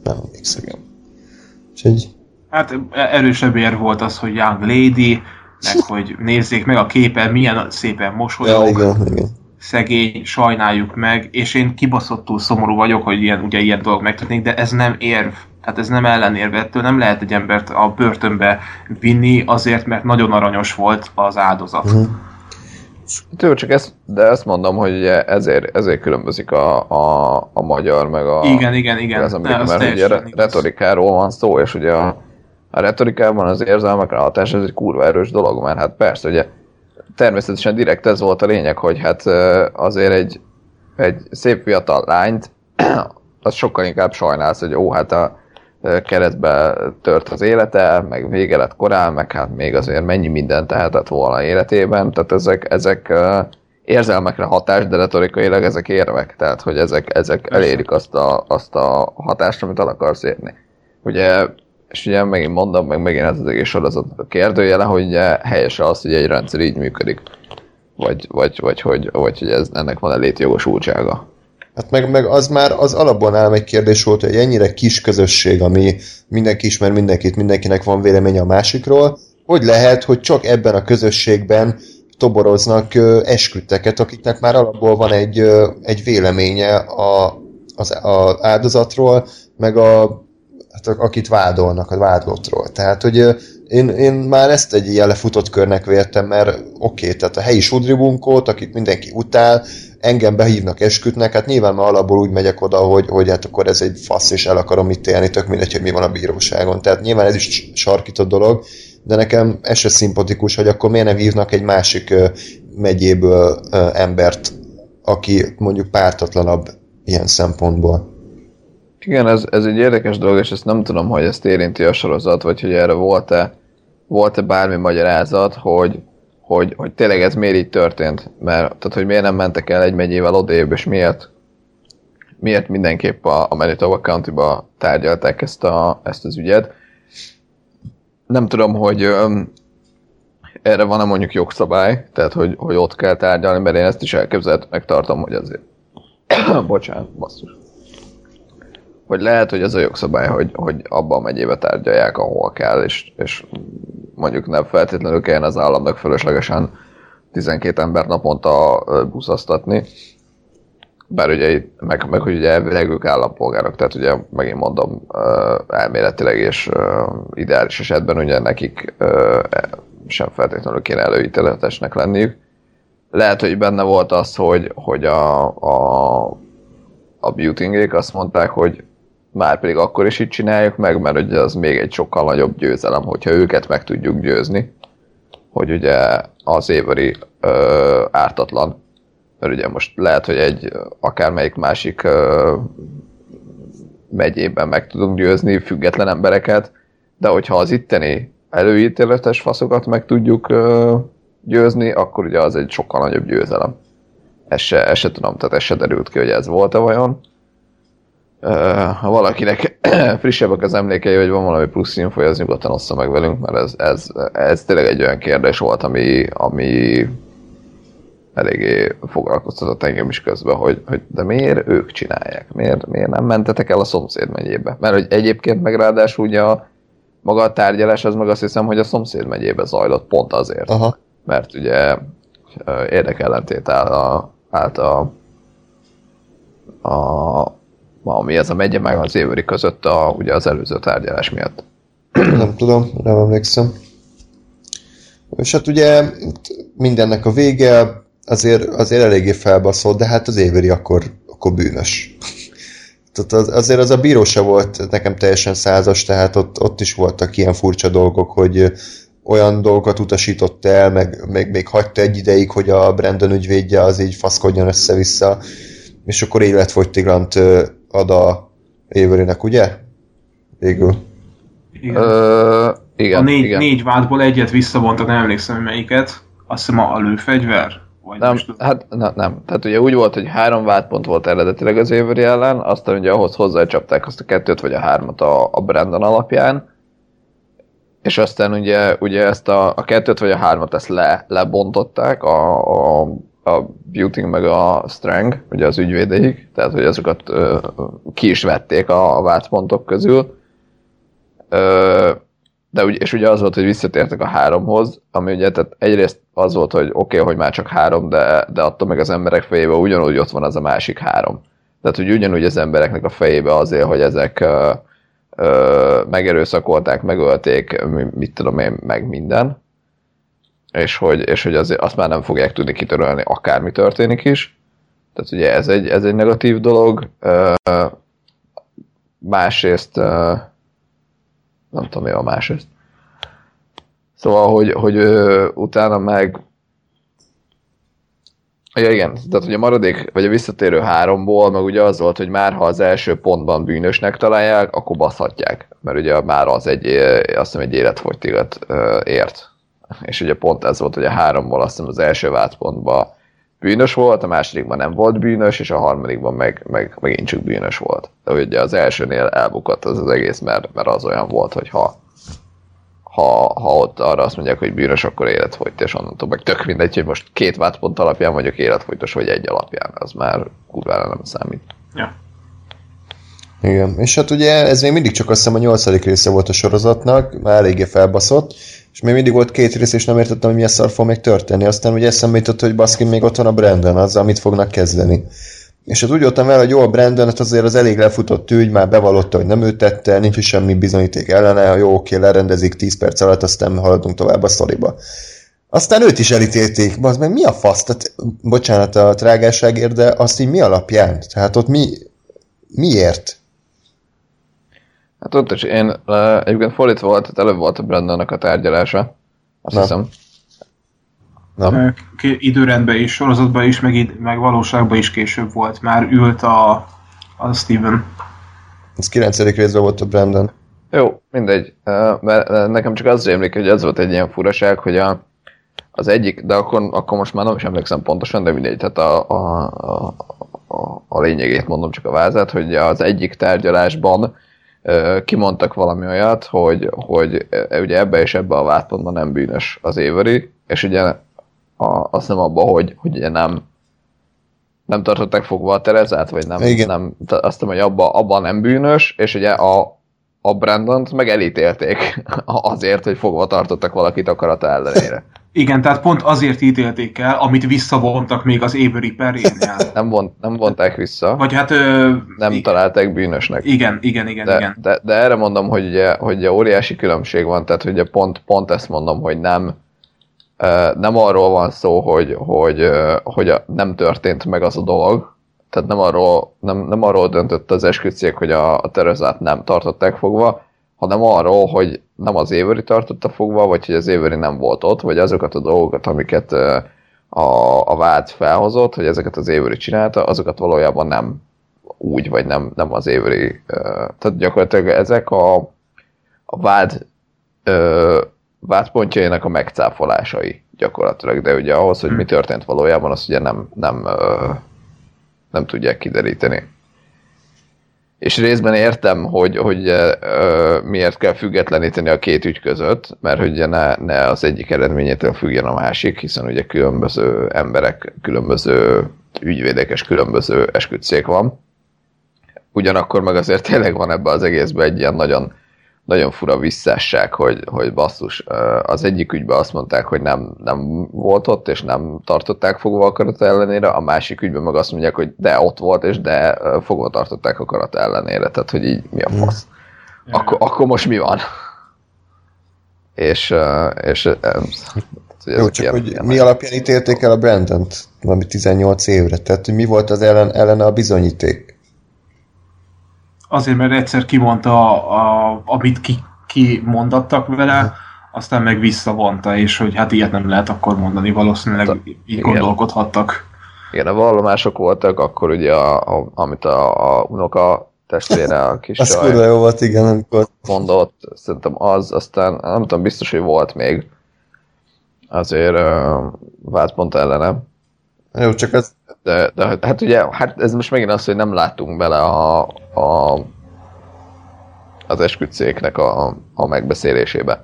nem emlékszem. Úgyhogy... Hát erősebb ér volt az, hogy Young Lady, meg hogy nézzék meg a képen, milyen szépen mosolyog. Ja, igen, igen. Szegény, sajnáljuk meg, és én kibaszottul szomorú vagyok, hogy ilyen, ugye ilyen dolog megtörténik, de ez nem érv. Tehát ez nem ellenérve, ettől nem lehet egy embert a börtönbe vinni azért, mert nagyon aranyos volt az áldozat. Uh-huh. Jó, csak ezt, de ezt mondom, hogy ugye ezért, ezért különbözik a, a, a magyar, meg a... Igen, igen, igen. Az, amit, mert ugye re, retorikáról van szó, és ugye a, a retorikában az érzelmekre hatás, ez egy kurva erős dolog, mert hát persze, ugye természetesen direkt ez volt a lényeg, hogy hát azért egy, egy szép fiatal lányt, az sokkal inkább sajnálsz, hogy ó, hát a keresztbe tört az élete, meg vége lett korán, meg hát még azért mennyi mindent tehetett volna életében, tehát ezek, ezek érzelmekre hatás, de retorikailag ezek érvek, tehát hogy ezek, ezek elérik azt a, azt a hatást, amit el akarsz érni. Ugye, és ugye megint mondom, meg megint ez az egész sorozat a kérdőjele, hogy ugye helyes az, hogy egy rendszer így működik. Vagy, vagy, vagy, vagy, vagy hogy ez, ennek van-e létjogosultsága. Hát meg, meg az már az alapban ám egy kérdés volt, hogy ennyire kis közösség, ami mindenki ismer mindenkit, mindenkinek van véleménye a másikról, hogy lehet, hogy csak ebben a közösségben toboroznak esküdteket, akiknek már alapból van egy, egy véleménye a, az a áldozatról, meg a, hát, akit vádolnak, a vádlottról. Tehát, hogy én, én már ezt egy ilyen lefutott körnek vértem, mert oké, okay, tehát a helyi sudribunkót, akit mindenki utál, engem behívnak eskütnek, hát nyilván már alapból úgy megyek oda, hogy, hogy hát akkor ez egy fasz, és el akarom itt élni, tök mindegy, hogy mi van a bíróságon. Tehát nyilván ez is sarkított dolog, de nekem ez se szimpatikus, hogy akkor miért nem hívnak egy másik megyéből embert, aki mondjuk pártatlanabb ilyen szempontból. Igen, ez, ez egy érdekes dolog, és ezt nem tudom, hogy ezt érinti a sorozat, vagy hogy erre volt-e volt-e bármi magyarázat, hogy hogy, hogy tényleg ez miért így történt. Mert, tehát, hogy miért nem mentek el egy megyével odébb, és miért, miért mindenképp a, a Manitoba County-ba tárgyalták ezt, a, ezt az ügyet. Nem tudom, hogy öm, erre van-e mondjuk jogszabály, tehát hogy, hogy ott kell tárgyalni, mert én ezt is elképzelt megtartom, hogy azért... Bocsánat, basszus. Hogy lehet, hogy ez a jogszabály, hogy, hogy abban a megyébe tárgyalják, ahol kell, és, és mondjuk nem feltétlenül kelljen az államnak fölöslegesen 12 ember naponta buszasztatni. bár ugye, meg, meg hogy ugye elvileg ők állampolgárok, tehát ugye megint mondom, elméletileg és ideális esetben ugye nekik sem feltétlenül kéne előítéletesnek lenniük. Lehet, hogy benne volt az, hogy, hogy a, a, a azt mondták, hogy már pedig akkor is így csináljuk meg, mert ugye az még egy sokkal nagyobb győzelem, hogyha őket meg tudjuk győzni, hogy ugye az éveri ö, ártatlan, mert ugye most lehet, hogy egy akármelyik másik ö, megyében meg tudunk győzni független embereket, de hogyha az itteni előítéletes faszokat meg tudjuk ö, győzni, akkor ugye az egy sokkal nagyobb győzelem. Ez se, ez se tudom, tehát ez se derült ki, hogy ez volt-e vajon. Ha valakinek frissebbek az emlékei, vagy van valami plusz info, az nyugodtan ossza meg velünk, mert ez, ez, ez tényleg egy olyan kérdés volt, ami, ami eléggé foglalkoztatott engem is közben, hogy, hogy de miért ők csinálják? Miért, miért nem mentetek el a szomszéd megyébe? Mert hogy egyébként meg ráadásul ugye a, maga a tárgyalás az meg azt hiszem, hogy a szomszéd megyébe zajlott pont azért. Aha. Mert ugye érdekellentét áll a, állt a, a ami ez a megye meg az évőri között a, ugye az előző tárgyalás miatt. Nem tudom, nem emlékszem. És hát ugye mindennek a vége azért, azért eléggé felbaszott, de hát az évőri akkor, akkor bűnös. Tehát az, azért az a bíró se volt nekem teljesen százas, tehát ott, ott is voltak ilyen furcsa dolgok, hogy olyan dolgokat utasított el, meg még, még hagyta egy ideig, hogy a Brandon ügyvédje az így faszkodjon össze-vissza, és akkor életfogytiglant ad a Avery-nek, ugye? Végül. Igen. Ö, igen, a négy, igen. négy vádból egyet visszavontak, nem emlékszem, hogy melyiket. Azt hiszem a lőfegyver? Vagy nem, hát ne, nem. Tehát ugye úgy volt, hogy három vádpont volt eredetileg az Avery ellen, aztán ugye ahhoz hozzácsapták azt a kettőt vagy a hármat a, a Brandon alapján, és aztán ugye, ugye ezt a, a kettőt vagy a hármat ezt le, lebontották a, a a Beauty meg a Strang, ugye az ügyvédeik, tehát hogy azokat ö, ki is vették a, a közül. Ö, de ugye, és ugye az volt, hogy visszatértek a háromhoz, ami ugye tehát egyrészt az volt, hogy oké, okay, hogy már csak három, de, de attól meg az emberek fejében ugyanúgy ott van az a másik három. Tehát, hogy ugyanúgy az embereknek a fejébe azért, hogy ezek ö, ö, megerőszakolták, megölték, mit tudom én, meg minden és hogy, és hogy azért azt már nem fogják tudni kitörölni, akármi történik is. Tehát ugye ez egy, ez egy negatív dolog. Másrészt, nem tudom mi a másrészt. Szóval, hogy, hogy utána meg Ja, igen, tehát hogy a maradék, vagy a visszatérő háromból, meg ugye az volt, hogy már ha az első pontban bűnösnek találják, akkor baszhatják. Mert ugye már az egy, azt hiszem egy életfogytigat ért és ugye pont ez volt, hogy a háromból azt hiszem az első vádpontban bűnös volt, a másodikban nem volt bűnös, és a harmadikban meg, meg megint csak bűnös volt. De ugye az elsőnél elbukott az az egész, mert, mert az olyan volt, hogy ha, ha, ha ott arra azt mondják, hogy bűnös, akkor életfolyt, és onnantól meg tök mindegy, hogy most két vádpont alapján vagyok életfolytos, vagy egy alapján, az már kurvára nem számít. Ja. Igen, és hát ugye ez még mindig csak azt hiszem a nyolcadik része volt a sorozatnak, már eléggé felbaszott, és még mindig volt két rész, és nem értettem, hogy milyen szar fog még történni. Aztán ugye eszembe jutott, hogy baszkin még ott van a Brandon, az, amit fognak kezdeni. És hát úgy jöttem el, hogy jó, a Brandon hát azért az elég lefutott ügy, már bevallotta, hogy nem ő tette, nincs is semmi bizonyíték ellene, jó, oké, lerendezik 10 perc alatt, aztán haladunk tovább a sztoriba. Aztán őt is elítélték, az meg mi a fasz? Tehát, bocsánat a trágárságért, de azt így mi alapján? Tehát ott mi, miért? Hát ott is én egyébként fordítva volt, tehát előbb volt a Brandonnak a tárgyalása. Azt Na. hiszem. Na. Időrendben is, sorozatban is, meg, meg valóságban is később volt. Már ült a, a Steven. Ez 9. részben volt a Brandon. Jó, mindegy. Mert nekem csak az rémlik, hogy ez volt egy ilyen furaság, hogy a, az egyik, de akkor, akkor most már nem is emlékszem pontosan, de mindegy, tehát a, a, a, a, a lényegét mondom csak a vázát, hogy az egyik tárgyalásban kimondtak valami olyat, hogy, hogy ugye ebbe és ebbe a vádpontban nem bűnös az Avery, és ugye a, azt nem abba, hogy, hogy ugye nem nem tartották fogva a Terezát, vagy nem, Igen. nem azt mondom, hogy abba, abba nem bűnös, és ugye a, a Brandont meg elítélték azért, hogy fogva tartottak valakit akarat ellenére. Igen, tehát pont azért ítélték el, amit visszavontak még az Avery perénél. nem, vont, nem vonták vissza. Vagy hát... Ö, nem igen. találták bűnösnek. Igen, igen, igen. De, igen. De, de erre mondom, hogy ugye, hogy ugye óriási különbség van, tehát ugye pont, pont ezt mondom, hogy nem nem arról van szó, hogy, hogy, hogy nem történt meg az a dolog, tehát nem arról, nem, nem arról döntött az esküdtszék, hogy a, a Terezát nem tartották fogva, hanem arról, hogy nem az Éveri tartotta fogva, vagy hogy az Éveri nem volt ott, vagy azokat a dolgokat, amiket a, a vád felhozott, hogy ezeket az Éveri csinálta, azokat valójában nem úgy, vagy nem, nem az Éveri. Tehát gyakorlatilag ezek a, a vád vádpontjainak a megcáfolásai gyakorlatilag, de ugye ahhoz, hogy mi történt valójában, azt ugye nem, nem, nem tudják kideríteni. És részben értem, hogy, hogy ö, miért kell függetleníteni a két ügy között, mert hogy ne, ne az egyik eredményétől függjen a másik, hiszen ugye különböző emberek, különböző ügyvédek és különböző esküdszék van. Ugyanakkor meg azért tényleg van ebbe az egészben egy ilyen nagyon nagyon fura visszásság, hogy, hogy basszus, az egyik ügyben azt mondták, hogy nem, nem volt ott, és nem tartották fogva a karata ellenére, a másik ügyben meg azt mondják, hogy de ott volt, és de fogva tartották a karata ellenére, tehát hogy így mi a hmm. fasz. Mm. Akkor, akkor most mi van? És, és jó, csak ilyen, hogy ilyen mi alapján ítélték el a Brandon-t valami 18 évre? Tehát, hogy mi volt az ellen, ellene a bizonyíték? Azért, mert egyszer kimondta, a, a, amit ki, ki mondattak vele, aztán meg visszavonta, és hogy hát ilyet nem lehet akkor mondani, valószínűleg hát, így igen. gondolkodhattak. Igen, a vallomások voltak, akkor ugye, a, a, amit a, a unoka testvére, a kis Az kurva jó volt, igen, amikor... Mondott, szerintem az, aztán nem tudom, biztos, hogy volt még azért uh, vált pont ellene. Jó, csak ez de, de hát ugye, hát ez most megint az, hogy nem látunk bele a, a az esküdszéknek a, a megbeszélésébe.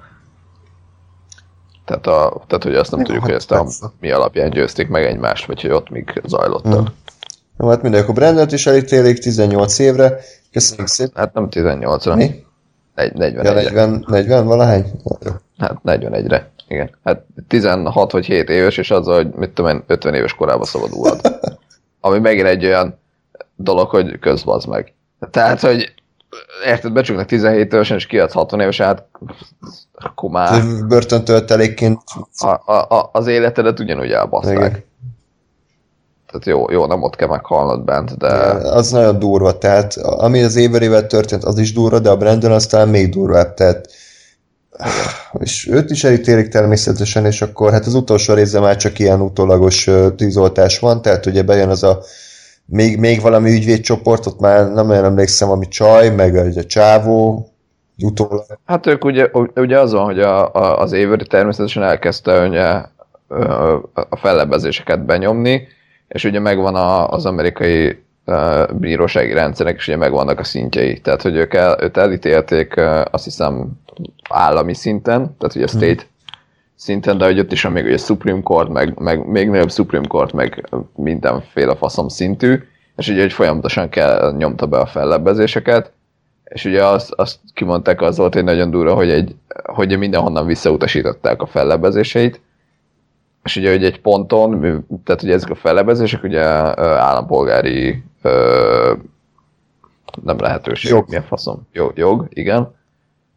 Tehát, a, tehát, hogy azt nem Jó, tudjuk, hát hogy ezt a, mi alapján győzték meg egymást, vagy hogy ott még zajlottak. Hmm. Jó, hát mindegy, akkor Brandon is elítélik 18 évre. Köszönjük szépen. Hát nem 18-ra. Mi? 41 ja, 40, 40 valahány? Hát 41-re. Igen. Hát 16 vagy 7 éves, és az, hogy mit tudom én, 50 éves korában szabadulhat. Ami megint egy olyan dolog, hogy közbaz meg. Tehát, hogy érted, becsuknak 17 évesen, és kiadsz 60 éves át, akkor már... Börtöntöltelékként... A, a, a, az életedet ugyanúgy elbaszták. Tehát jó, jó, nem ott kell meghalnod bent, de... Az nagyon durva, tehát ami az éverével történt, az is durva, de a Brandon aztán még durvább, tehát és őt is elítélik természetesen, és akkor hát az utolsó részben már csak ilyen utólagos tűzoltás van, tehát ugye bejön az a még, még valami ügyvédcsoport, ott már nem olyan emlékszem, ami csaj, meg a csávó, utólag. Hát ők ugye, ugye az van, hogy a, a, az Avery természetesen elkezdte ugye, a fellebbezéseket benyomni, és ugye megvan a, az amerikai bírósági rendszerek, és ugye megvannak a szintjei. Tehát, hogy ők el, őt elítélték, azt hiszem, állami szinten, tehát ugye a mhm. state hmm. szinten, de hogy ott is van még ugye Supreme Court, meg, meg még nagyobb Supreme Court, meg mindenféle faszom szintű, és ugye hogy folyamatosan kell, nyomta be a fellebbezéseket, és ugye azt, azt kimondták, az volt egy nagyon durva, hogy, egy, hogy mindenhonnan visszautasították a fellebbezéseit, és ugye hogy egy ponton, tehát ugye ezek a fellebezések ugye állampolgári nem lehetőség, jog. mi a faszom? Jog, jog, igen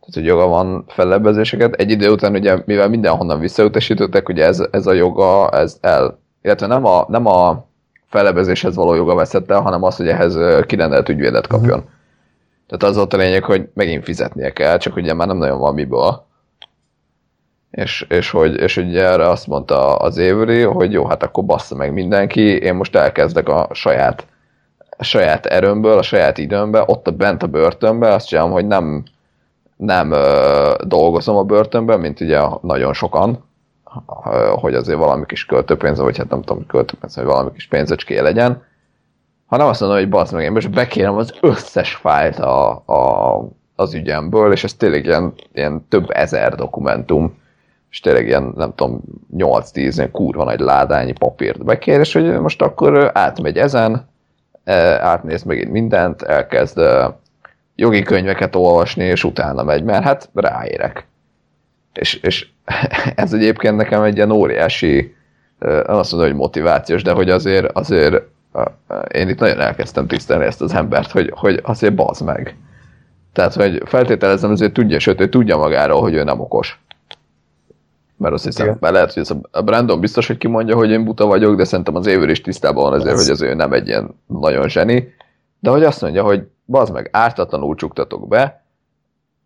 tehát hogy joga van fellebbezéseket. Egy idő után ugye, mivel mindenhonnan visszautasították, ugye ez, ez a joga, ez el, illetve nem a, nem a fellebbezéshez való joga veszett el, hanem az, hogy ehhez kirendelt ügyvédet kapjon. Uh-huh. Tehát az volt a lényeg, hogy megint fizetnie kell, csak ugye már nem nagyon van miből. És, és, hogy, és ugye erre azt mondta az Évri, hogy jó, hát akkor bassza meg mindenki, én most elkezdek a saját, a saját erőmből, a saját időmbe, ott a bent a börtönbe, azt csinálom, hogy nem, nem ö, dolgozom a börtönben, mint ugye nagyon sokan, hogy azért valami kis költőpénz, vagy hát nem tudom, költőpénz, hogy valami kis pénzecské legyen, hanem azt mondom, hogy bazd meg, én most bekérem az összes fájlt a, a, az ügyemből, és ez tényleg ilyen, ilyen több ezer dokumentum, és tényleg ilyen, nem tudom, 8-10 ilyen kurva nagy ládányi papírt bekér, és hogy most akkor átmegy ezen, átnéz megint mindent, elkezd jogi könyveket olvasni, és utána megy, mert hát ráérek. És, és ez egyébként nekem egy ilyen óriási, nem azt mondom, hogy motivációs, de hogy azért, azért én itt nagyon elkezdtem tisztelni ezt az embert, hogy, hogy azért bazd meg. Tehát, hogy feltételezem, azért tudja, sőt, ő tudja magáról, hogy ő nem okos. Mert azt hiszem, mert lehet, hogy ez a Brandon biztos, hogy kimondja, hogy én buta vagyok, de szerintem az évőr is tisztában van azért, ez... hogy az ő nem egy ilyen nagyon zseni. De hogy azt mondja, hogy bazd meg, ártatlanul csuktatok be,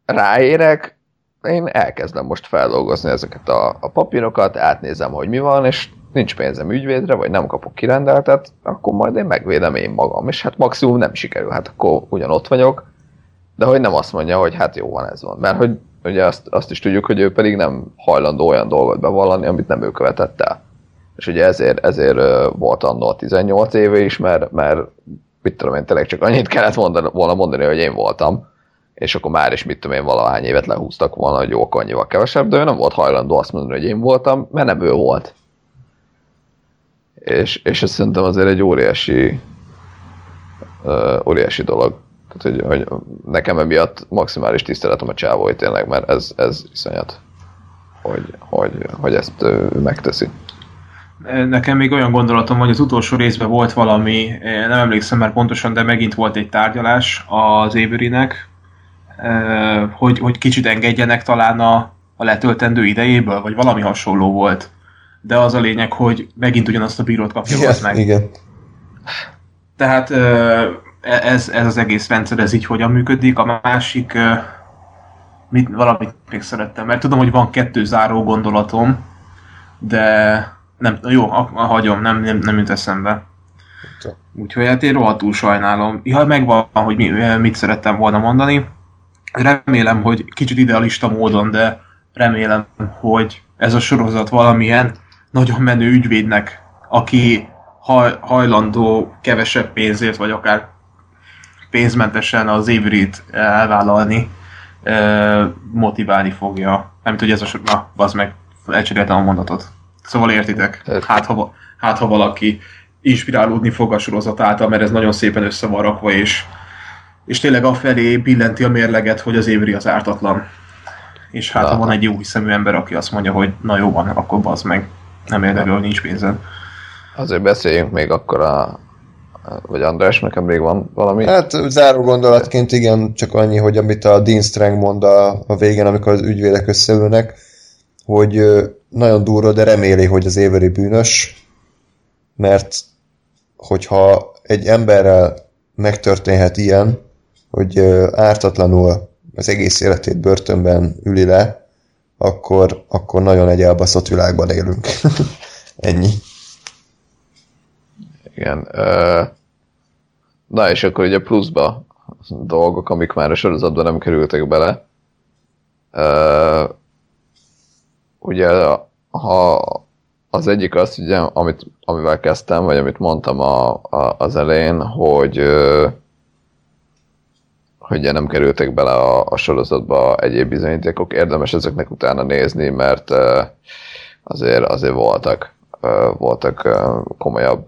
ráérek, én elkezdem most feldolgozni ezeket a, a papírokat, átnézem, hogy mi van, és nincs pénzem ügyvédre, vagy nem kapok kirendeltet, akkor majd én megvédem én magam, és hát maximum nem sikerül, hát akkor ugyanott vagyok, de hogy nem azt mondja, hogy hát jó van, ez van. Mert hogy ugye azt, azt is tudjuk, hogy ő pedig nem hajlandó olyan dolgot bevallani, amit nem ő követett el. És ugye ezért, ezért volt annó a 18 éve is, mert, mert mit tudom én, tényleg csak annyit kellett mondani, volna mondani, hogy én voltam, és akkor már is mit tudom én, valahány évet lehúztak volna, hogy jó, annyival kevesebb, de ő nem volt hajlandó azt mondani, hogy én voltam, mert nem ő volt. És, és ez szerintem azért egy óriási uh, óriási dolog. Tehát, hogy, hogy nekem emiatt maximális tiszteletem a csávói tényleg, mert ez, ez iszonyat, hogy, hogy, hogy ezt ő megteszi. Nekem még olyan gondolatom, hogy az utolsó részben volt valami, nem emlékszem már pontosan, de megint volt egy tárgyalás az Averynek, hogy, hogy kicsit engedjenek talán a, a letöltendő idejéből, vagy valami hasonló volt. De az a lényeg, hogy megint ugyanazt a bírót kapja igen, meg. Igen. Tehát ez, ez az egész rendszer, ez így hogyan működik. A másik, mit, valamit még szerettem, mert tudom, hogy van kettő záró gondolatom, de nem, jó, a, a hagyom, nem, nem, nem jut eszembe. Úgyhogy hát én rohadtul sajnálom. Ja, megvan, hogy mi, mit szerettem volna mondani. Remélem, hogy kicsit idealista módon, de remélem, hogy ez a sorozat valamilyen nagyon menő ügyvédnek, aki haj, hajlandó kevesebb pénzért, vagy akár pénzmentesen az évrit elvállalni, motiválni fogja. Nem tudja, ez a na, bazd meg, elcseréltem a mondatot. Szóval értitek? Hát ha, hát, ha valaki inspirálódni fog a sorozat által, mert ez nagyon szépen össze van rakva, és, és tényleg afelé billenti a mérleget, hogy az évri az ártatlan. És hát ha van egy jó hiszemű ember, aki azt mondja, hogy na jó van, akkor bazd meg, nem érdekel, hogy nincs pénzem. Azért beszéljünk még akkor a, vagy András, nekem még van valami? Hát záró gondolatként igen, csak annyi, hogy amit a Dean Strang mond a, a végén, amikor az ügyvédek összeülnek, hogy nagyon durva, de reméli, hogy az éveri bűnös, mert hogyha egy emberrel megtörténhet ilyen, hogy ártatlanul az egész életét börtönben üli le, akkor, akkor nagyon egy elbaszott világban élünk. Ennyi. Igen. Na és akkor ugye pluszba dolgok, amik már a sorozatban nem kerültek bele ugye ha az egyik az, ugye, amit, amivel kezdtem, vagy amit mondtam a, a, az elején, hogy hogy nem kerültek bele a, a sorozatba egyéb bizonyítékok, érdemes ezeknek utána nézni, mert azért, azért voltak, voltak komolyabb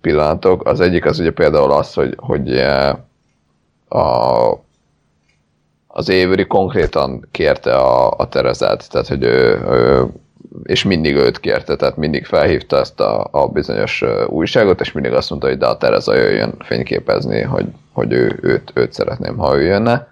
pillanatok. Az egyik az ugye például az, hogy, hogy a az Avery konkrétan kérte a, a Terezát, tehát hogy ő, ő, és mindig őt kérte, tehát mindig felhívta ezt a, a bizonyos újságot, és mindig azt mondta, hogy de a Tereza jöjjön fényképezni, hogy, hogy ő, őt, őt szeretném, ha ő jönne.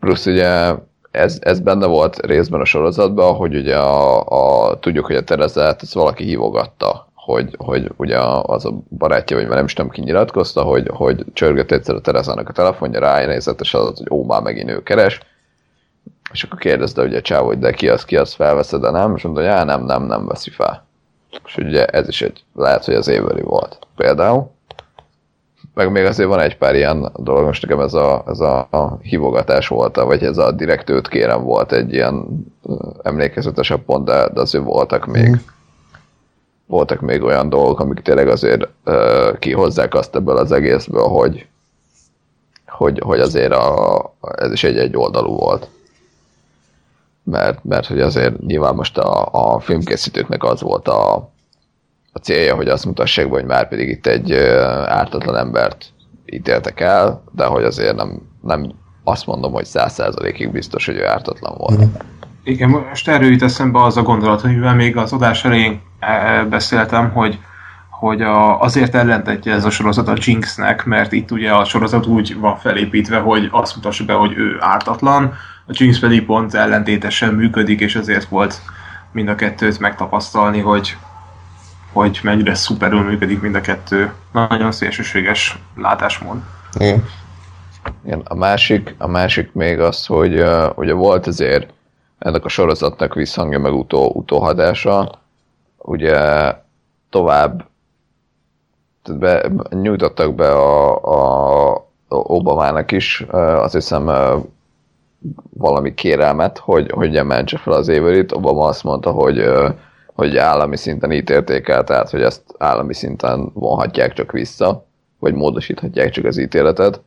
Plusz ugye ez, ez benne volt részben a sorozatban, hogy ugye a, a, tudjuk, hogy a Terezát ezt valaki hívogatta hogy, hogy ugye az a barátja, vagy már nem is tudom ki nyilatkozta, hogy, hogy csörgött egyszer a Terezának a telefonja, ránézett, és az, hogy ó, már megint ő keres. És akkor kérdezte ugye a csávó, hogy de ki az, ki az felveszed, de nem, és mondta, hogy á, nem, nem, nem veszi fel. És ugye ez is egy, lehet, hogy az éveli volt például. Meg még azért van egy pár ilyen dolog, most nekem ez a, ez a, a hívogatás volt, vagy ez a direktőt kérem volt egy ilyen emlékezetesebb pont, de, de azért voltak még. Mm voltak még olyan dolgok, amik tényleg azért uh, kihozzák azt ebből az egészből, hogy, hogy, hogy azért a, ez is egy-egy oldalú volt. Mert, mert hogy azért nyilván most a, a filmkészítőknek az volt a, a célja, hogy azt mutassák hogy már pedig itt egy ártatlan embert ítéltek el, de hogy azért nem, nem azt mondom, hogy száz százalékig biztos, hogy ő ártatlan volt. Mm. Igen, most erről jut eszembe az a gondolat, hogy mivel még az adás elején eh, beszéltem, hogy, hogy a, azért ellentetje ez a sorozat a Jinxnek, mert itt ugye a sorozat úgy van felépítve, hogy azt mutassa be, hogy ő ártatlan, a Jinx pedig pont ellentétesen működik, és ezért volt mind a kettőt megtapasztalni, hogy, hogy mennyire szuperül működik mind a kettő. Nagyon szélsőséges látásmód. Igen. Igen, a másik, a másik még az, hogy uh, ugye volt azért ennek a sorozatnak visszhangja meg utó, utóhadása, ugye tovább be, nyújtottak be a, a Obamának is, azt hiszem valami kérelmet, hogy, hogy emeltse fel az éverit. Obama azt mondta, hogy, hogy állami szinten ítélték el, tehát hogy ezt állami szinten vonhatják csak vissza, vagy módosíthatják csak az ítéletet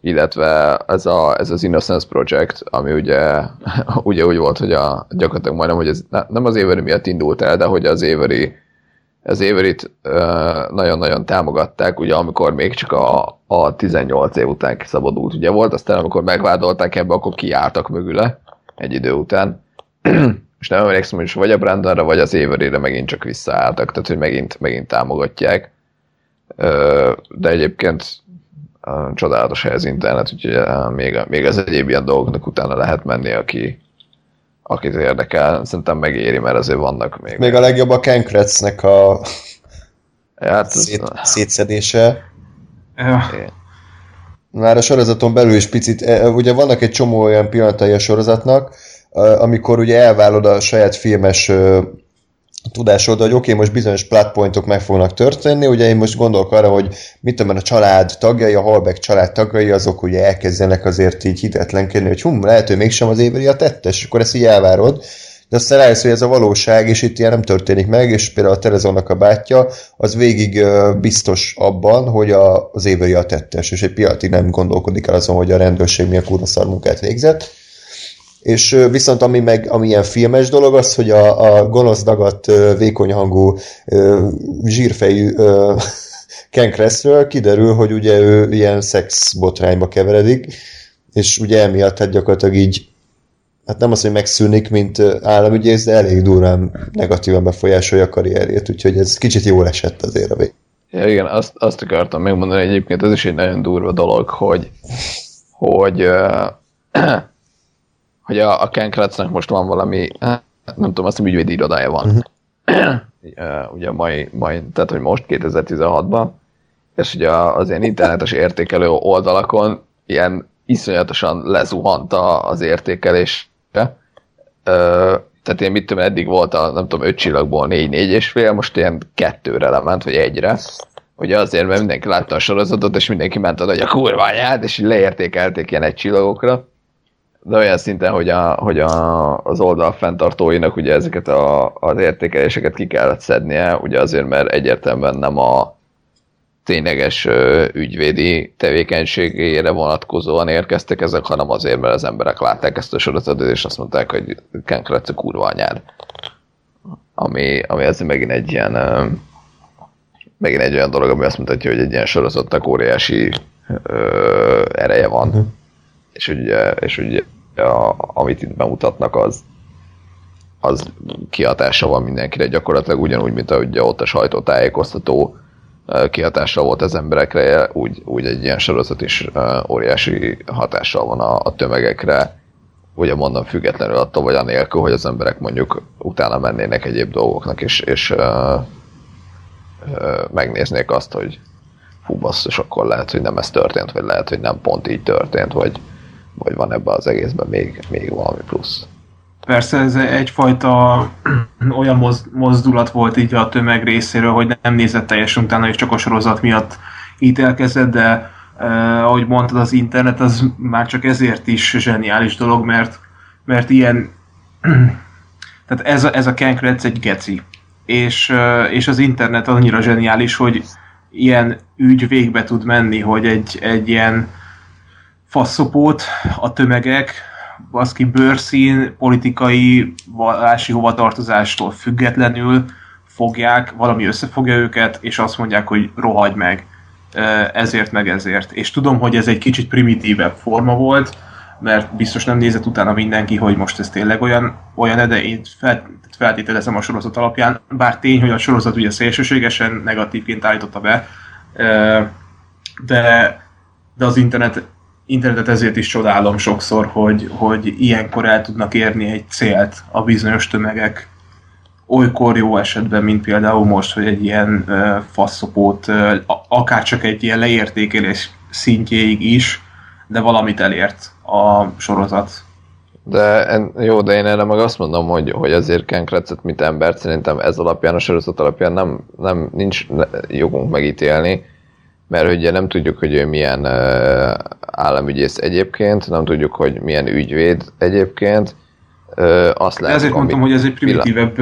illetve ez, a, ez az Innocence Project, ami ugye, ugye úgy volt, hogy a, gyakorlatilag majdnem, hogy ez nem az Avery miatt indult el, de hogy az Avery az Averyt nagyon-nagyon támogatták, ugye amikor még csak a, a 18 év után kiszabadult ugye volt, aztán amikor megvádolták ebbe, akkor kiálltak mögüle egy idő után. és nem emlékszem, hogy vagy a Brandonra, vagy az Averyre megint csak visszaálltak, tehát hogy megint, megint támogatják. De egyébként csodálatos hely az internet, úgyhogy még, még az egyéb ilyen dolgoknak utána lehet menni, aki, akit érdekel. Szerintem megéri, mert azért vannak még. Még a legjobb a Ken Kretznek a hát, szét, szétszedése. Ja. Már a sorozaton belül is picit, e, ugye vannak egy csomó olyan pillanatai a sorozatnak, amikor ugye elválod a saját filmes tudásod, hogy oké, okay, most bizonyos platpointok meg fognak történni, ugye én most gondolok arra, hogy mit tudom, a család tagjai, a Halbeck család tagjai, azok ugye elkezdenek azért így hitetlenkedni, hogy hum, lehet, hogy mégsem az éveri a tettes, akkor ezt így elvárod, de aztán rájössz, hogy ez a valóság, és itt ilyen nem történik meg, és például a Terezónak a bátyja, az végig biztos abban, hogy a, az éveri a tettes, és egy piatig nem gondolkodik el azon, hogy a rendőrség milyen kurva szar munkát végzett és viszont ami meg ami ilyen filmes dolog az, hogy a, a gonosz dagadt, vékony hangú, zsírfejű Ken Kressről kiderül, hogy ugye ő ilyen szex botrányba keveredik, és ugye emiatt hát gyakorlatilag így hát nem az, hogy megszűnik, mint államügyész, de elég durván negatívan befolyásolja a karrierjét, úgyhogy ez kicsit jól esett azért a vég. Ja, igen, azt, azt akartam megmondani egyébként, ez is egy nagyon durva dolog, hogy, hogy uh, hogy a, a Ken Kratznak most van valami, hát, nem tudom, azt hiszem ügyvédi irodája van. Uh-huh. ugye mai, mai, tehát hogy most 2016-ban, és ugye az ilyen internetes értékelő oldalakon ilyen iszonyatosan lezuhant az értékelés. Tehát én mit tudom, eddig volt a, nem tudom, öt csillagból négy, négy és fél, most ilyen kettőre lement, vagy egyre. Ugye azért, mert mindenki látta a sorozatot, és mindenki ment oda, hogy a kurva anyád, és leértékelték ilyen egy csillagokra de olyan szinten, hogy, a, hogy a, az oldal fenntartóinak ugye ezeket a, az értékeléseket ki kellett szednie, ugye azért, mert egyértelműen nem a tényleges ügyvédi tevékenységére vonatkozóan érkeztek ezek, hanem azért, mert az emberek látták ezt a sorozatot, és azt mondták, hogy Ken Kratz a kurva anyád. Ami, ami azért megint egy ilyen megint egy olyan dolog, ami azt mutatja, hogy egy ilyen sorozatnak óriási ö, ereje van. Uh-huh. És ugye, és ugye a, amit itt bemutatnak, az, az kihatása van mindenkire, gyakorlatilag ugyanúgy, mint ahogy ott a sajtótájékoztató kihatása volt az emberekre, úgy, úgy egy ilyen sorozat is óriási hatással van a, a tömegekre, ugye mondom függetlenül attól, vagy anélkül, hogy az emberek mondjuk utána mennének egyéb dolgoknak, és, és uh, uh, megnéznék azt, hogy fú basszus, akkor lehet, hogy nem ez történt, vagy lehet, hogy nem pont így történt, vagy, vagy van ebben az egészben még, még valami plusz? Persze ez egyfajta olyan mozdulat volt így a tömeg részéről, hogy nem nézett teljesen utána, és csak a sorozat miatt ítélkezett, de eh, ahogy mondtad, az internet az már csak ezért is zseniális dolog, mert, mert ilyen tehát ez a, ez a Ken Kretz egy geci. És, eh, és az internet annyira zseniális, hogy ilyen ügy végbe tud menni, hogy egy, egy ilyen faszopót a tömegek, baszki bőrszín, politikai, vallási hovatartozástól függetlenül fogják, valami összefogja őket, és azt mondják, hogy rohagy meg ezért meg ezért. És tudom, hogy ez egy kicsit primitívebb forma volt, mert biztos nem nézett utána mindenki, hogy most ez tényleg olyan, olyan de én fel, feltételezem a sorozat alapján, bár tény, hogy a sorozat ugye szélsőségesen negatívként állította be, de, de az internet, internetet ezért is csodálom sokszor, hogy, hogy ilyenkor el tudnak érni egy célt a bizonyos tömegek, olykor jó esetben, mint például most, hogy egy ilyen uh, faszopót, akár csak egy ilyen leértékelés szintjéig is, de valamit elért a sorozat. De en, jó, de én erre meg azt mondom, hogy, hogy azért Ken Kretszet, mint embert, szerintem ez alapján, a sorozat alapján nem, nem nincs jogunk megítélni, mert ugye nem tudjuk, hogy ő milyen államügyész egyébként, nem tudjuk, hogy milyen ügyvéd egyébként, azt lehet, Ezért mondtam, hogy ez egy primitívebb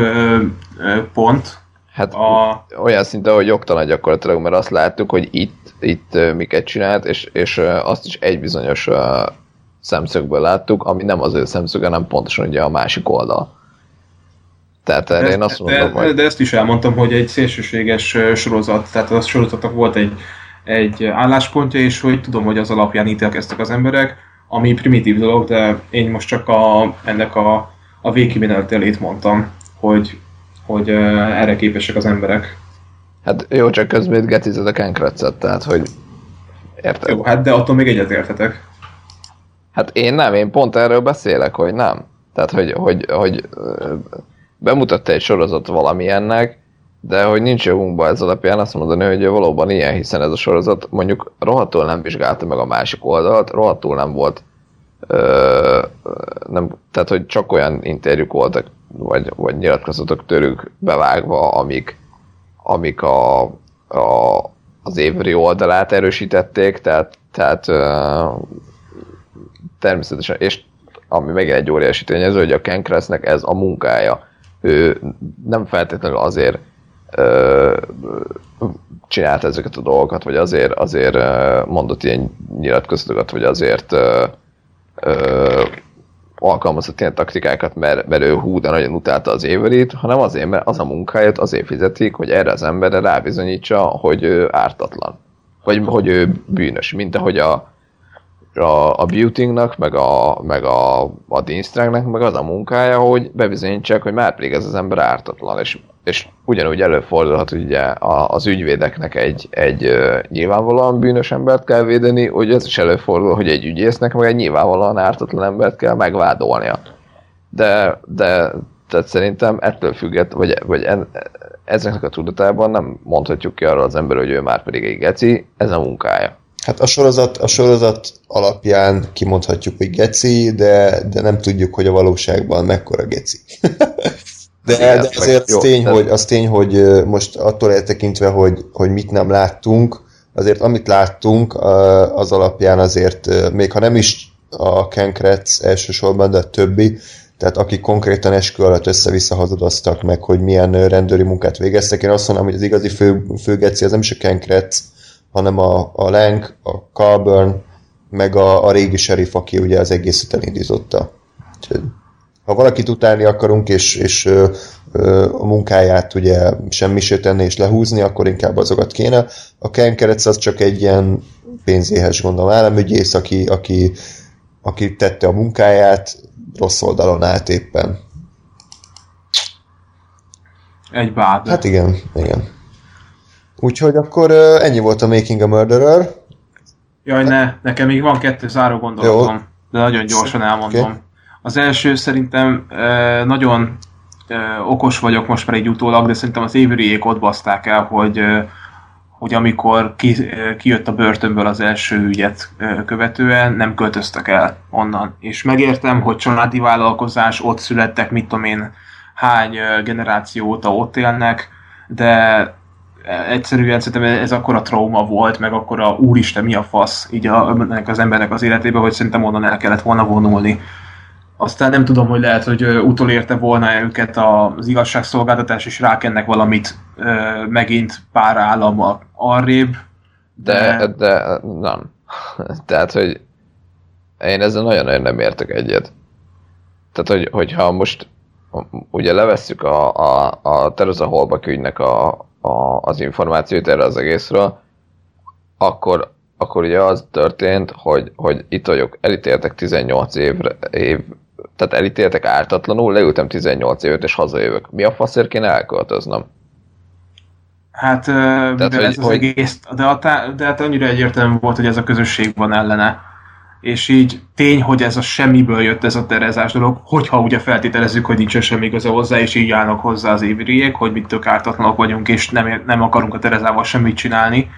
pont. Hát a... olyan szinte, hogy jogtalan gyakorlatilag, mert azt láttuk, hogy itt, itt miket csinált, és, és azt is egy bizonyos szemszögből láttuk, ami nem az ő szemszöge, hanem pontosan ugye a másik oldal. Tehát erre de, én azt mondom, de, hogy... De ezt is elmondtam, hogy egy szélsőséges sorozat, tehát a sorozatnak volt egy, egy álláspontja, és hogy tudom, hogy az alapján ítélkeztek az emberek, ami primitív dolog, de én most csak a, ennek a, a végkimenetelét mondtam, hogy, hogy erre képesek az emberek. Hát jó, csak közben getized a Kenkretszet, tehát hogy érted? Jó, hát de attól még egyet érthetek. Hát én nem, én pont erről beszélek, hogy nem. Tehát, hogy, hogy, hogy bemutatta egy sorozat valamilyennek, de hogy nincs jogunkban ez alapján azt mondani, hogy valóban ilyen, hiszen ez a sorozat mondjuk rohadtul nem vizsgálta meg a másik oldalt, rohadtul nem volt ö, nem, tehát, hogy csak olyan interjúk voltak, vagy, vagy nyilatkozatok tőlük bevágva, amik, amik a, a, az évri oldalát erősítették, tehát, tehát ö, természetesen, és ami meg egy óriási tényező, hogy a Ken ez a munkája. Ő nem feltétlenül azért ö, csinált ezeket a dolgokat, vagy azért, azért mondott ilyen nyilatkozatokat, vagy azért alkalmazott ilyen taktikákat, mert, mert ő hú, de nagyon utálta az éverit, hanem azért, mert az a munkáját azért fizetik, hogy erre az emberre rábizonyítsa, hogy ő ártatlan. Vagy hogy ő bűnös, mint ahogy a, a, a Beautingnak, meg a, meg a, a Dinstrangnek, meg az a munkája, hogy bebizonyítsák, hogy már pedig ez az ember ártatlan, és, és ugyanúgy előfordulhat, hogy ugye az ügyvédeknek egy, egy nyilvánvalóan bűnös embert kell védeni, hogy ez is előfordul, hogy egy ügyésznek meg egy nyilvánvalóan ártatlan embert kell megvádolnia. De, de tehát szerintem ettől függet, vagy, vagy en, ezeknek a tudatában nem mondhatjuk ki arra az ember, hogy ő már pedig egy geci, ez a munkája. Hát a sorozat, a sorozat alapján kimondhatjuk, hogy geci, de, de nem tudjuk, hogy a valóságban mekkora geci. de, de azért az tény, hogy, az tény, hogy most attól eltekintve, hogy, hogy mit nem láttunk, azért amit láttunk, az alapján azért, még ha nem is a Kenkretz elsősorban, de a többi, tehát akik konkrétan eskü alatt össze-vissza hazudoztak meg, hogy milyen rendőri munkát végeztek, én azt mondom, hogy az igazi fő, főgeci az nem is a Kenkretz, hanem a, a Lang, a Carburn, meg a, a régi sheriff, aki ugye az egészet elindította. Úgyhogy, ha valakit utálni akarunk, és, és ö, ö, a munkáját ugye semmisé tenni és lehúzni, akkor inkább azokat kéne. A Ken Keretz az csak egy ilyen pénzéhes gondolom államügyész, aki, aki, aki tette a munkáját, rossz oldalon állt éppen. Egy bád. Hát igen, igen. Úgyhogy akkor ennyi volt a Making a Murderer. Jaj, ne, nekem még van kettő záró gondolatom, de nagyon gyorsan elmondom. Okay. Az első szerintem nagyon okos vagyok most már egy utólag, de szerintem az évőriék ott baszták el, hogy, hogy amikor ki, kijött a börtönből az első ügyet követően, nem költöztek el onnan. És megértem, hogy családi vállalkozás, ott születtek, mit tudom én, hány generáció óta ott élnek, de egyszerűen szerintem ez akkor a trauma volt, meg akkor a úristen mi a fasz így a, ennek az embernek az életében, hogy szerintem onnan el kellett volna vonulni. Aztán nem tudom, hogy lehet, hogy utolérte volna őket az igazságszolgáltatás, és rákennek valamit megint pár állam arrébb. De, de, de nem. Tehát, hogy én ezzel nagyon-nagyon nem értek egyet. Tehát, hogy, hogyha most ugye levesszük a, a, a Teresa Holbach ügynek a, a, az információt erre az egészről, akkor, akkor ugye az történt, hogy, hogy itt vagyok, elítéltek 18 évre, év, tehát elítéltek ártatlanul, leültem 18 évet, és hazajövök. Mi a faszért kéne elköltöznem? Hát, Tehát, de hogy, ez az hogy... egész, de, a, de hát annyira egyértelmű volt, hogy ez a közösség van ellene. És így tény, hogy ez a semmiből jött ez a terezás dolog, hogyha ugye feltételezzük, hogy nincsen semmi köze hozzá, és így állnak hozzá az évriek, hogy mit tök ártatlanok vagyunk, és nem, nem akarunk a terezával semmit csinálni.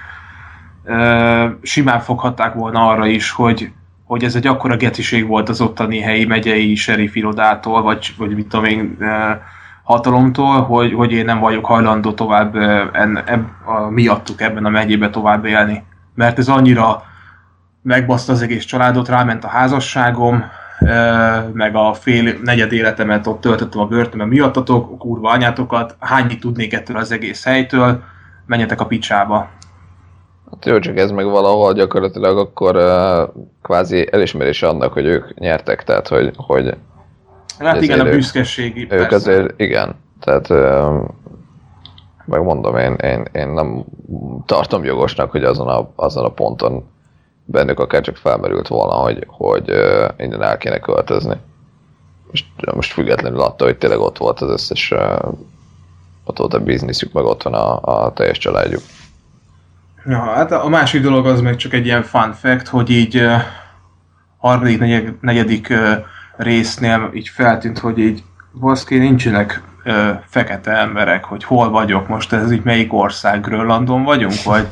Simán foghatták volna arra is, hogy, hogy ez egy akkora getiség volt az ottani helyi megyei sheriff irodától, vagy, vagy mit tudom én, hatalomtól, hogy, hogy én nem vagyok hajlandó tovább en, eb, a, miattuk ebben a megyébe tovább élni. Mert ez annyira megbaszta az egész családot, ráment a házasságom, meg a fél negyed életemet ott töltöttem a börtönben miattatok, kurva anyátokat, hányit tudnék ettől az egész helytől, menjetek a picsába. Hát jó, csak ez meg valahol gyakorlatilag akkor uh, kvázi elismerése annak, hogy ők nyertek, tehát hogy, hogy Hát igen, a büszkeségi. Ők persze. azért, igen. Tehát megmondom, én, én, én nem tartom jogosnak, hogy azon a, azon a ponton bennük akár csak felmerült volna, hogy, hogy innen el kéne költözni. Most, most függetlenül attól, hogy tényleg ott volt az összes ott volt a bizniszük, meg ott van a, a teljes családjuk. Ja, hát a másik dolog az meg csak egy ilyen fun fact, hogy így harmadik, negyedik, negyedik résznél így feltűnt, hogy így valószínűleg nincsenek ö, fekete emberek, hogy hol vagyok most, ez így melyik ország, Grönlandon vagyunk, vagy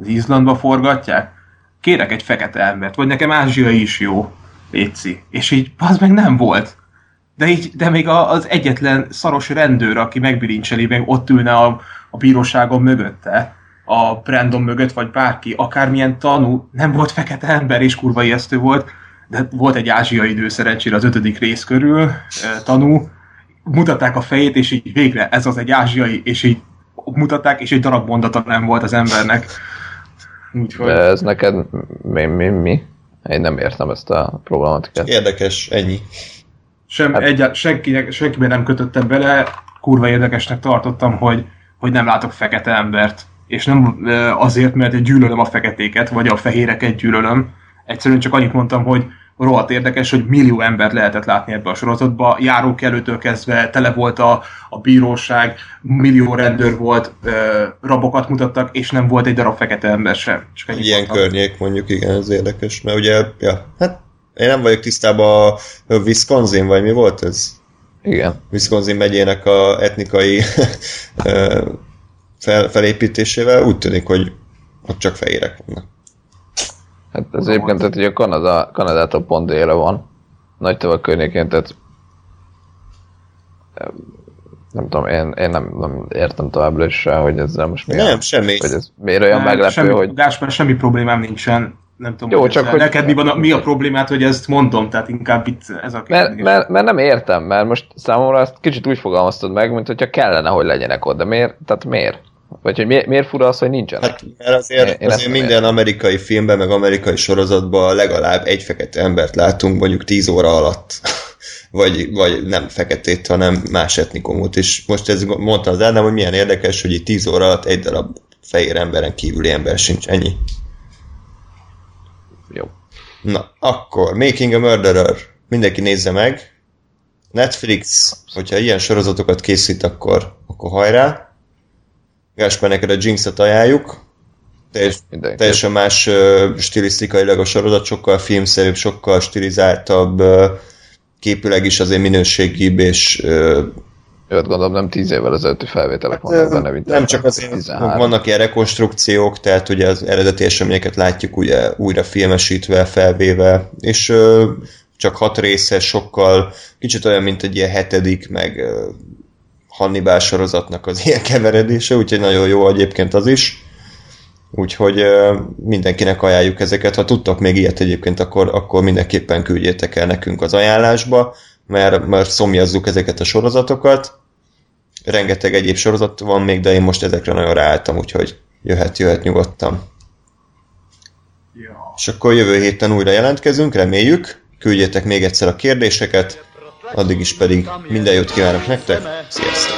az Izlandba forgatják? Kérek egy fekete embert, vagy nekem Ázsia is jó, Léci. És így, az meg nem volt. De, így, de még az egyetlen szaros rendőr, aki megbilincseli, meg ott ülne a, a bíróságon mögötte, a Brandon mögött, vagy bárki, akármilyen tanú, nem volt fekete ember, és kurva ijesztő volt, de volt egy ázsiai idő szerencsére az ötödik rész körül, tanú, mutatták a fejét, és így végre ez az egy ázsiai, és így mutatták, és egy darab mondata nem volt az embernek. Úgyhogy... De ez neked mi, mi, mi? Én nem értem ezt a problematikát. Érdekes, ennyi. Sem, hát... egyált, senkinek, senkiben nem kötöttem bele, kurva érdekesnek tartottam, hogy, hogy nem látok fekete embert. És nem azért, mert gyűlölöm a feketéket, vagy a fehéreket gyűlölöm. Egyszerűen csak annyit mondtam, hogy rohadt érdekes, hogy millió embert lehetett látni ebbe a sorozatba, előttől kezdve tele volt a, a bíróság, millió rendőr volt, ö, rabokat mutattak, és nem volt egy darab fekete ember sem. Csak Ilyen mondtam. környék mondjuk, igen, ez érdekes, mert ugye, ja, hát én nem vagyok tisztában a Wisconsin, vagy mi volt ez? Igen. Wisconsin megyének a etnikai fel, felépítésével úgy tűnik, hogy ott csak fehérek vannak. Hát az egyébként, tehát hogy a Kanada, Kanadától pont délre van. Nagy tavak környékén, tehát nem tudom, én, én nem, nem értem továbbra is rá, hogy ezzel most mi Nem, a, semmi. Hogy ez miért olyan nem, meglepő, semmi, hogy... Gáspár, semmi problémám nincsen. Nem tudom, Jó, csak hogy... neked mi, van a, mi a problémát, hogy ezt mondom, tehát inkább itt ez a kérdés. Mert, mert, mert, nem értem, mert most számomra ezt kicsit úgy fogalmaztad meg, mint hogyha kellene, hogy legyenek ott, de miért? Tehát miért? Vagy hogy miért, miért fura az, hogy nincsenek? Hát, mert azért, én, azért minden értem. amerikai filmben, meg amerikai sorozatban legalább egy fekete embert látunk mondjuk 10 óra alatt. vagy, vagy nem feketét, hanem más etnikumot. És most ez mondta az Ádám, hogy milyen érdekes, hogy itt 10 óra alatt egy darab fehér emberen kívüli ember sincs. Ennyi. Jó. Na, akkor Making a Murderer. Mindenki nézze meg. Netflix, hogyha ilyen sorozatokat készít, akkor, akkor hajrá. Gáspár, neked a Jinx-et ajánljuk. Teljes, teljesen más uh, stilisztikailag a sorozat, sokkal filmszerűbb, sokkal stilizáltabb, uh, képüleg is azért minőségibb, és uh, Öt gondolom nem tíz évvel ezelőtti felvételek hát, vannak benne, mint Nem csak azért, 13. vannak ilyen rekonstrukciók, tehát ugye az eredeti eseményeket látjuk ugye újra filmesítve, felvéve, és uh, csak hat részes, sokkal kicsit olyan, mint egy ilyen hetedik, meg uh, Hannibal sorozatnak az ilyen keveredése, úgyhogy nagyon jó egyébként az is. Úgyhogy mindenkinek ajánljuk ezeket. Ha tudtok még ilyet egyébként, akkor, akkor mindenképpen küldjétek el nekünk az ajánlásba, mert, mert szomjazzuk ezeket a sorozatokat. Rengeteg egyéb sorozat van még, de én most ezekre nagyon ráálltam, úgyhogy jöhet, jöhet nyugodtan. Ja. És akkor jövő héten újra jelentkezünk, reméljük. Küldjétek még egyszer a kérdéseket, Addig is pedig minden jót kívánok nektek. Sziasztok!